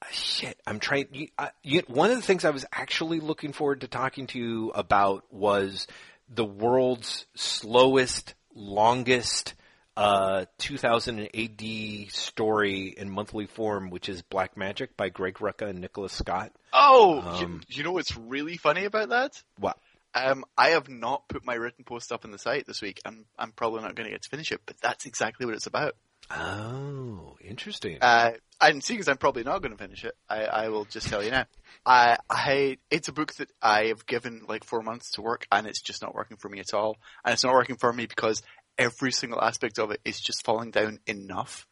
Uh, shit, I'm trying. You, uh, you, one of the things I was actually looking forward to talking to you about was the world's slowest, longest uh, 2000 AD story in monthly form, which is Black Magick by Greg Rucka and Nicola Scott. Oh, Um, you, you know what's really funny about that? What? Um, I have not put my written post up on the site this week. I'm I'm probably not going to get to finish it, but that's exactly what it's about. Oh, interesting. Uh, and seeing as I'm probably not going to finish it, I, I will just tell you now. I, I, it's a book that I have given like four months to work, and it's just not working for me at all. And it's not working for me because every single aspect of it is just falling down enough.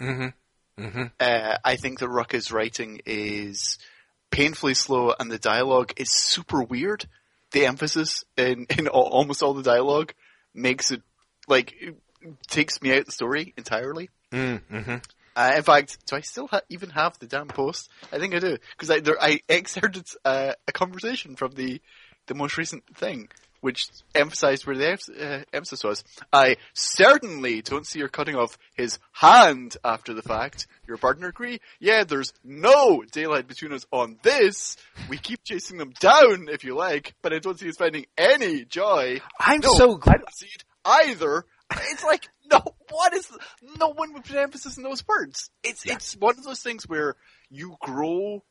mm-hmm. Mm-hmm. Uh, I think that Rucka's writing is painfully slow, and the dialogue is super weird. The emphasis in in al- almost all the dialogue makes it like takes me out the story entirely. Mm-hmm. Uh, in fact, do I still ha- even have the damn post? I think I do because I there, I excerpted uh, a conversation from the the most recent thing, which emphasized where the uh, emphasis was. I certainly don't see her cutting off his hand after the fact. Your partner agree? Yeah, there's no daylight between us on this. We keep chasing them down, if you like, but I don't see us finding any joy. I'm No, so I glad. don't see it either. It's like no, what is? No one would put emphasis in those words. It's it's one of those things where you grow.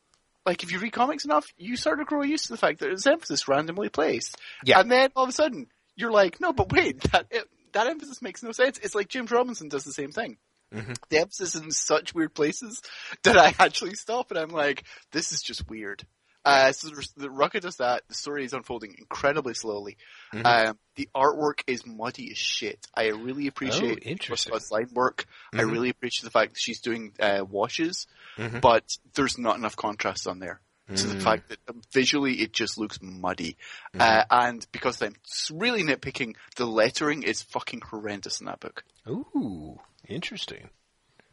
Like if you read comics enough, you sort of grow used to the fact that there's emphasis randomly placed. Yeah. and then all of a sudden you're like, no, but wait, that it, that emphasis makes no sense. It's like James Robinson does the same thing. Mhm. The emphasis is in such weird places that I actually stop and I'm like, this is just weird. Uh, so the Rucka does that. The story is unfolding incredibly slowly. Mhm. Um, the artwork is muddy as shit. I really appreciate Oh. Scott's line work. I Mhm. really appreciate the fact that she's doing uh, washes, Mhm. but there's not enough contrast on there. So the Mm. fact that um, visually it just looks muddy, Mm-hmm. uh, and because I'm really nitpicking, the lettering is fucking horrendous in that book. Ooh, interesting.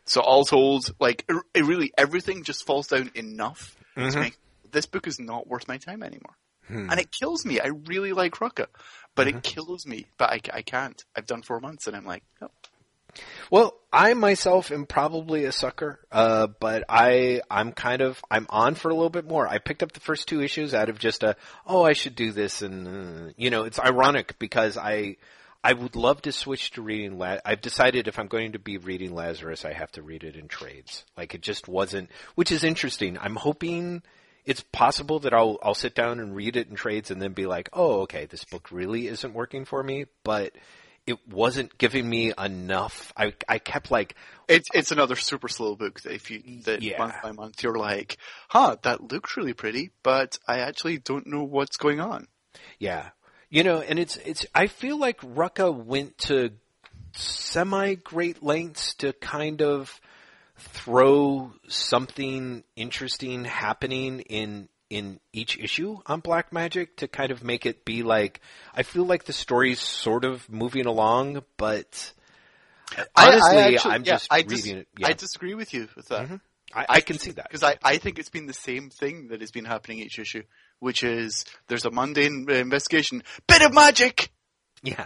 So all told, like it, it really everything just falls down enough to Mhm. make this book is not worth my time anymore. Hmm. And it kills me. I really like Rucka, but Mm-hmm. it kills me. But I, I can't. I've done four months, and I'm like, no. Well, I myself am probably a sucker, uh, but I I'm kind of I'm on for a little bit more. I picked up the first two issues out of just a oh I should do this, and uh, you know it's ironic because I I would love to switch to reading. La- I've decided if I'm going to be reading Lazarus, I have to read it in trades. Like it just wasn't, which is interesting. I'm hoping it's possible that I'll I'll sit down and read it in trades and then be like, oh okay, this book really isn't working for me, but it wasn't giving me enough. I I kept like, It's it's another super slow book that if you that Yeah. month by month you're like, huh, that looks really pretty, but I actually don't know what's going on. yeah, you know, and it's it's. I feel like Rucka went to semi great lengths to kind of throw something interesting happening in in each issue on Black Magick to kind of make it be like I feel like the story's sort of moving along, but honestly, I, I am yeah, just I reading dis- it. Yeah, I disagree with you with that. Mhm. I, I can see that. because I, I think it's been the same thing that has been happening each issue, which is there's a mundane uh, investigation, bit of magic, Yeah.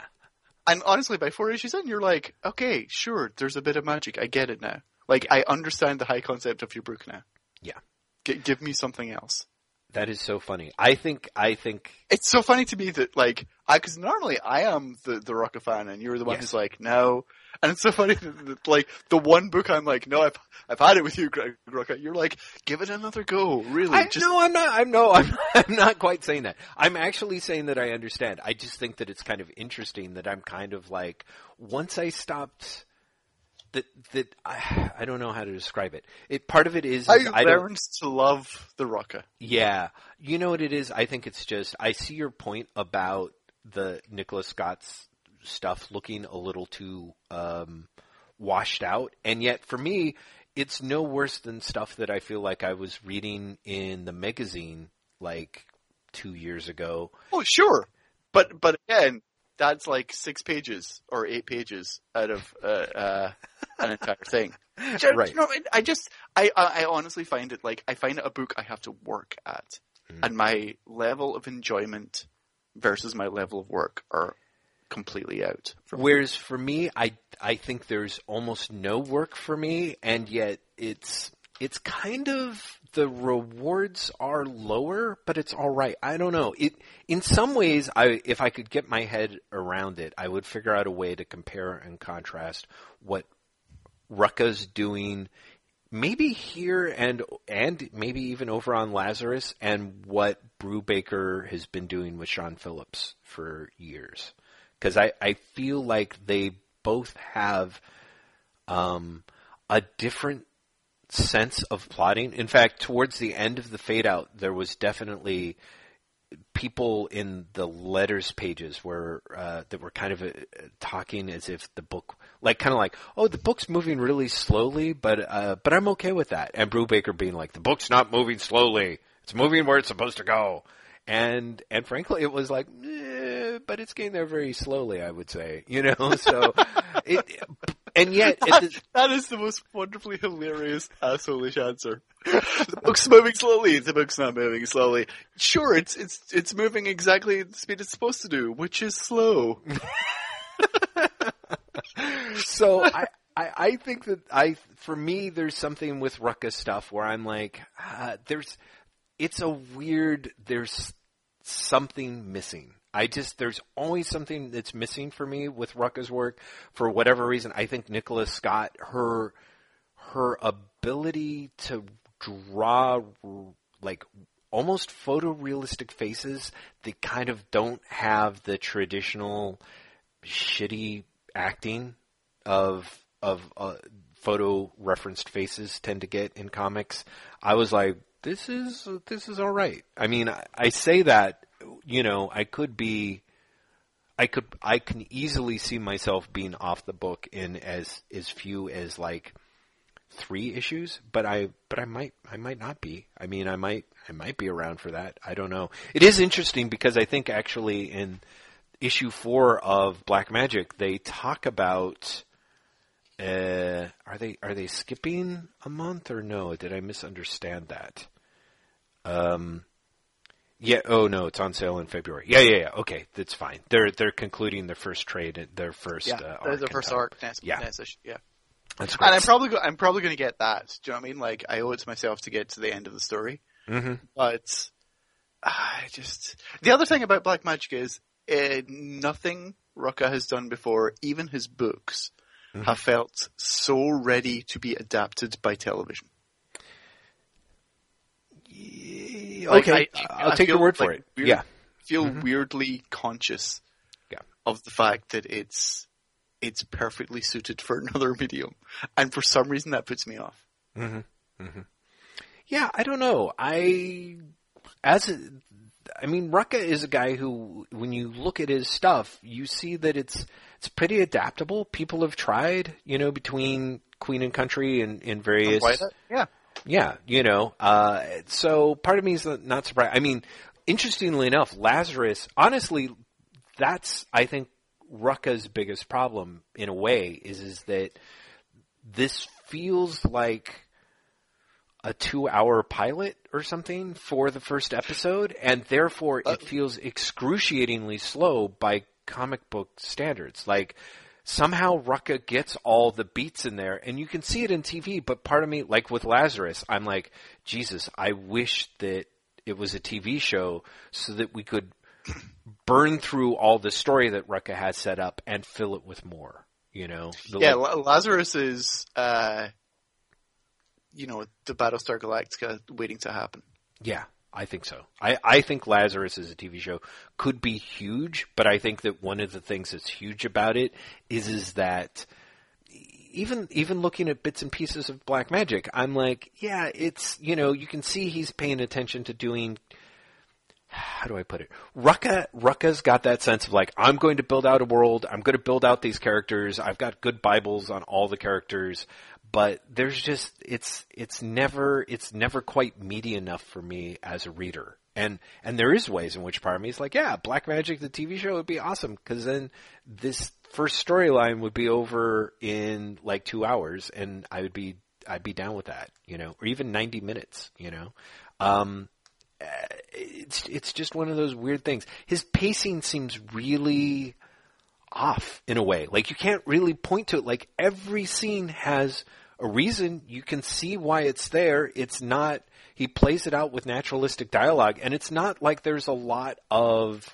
and honestly, by four issues in, you're like, okay, sure, there's a bit of magic, I get it now. Like I understand the high concept of your book now. Yeah. G- give me something else. That is so funny. I think I think It's so funny to me that like I because normally I am the the Rucka fan and you're the one Yes. who's like no, and it's so funny that, that, like the one book I'm like no I've I've had it with you Greg Rucka you're like give it another go really I, just no, I'm not. I'm no. I'm, I'm not quite saying that. I'm actually saying that I understand. I just think that it's kind of interesting that I'm kind of like once I stopped. That that I, I don't know how to describe it. It part of it is, I I learned to love the Rucka. Yeah, you know what it is. I think it's just I see your point about the Nicola Scott's stuff looking a little too um, washed out, and yet for me, it's no worse than stuff that I feel like I was reading in the magazine like two years ago. Oh sure, but but again that's like six pages or eight pages out of uh, uh, an entire thing. You Right. know, I just, I, I honestly find it like I find it a book I have to work at, Mm. and my level of enjoyment versus my level of work are completely out. Whereas for me, I I think there's almost no work for me, and yet it's it's kind of the rewards are lower, but it's all right. I don't know. It in some ways, I if I could get my head around it, I would figure out a way to compare and contrast what Rucka's doing. Maybe here and and maybe even over on Lazarus and what Brubaker has been doing with Sean Phillips for years because I, I feel like they both have um, a different sense of plotting. In fact, towards the end of the fade out, there was definitely people in the letters pages were uh, that were kind of uh, talking as if the book, like kind of like, oh, the book's moving really slowly, but uh, but I'm okay with that. And Brubaker being like, the book's not moving slowly; it's moving where it's supposed to go. And and frankly, it was like, eh, but it's getting there very slowly. I would say, you know. So it, and yet, at the, that is the most wonderfully hilarious assholeish answer. the book's moving slowly. The book's not moving slowly. Sure, it's it's it's moving exactly the speed it's supposed to do, which is slow. so I, I I think that I for me there's something with Rucka stuff where I'm like uh, there's it's a weird there's something missing. I just there's always something that's missing for me with Rucka's work for whatever reason. I think Nicola Scott her her ability to draw like almost photorealistic faces that kind of don't have the traditional shitty acting of of uh, photo referenced faces tend to get in comics. I was like, this is this is all right. I mean, I, I say that, you know, I could be. I could I can easily see myself being off the book in as as few as like three issues, but I but I might I might not be. I mean, I might I might be around for that. I don't know. It is interesting because I think actually in issue four of Black Magick they talk about. Uh, are they are they skipping a month or no? Did I misunderstand that? Um, yeah. Oh no, it's on sale in February. Yeah, yeah, yeah. Okay, that's fine. They're they're concluding their first trade, their first Yeah, uh, arc the first arc. Next, Yeah. next issue, yeah. That's great. And I'm probably go- I'm probably going to get that. Do you know what I mean? Like I owe it to myself to get to the end of the story. hmm But I just the other thing about Black Magick is uh, nothing Rucka has done before, even his books, Mhm. have felt so ready to be adapted by television. Like, okay, I- I'll I take your feel word for like it. weird- Yeah. Feel Mhm. weirdly conscious Yeah. of the fact that it's it's perfectly suited for another medium, and for some reason that puts me off. hmm hmm Yeah, I don't know. I as a, I mean, Rucka is a guy who, when you look at his stuff, you see that it's it's pretty adaptable. People have tried, you know, between Queen and Country and in various Yeah. Yeah, you know. Uh, so part of me is not surprised. I mean, interestingly enough, Lazarus. Honestly, that's I think Rucka's biggest problem in a way is is that this feels like a two-hour pilot or something for the first episode, and therefore Uh, it feels excruciatingly slow by comic book standards. Like somehow Rucka gets all the beats in there, and you can see it in TV. But part of me, like with Lazarus, I'm like, Jesus, I wish that it was a TV show so that we could burn through all the story that Rucka has set up and fill it with more. You know, The- Yeah, like- Lazarus is, uh, you know, the Battlestar Galactica waiting to happen. Yeah, I think so. I, I think Lazarus as a TV show could be huge, but I think that one of the things that's huge about it is is that even even looking at bits and pieces of Black Magick, I'm like, yeah, it's you know, you can see he's paying attention to doing how do I put it? Rucka Rucka's got that sense of like, I'm going to build out a world, I'm going to build out these characters, I've got good Bibles on all the characters, but there's just it's it's never it's never quite meaty enough for me as a reader. And and there is ways in which part of me is like, yeah, Black Magick the TV show would be awesome because then this first storyline would be over in like two hours, and I would be I'd be down with that, you know, or even ninety minutes, you know. Um, uh, it's it's just one of those weird things. His pacing seems really off in a way. Like you can't really point to it. Like every scene has a reason. You can see why it's there. It's not. He plays it out with naturalistic dialogue, and it's not like there's a lot of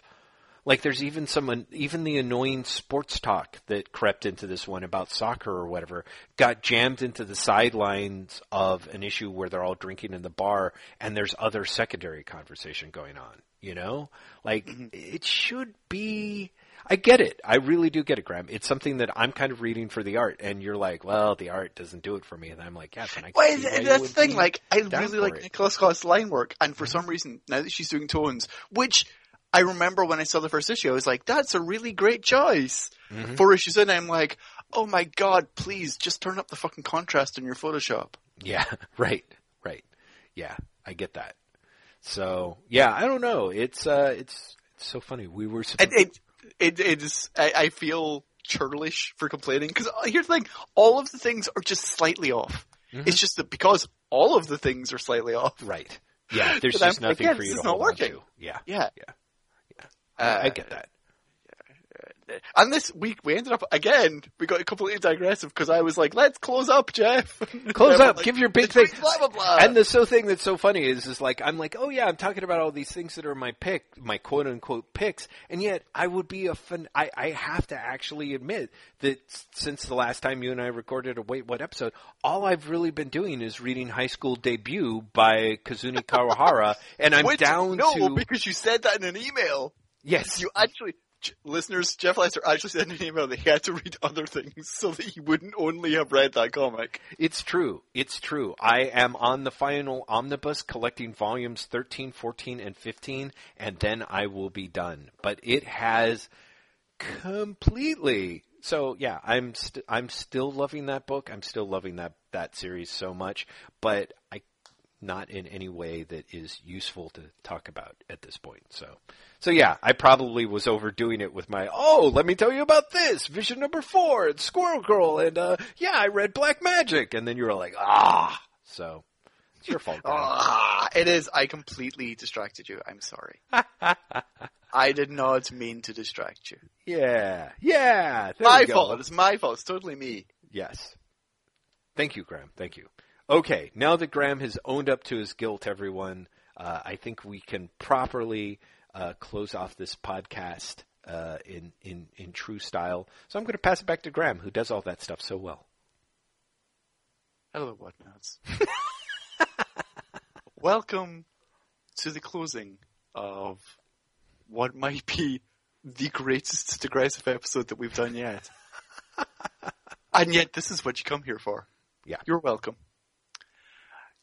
like there's even some even the annoying sports talk that crept into this one about soccer or whatever got jammed into the sidelines of an issue where they're all drinking in the bar and there's other secondary conversation going on you know like mm-hmm. it should be I get it. I really do get it, Graeme. It's something that I'm kind of reading for the art, and you're like, "Well, the art doesn't do it for me." And I'm like, "Yes." And I well, that's the thing. Like, I really like Nicola Scott's line work, and for mm-hmm. some reason, now that she's doing tones, which I remember when I saw the first issue, I was like, that's a really great choice. Mm-hmm. Four issues in, I'm like, oh my god, please just turn up the fucking contrast in your Photoshop. Yeah, right, right. Yeah, I get that. So, yeah, I don't know. It's, uh, it's, it's so funny. We were, supposed- it, it, it is, I, I feel churlish for complaining because uh, here's the thing, all of the things are just slightly off. Mm-hmm. It's just that because all of the things are slightly off. Right. Yeah, there's just I'm, nothing for you to hold not working. on to. Yeah. Yeah. Yeah. Uh, I get that. And this week we ended up again. We got completely digressive because I was like, "Let's close up, Jeff." Close up. Like, give your big thing. Blah blah blah. And the so thing that's so funny is, is like I'm like, "Oh yeah, I'm talking about all these things that are my pick, my quote unquote picks," and yet I would be a fun. I I have to actually admit that since the last time you and I recorded a Wait What episode, all I've really been doing is reading High School Debut by Kazumi Kawahara, and I'm Which, down no, to because you said that in an email. Yes. You actually, listeners, Jeff Lester actually sent an email that he had to read other things so that he wouldn't only have read that comic. It's true. It's true. I am on the final omnibus collecting volumes 13, 14, and 15, and then I will be done. But it has completely. So yeah, I'm st- I'm still loving that book. I'm still loving that that series so much, but I not in any way that is useful to talk about at this point. So, so yeah, I probably was overdoing it with my, oh, let me tell you about this, vision number four, and Squirrel Girl, and uh, yeah, I read Black Magick, and then you were like, ah, so it's your fault. ah, it is. I completely distracted you. I'm sorry. I did not mean to distract you. Yeah, yeah. My fault. It's my fault. It's totally me. Yes. Thank you, Graeme. Thank you. Okay, now that Graeme has owned up to his guilt, everyone, uh, I think we can properly uh, close off this podcast uh, in, in, in true style. So I'm going to pass it back to Graeme, who does all that stuff so well. Hello, whatnots. Welcome to the closing of what might be the greatest digressive episode that we've done yet. and yet, this is what you come here for. Yeah. You're welcome.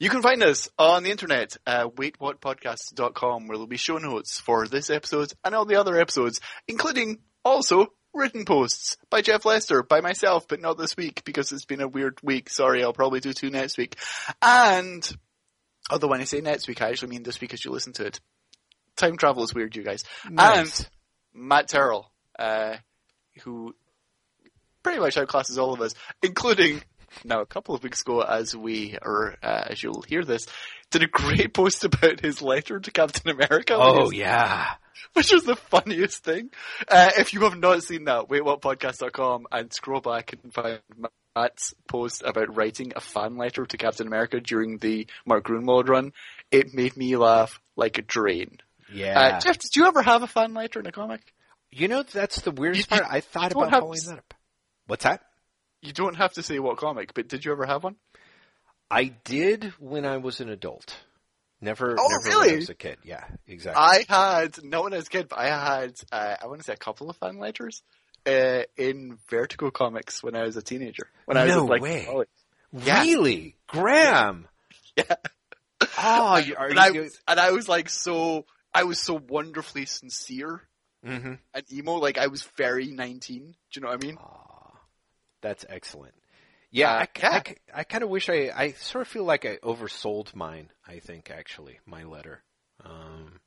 You can find us on the internet at waitwhatpodcast.com where there'll be show notes for this episode and all the other episodes, including also written posts by Jeff Lester, by myself, but not this week because it's been a weird week. Sorry, I'll probably do two next week. And, although when I say next week, I actually mean this week as you listen to it. Time travel is weird, you guys. Nice. And Matt Terl, uh, who pretty much outclasses all of us, including now a couple of weeks ago, as we or uh, as you'll hear this, did a great post about his letter to Captain America. Oh yeah. Which was the funniest thing. Uh, if you have not seen that, wait what waitwhatpodcast.com and scroll back and find Matt's post about writing a fan letter to Captain America during the Mark Gruenwald run. It made me laugh like a drain. Yeah. Uh, Jeff, did you ever have a fan letter in a comic? You know, that's the weirdest you, part. I thought about following that up. What's that? You don't have to say what comic, but did you ever have one? I did when I was an adult. Never, oh, never really? when I was a kid. Yeah, exactly. I had, not when I was a kid, but I had, uh, I want to say a couple of fan letters, uh, in Vertigo comics when I was a teenager. When I was no like, way. Yeah. Really? Graeme? Yeah. Oh, you, are and, you, I was, and I was like so, I was so wonderfully sincere mm-hmm. and emo, like I was very 19. Do you know what I mean? That's excellent. Yeah, uh, I, yeah. I, I kind of wish I, I sort of feel like I oversold mine, I think, actually, my letter. Um,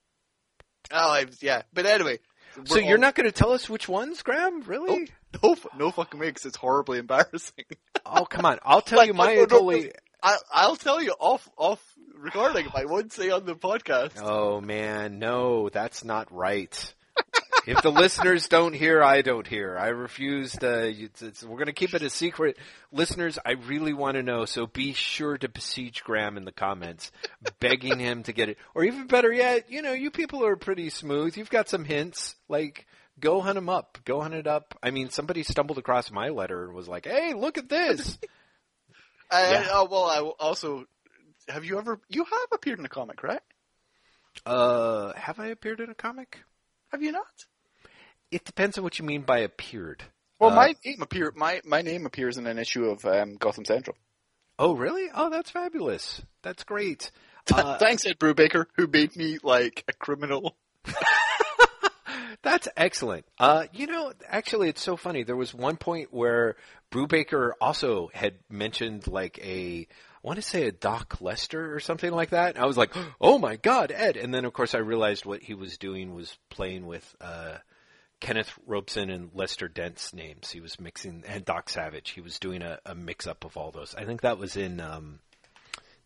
Oh, I, yeah. But anyway. So you're all... not going to tell us which ones, Graeme? Really? No, no, no fucking way, because it's horribly embarrassing. oh, come on. I'll tell like, you my no, no, no, I, I'll tell you off, off recording. I won't say on the podcast. Oh man, no, that's not right. If the listeners don't hear, I don't hear. I refuse to. We're going to keep it a secret. Listeners, I really want to know, so be sure to besiege Graeme in the comments, begging him to get it. Or even better yet, you know, you people are pretty smooth. You've got some hints. Like, go hunt him up. Go hunt it up. I mean, somebody stumbled across my letter and was like, hey, look at this. Uh, yeah. uh, well, I also have you ever you have appeared in a comic, right? Uh, have I appeared in a comic? Have you not? It depends on what you mean by appeared. Well, uh, my name appear my my name appears in an issue of um, Gotham Central. Oh, really? Oh, that's fabulous. That's great. Uh, Thanks, Ed Brubaker, who made me like a criminal. That's excellent. Uh, you know, actually, it's so funny. There was one point where Brubaker also had mentioned like a, I want to say a Doc Lester or something like that. I was like, oh my god, Ed! And then of course I realized what he was doing was playing with uh, Kenneth Robeson and Lester Dent's names. He was mixing and Doc Savage. He was doing a, a mix up of all those. I think that was in. Um,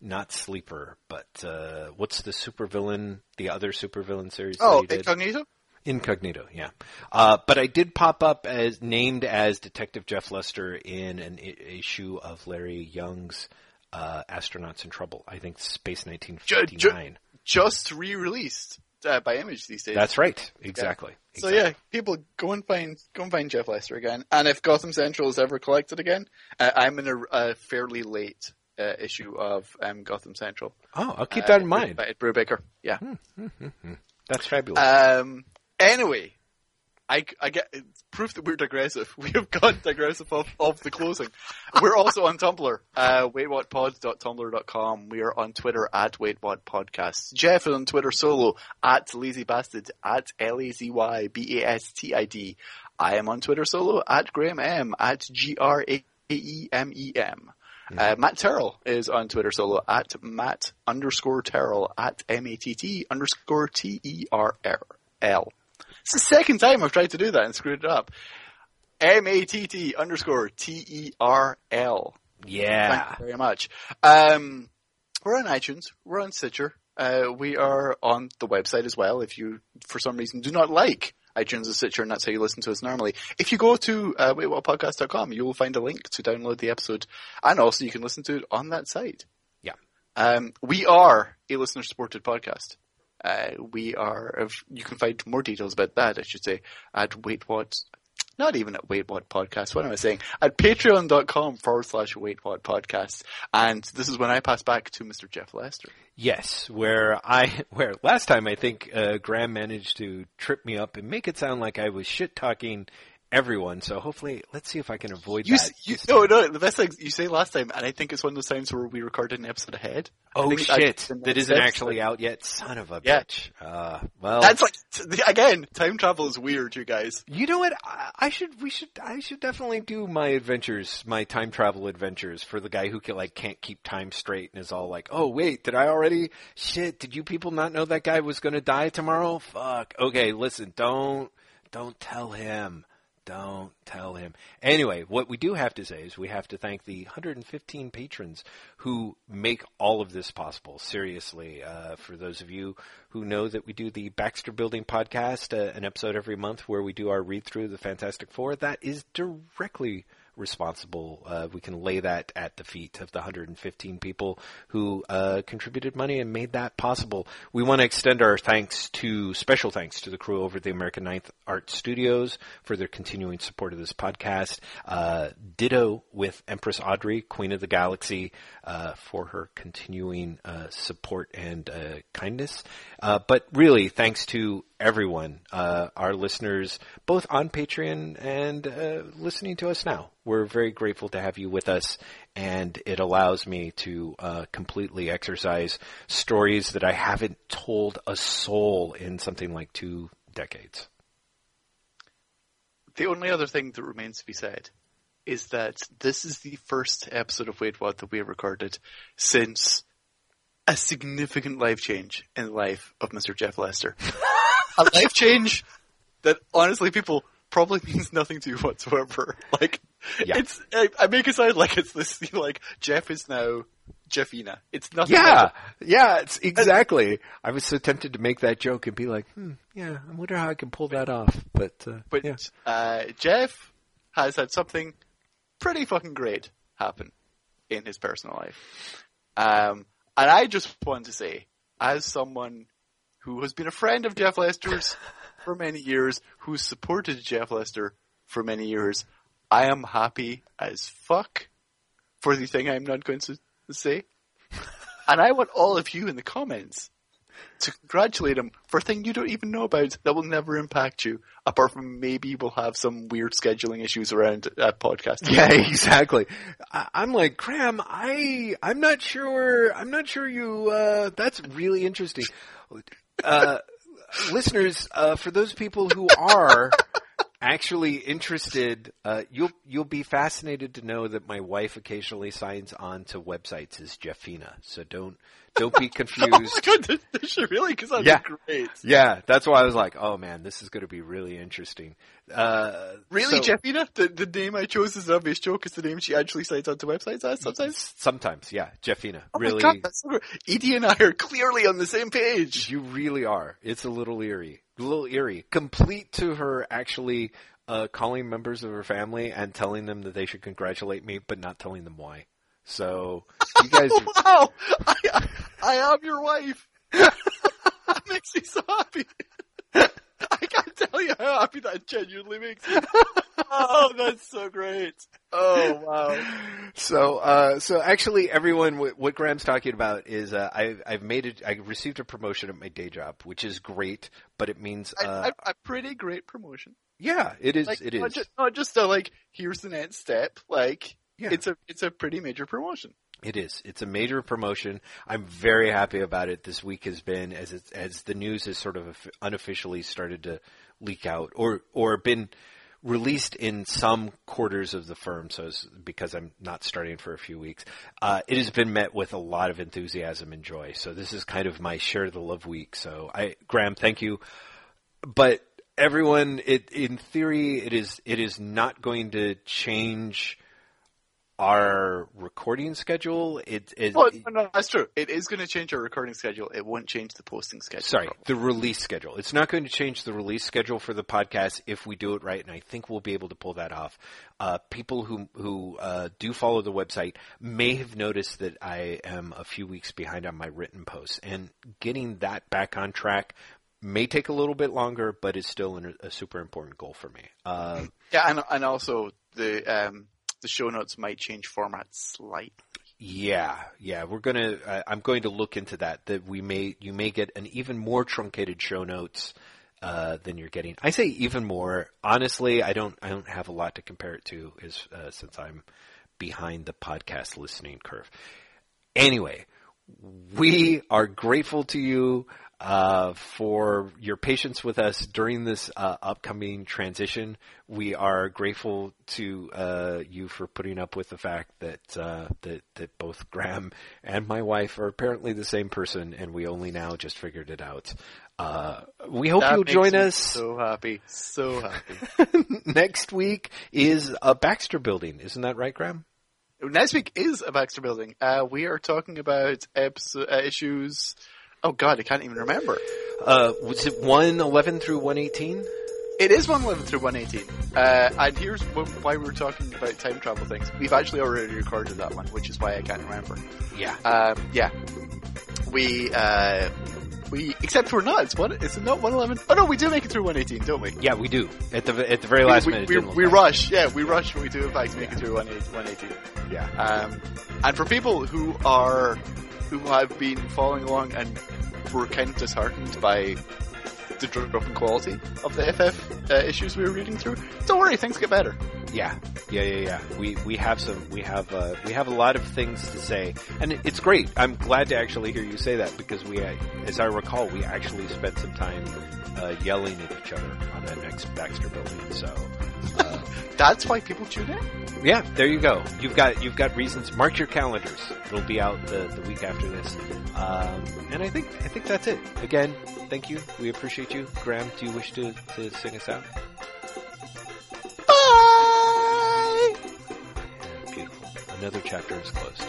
not Sleeper, but uh, what's the supervillain? The other supervillain series? Oh, Incognito. Incognito, yeah. Uh, but I did pop up as named as Detective Jeff Lester in an I- issue of Larry Young's uh, Astronauts in Trouble. I think Space 1959. Just re-released uh, by Image these days. That's right. Exactly. Yeah. So yeah, people go and find go and find Jeff Lester again. And if Gotham Central is ever collected again, uh, I'm in a, a fairly late uh, issue of um, Gotham Central. Oh, I'll keep that in mind. By Brubaker. Yeah. Hmm, hmm, hmm, hmm. That's fabulous. Um, Anyway, I, I get proof that we're digressive. We have gone digressive off, off the closing. We're also on Tumblr, uh. We are on Twitter at waitwhatpodcast. Jeff is on Twitter solo at lazybastard at L-A-Z-Y-B-A-S-T-I-D. I am on Twitter solo at Graeme M at G-R-A-E-M-E-M. Mm-hmm. Uh, Matt Terl is on Twitter solo at Matt underscore Terl at M-A-T-T underscore T-E-R-L. It's the second time I've tried to do that and screwed it up. M-A-T-T underscore T-E-R-L. Yeah. Thank you very much. Um, we're on iTunes. We're on Stitcher. Uh, we are on the website as well. If you, for some reason, do not like iTunes and Stitcher, and that's how you listen to us normally. If you go to uh, waitwhatpodcast.com, you will find a link to download the episode, and also you can listen to it on that site. Yeah. Um, we are a listener-supported podcast. Uh, we are, you can find more details about that, I should say, at Wait What, not even at Wait What Podcast, what am I saying? At patreon.com forward slash Wait What Podcast. And this is when I pass back to Mr. Jeff Lester. Yes, where I, where last time I think, uh, Graeme managed to trip me up and make it sound like I was shit talking everyone. So hopefully, let's see if I can avoid you, that. You, no, no, the best thing you say last time, and I think it's one of those times where we recorded an episode ahead. Oh shit! That isn't actually out yet. Son of a yeah. bitch. Uh, well, that's like again, time travel is weird, you guys. You know what? I, I should, we should, I should definitely do my adventures, my time travel adventures for the guy who can, like can't keep time straight and is all like, "Oh wait, did I already? Shit! Did you people not know that guy was going to die tomorrow? Fuck. Okay, listen, don't, don't tell him." Don't tell him. Anyway, what we do have to say is we have to thank the 115 patrons who make all of this possible. Seriously, uh, for those of you who know that we do the Baxter Building podcast, uh, an episode every month where we do our read through the Fantastic Four, that is directly responsible. Uh, we can lay that at the feet of the 115 people who uh, contributed money and made that possible. We want to extend our thanks to special thanks to the crew over at the American Ninth Art Studios for their continuing support of this podcast. Uh, ditto with Empress Audrey, Queen of the Galaxy, uh, for her continuing uh, support and uh, kindness. but really, thanks to everyone, our listeners, both on Patreon and listening to us now we're very grateful to have you with us, and it allows me to uh, completely exercise stories that I haven't told a soul in something like two decades. The only other thing that remains to be said is that this is the first episode of Wait What that we have recorded since a significant life change in the life of Mr. Jeff Lester. a life change that honestly people probably means nothing to you whatsoever. Like, Yeah. it's, I, I make it sound like it's this, like, Jeff is now Jeffina. It's nothing. Yeah, like yeah, it's exactly. I was so tempted to make that joke and be like, hmm, yeah, I wonder how I can pull that off. But, uh, But yeah. uh, Jeff has had something pretty fucking great happen in his personal life. Um, and I just want to say, as someone who has been a friend of Jeff Lester's for many years, who's supported Jeff Lester for many years, I am happy as fuck for the thing I'm not going to say. And I want all of you in the comments to congratulate him for a thing you don't even know about that will never impact you, apart from maybe we'll have some weird scheduling issues around uh, podcast. Yeah, exactly. I'm like, Graeme, I, I'm not sure, I'm not sure you, uh, that's really interesting. Uh, listeners, uh, for those people who are actually interested, uh, you'll, you'll be fascinated to know that my wife occasionally signs on to websites as Jeffina. So don't, don't be confused. Oh my god, does she really? Because that'd Yeah. great. Yeah, that's why I was like, oh man, this is going to be really interesting. Uh, Really, so- Jeffina? The, the name I chose is an obvious joke. It's the name she actually signs onto websites as sometimes. Sometimes, yeah, Jeffina. Oh really, my god, that's so. Edie and I are clearly on the same page. You really are. It's a little eerie. A little eerie. Complete to her actually uh, calling members of her family and telling them that they should congratulate me, but not telling them why. So, you guys, wow, I, I, I am your wife. that makes me so happy. I tell you how happy that genuinely makes me. Oh, that's so great. Oh, wow. so, uh, so actually everyone, what, Graeme's talking about is, uh, I've, I've made it, I received a promotion at my day job, which is great, but it means, I, uh, I, a pretty great promotion. yeah, it is, Like, it not just, not just a, like, here's the next step. Like, Yeah. it's a, it's a pretty major promotion. It is. It's a major promotion. I'm very happy about it. This week has been as it, as the news has sort of unofficially started to leak out, or or been released in some quarters of the firm. So because I'm not starting for a few weeks, uh, it has been met with a lot of enthusiasm and joy. So this is kind of my share the love week. So I, Graeme, thank you. But everyone, it in theory, it is it is not going to change our recording schedule. It is Well, no, no, that's true. It is going to change our recording schedule. It won't change the posting schedule. sorry, probably. the release schedule. It's not going to change the release schedule for the podcast if we do it right, and I think we'll be able to pull that off. Uh, people who who uh, do follow the website may have noticed that I am a few weeks behind on my written posts, and getting that back on track may take a little bit longer, but is still an, a super important goal for me. Uh, Yeah, and and also the um the show notes might change format slightly. Yeah, yeah, we're gonna. Uh, I'm going to look into that. That we may, you may get an even more truncated show notes uh, than you're getting. I say even more. Honestly, I don't. I don't have a lot to compare it to, is uh, since I'm behind the podcast listening curve. Anyway, we are grateful to you uh, for your patience with us during this uh, upcoming transition. We are grateful to uh, you for putting up with the fact that uh, that that both Graeme and my wife are apparently the same person, and we only now just figured it out. Uh, we hope That you'll join us So happy, so happy. next week. Is a Baxter Building, isn't that right, Graeme? Next week is a Baxter Building. Uh, we are talking about episode, uh, issues. Oh God, I can't even remember. Uh, was it one eleven through one eighteen? It is 111 through 118. Uh, and here's wh- why we were talking about time travel things. We've actually already recorded that one, which is why I can't remember. Yeah. Um, yeah. We, uh, we, except we're not. It's one, is it not 111? Oh no, we do make it through 118, don't we? Yeah, we do. At the at the very last we, minute. it we, we rush, yeah, we rush when we do in fact make it through 118. 118. Yeah. Um, and for people who are, who have been following along and were kind of disheartened by the drop in quality of the FF uh, issues we were reading through, don't worry, things get better. Yeah, yeah, yeah, yeah. We we have some. We have uh, we have a lot of things to say, and it's great. I'm glad to actually hear you say that because we, as I recall, we actually spent some time uh, yelling at each other on that next Baxter building. So. That's why people tune in. yeah, there you go. You've got you've got reasons. Mark your calendars. It'll be out the, the week after this. Um, and I think I think that's it. Again, thank you. We appreciate you. Graeme, do you wish to, to sing us out? Bye! Beautiful. Another chapter is closed.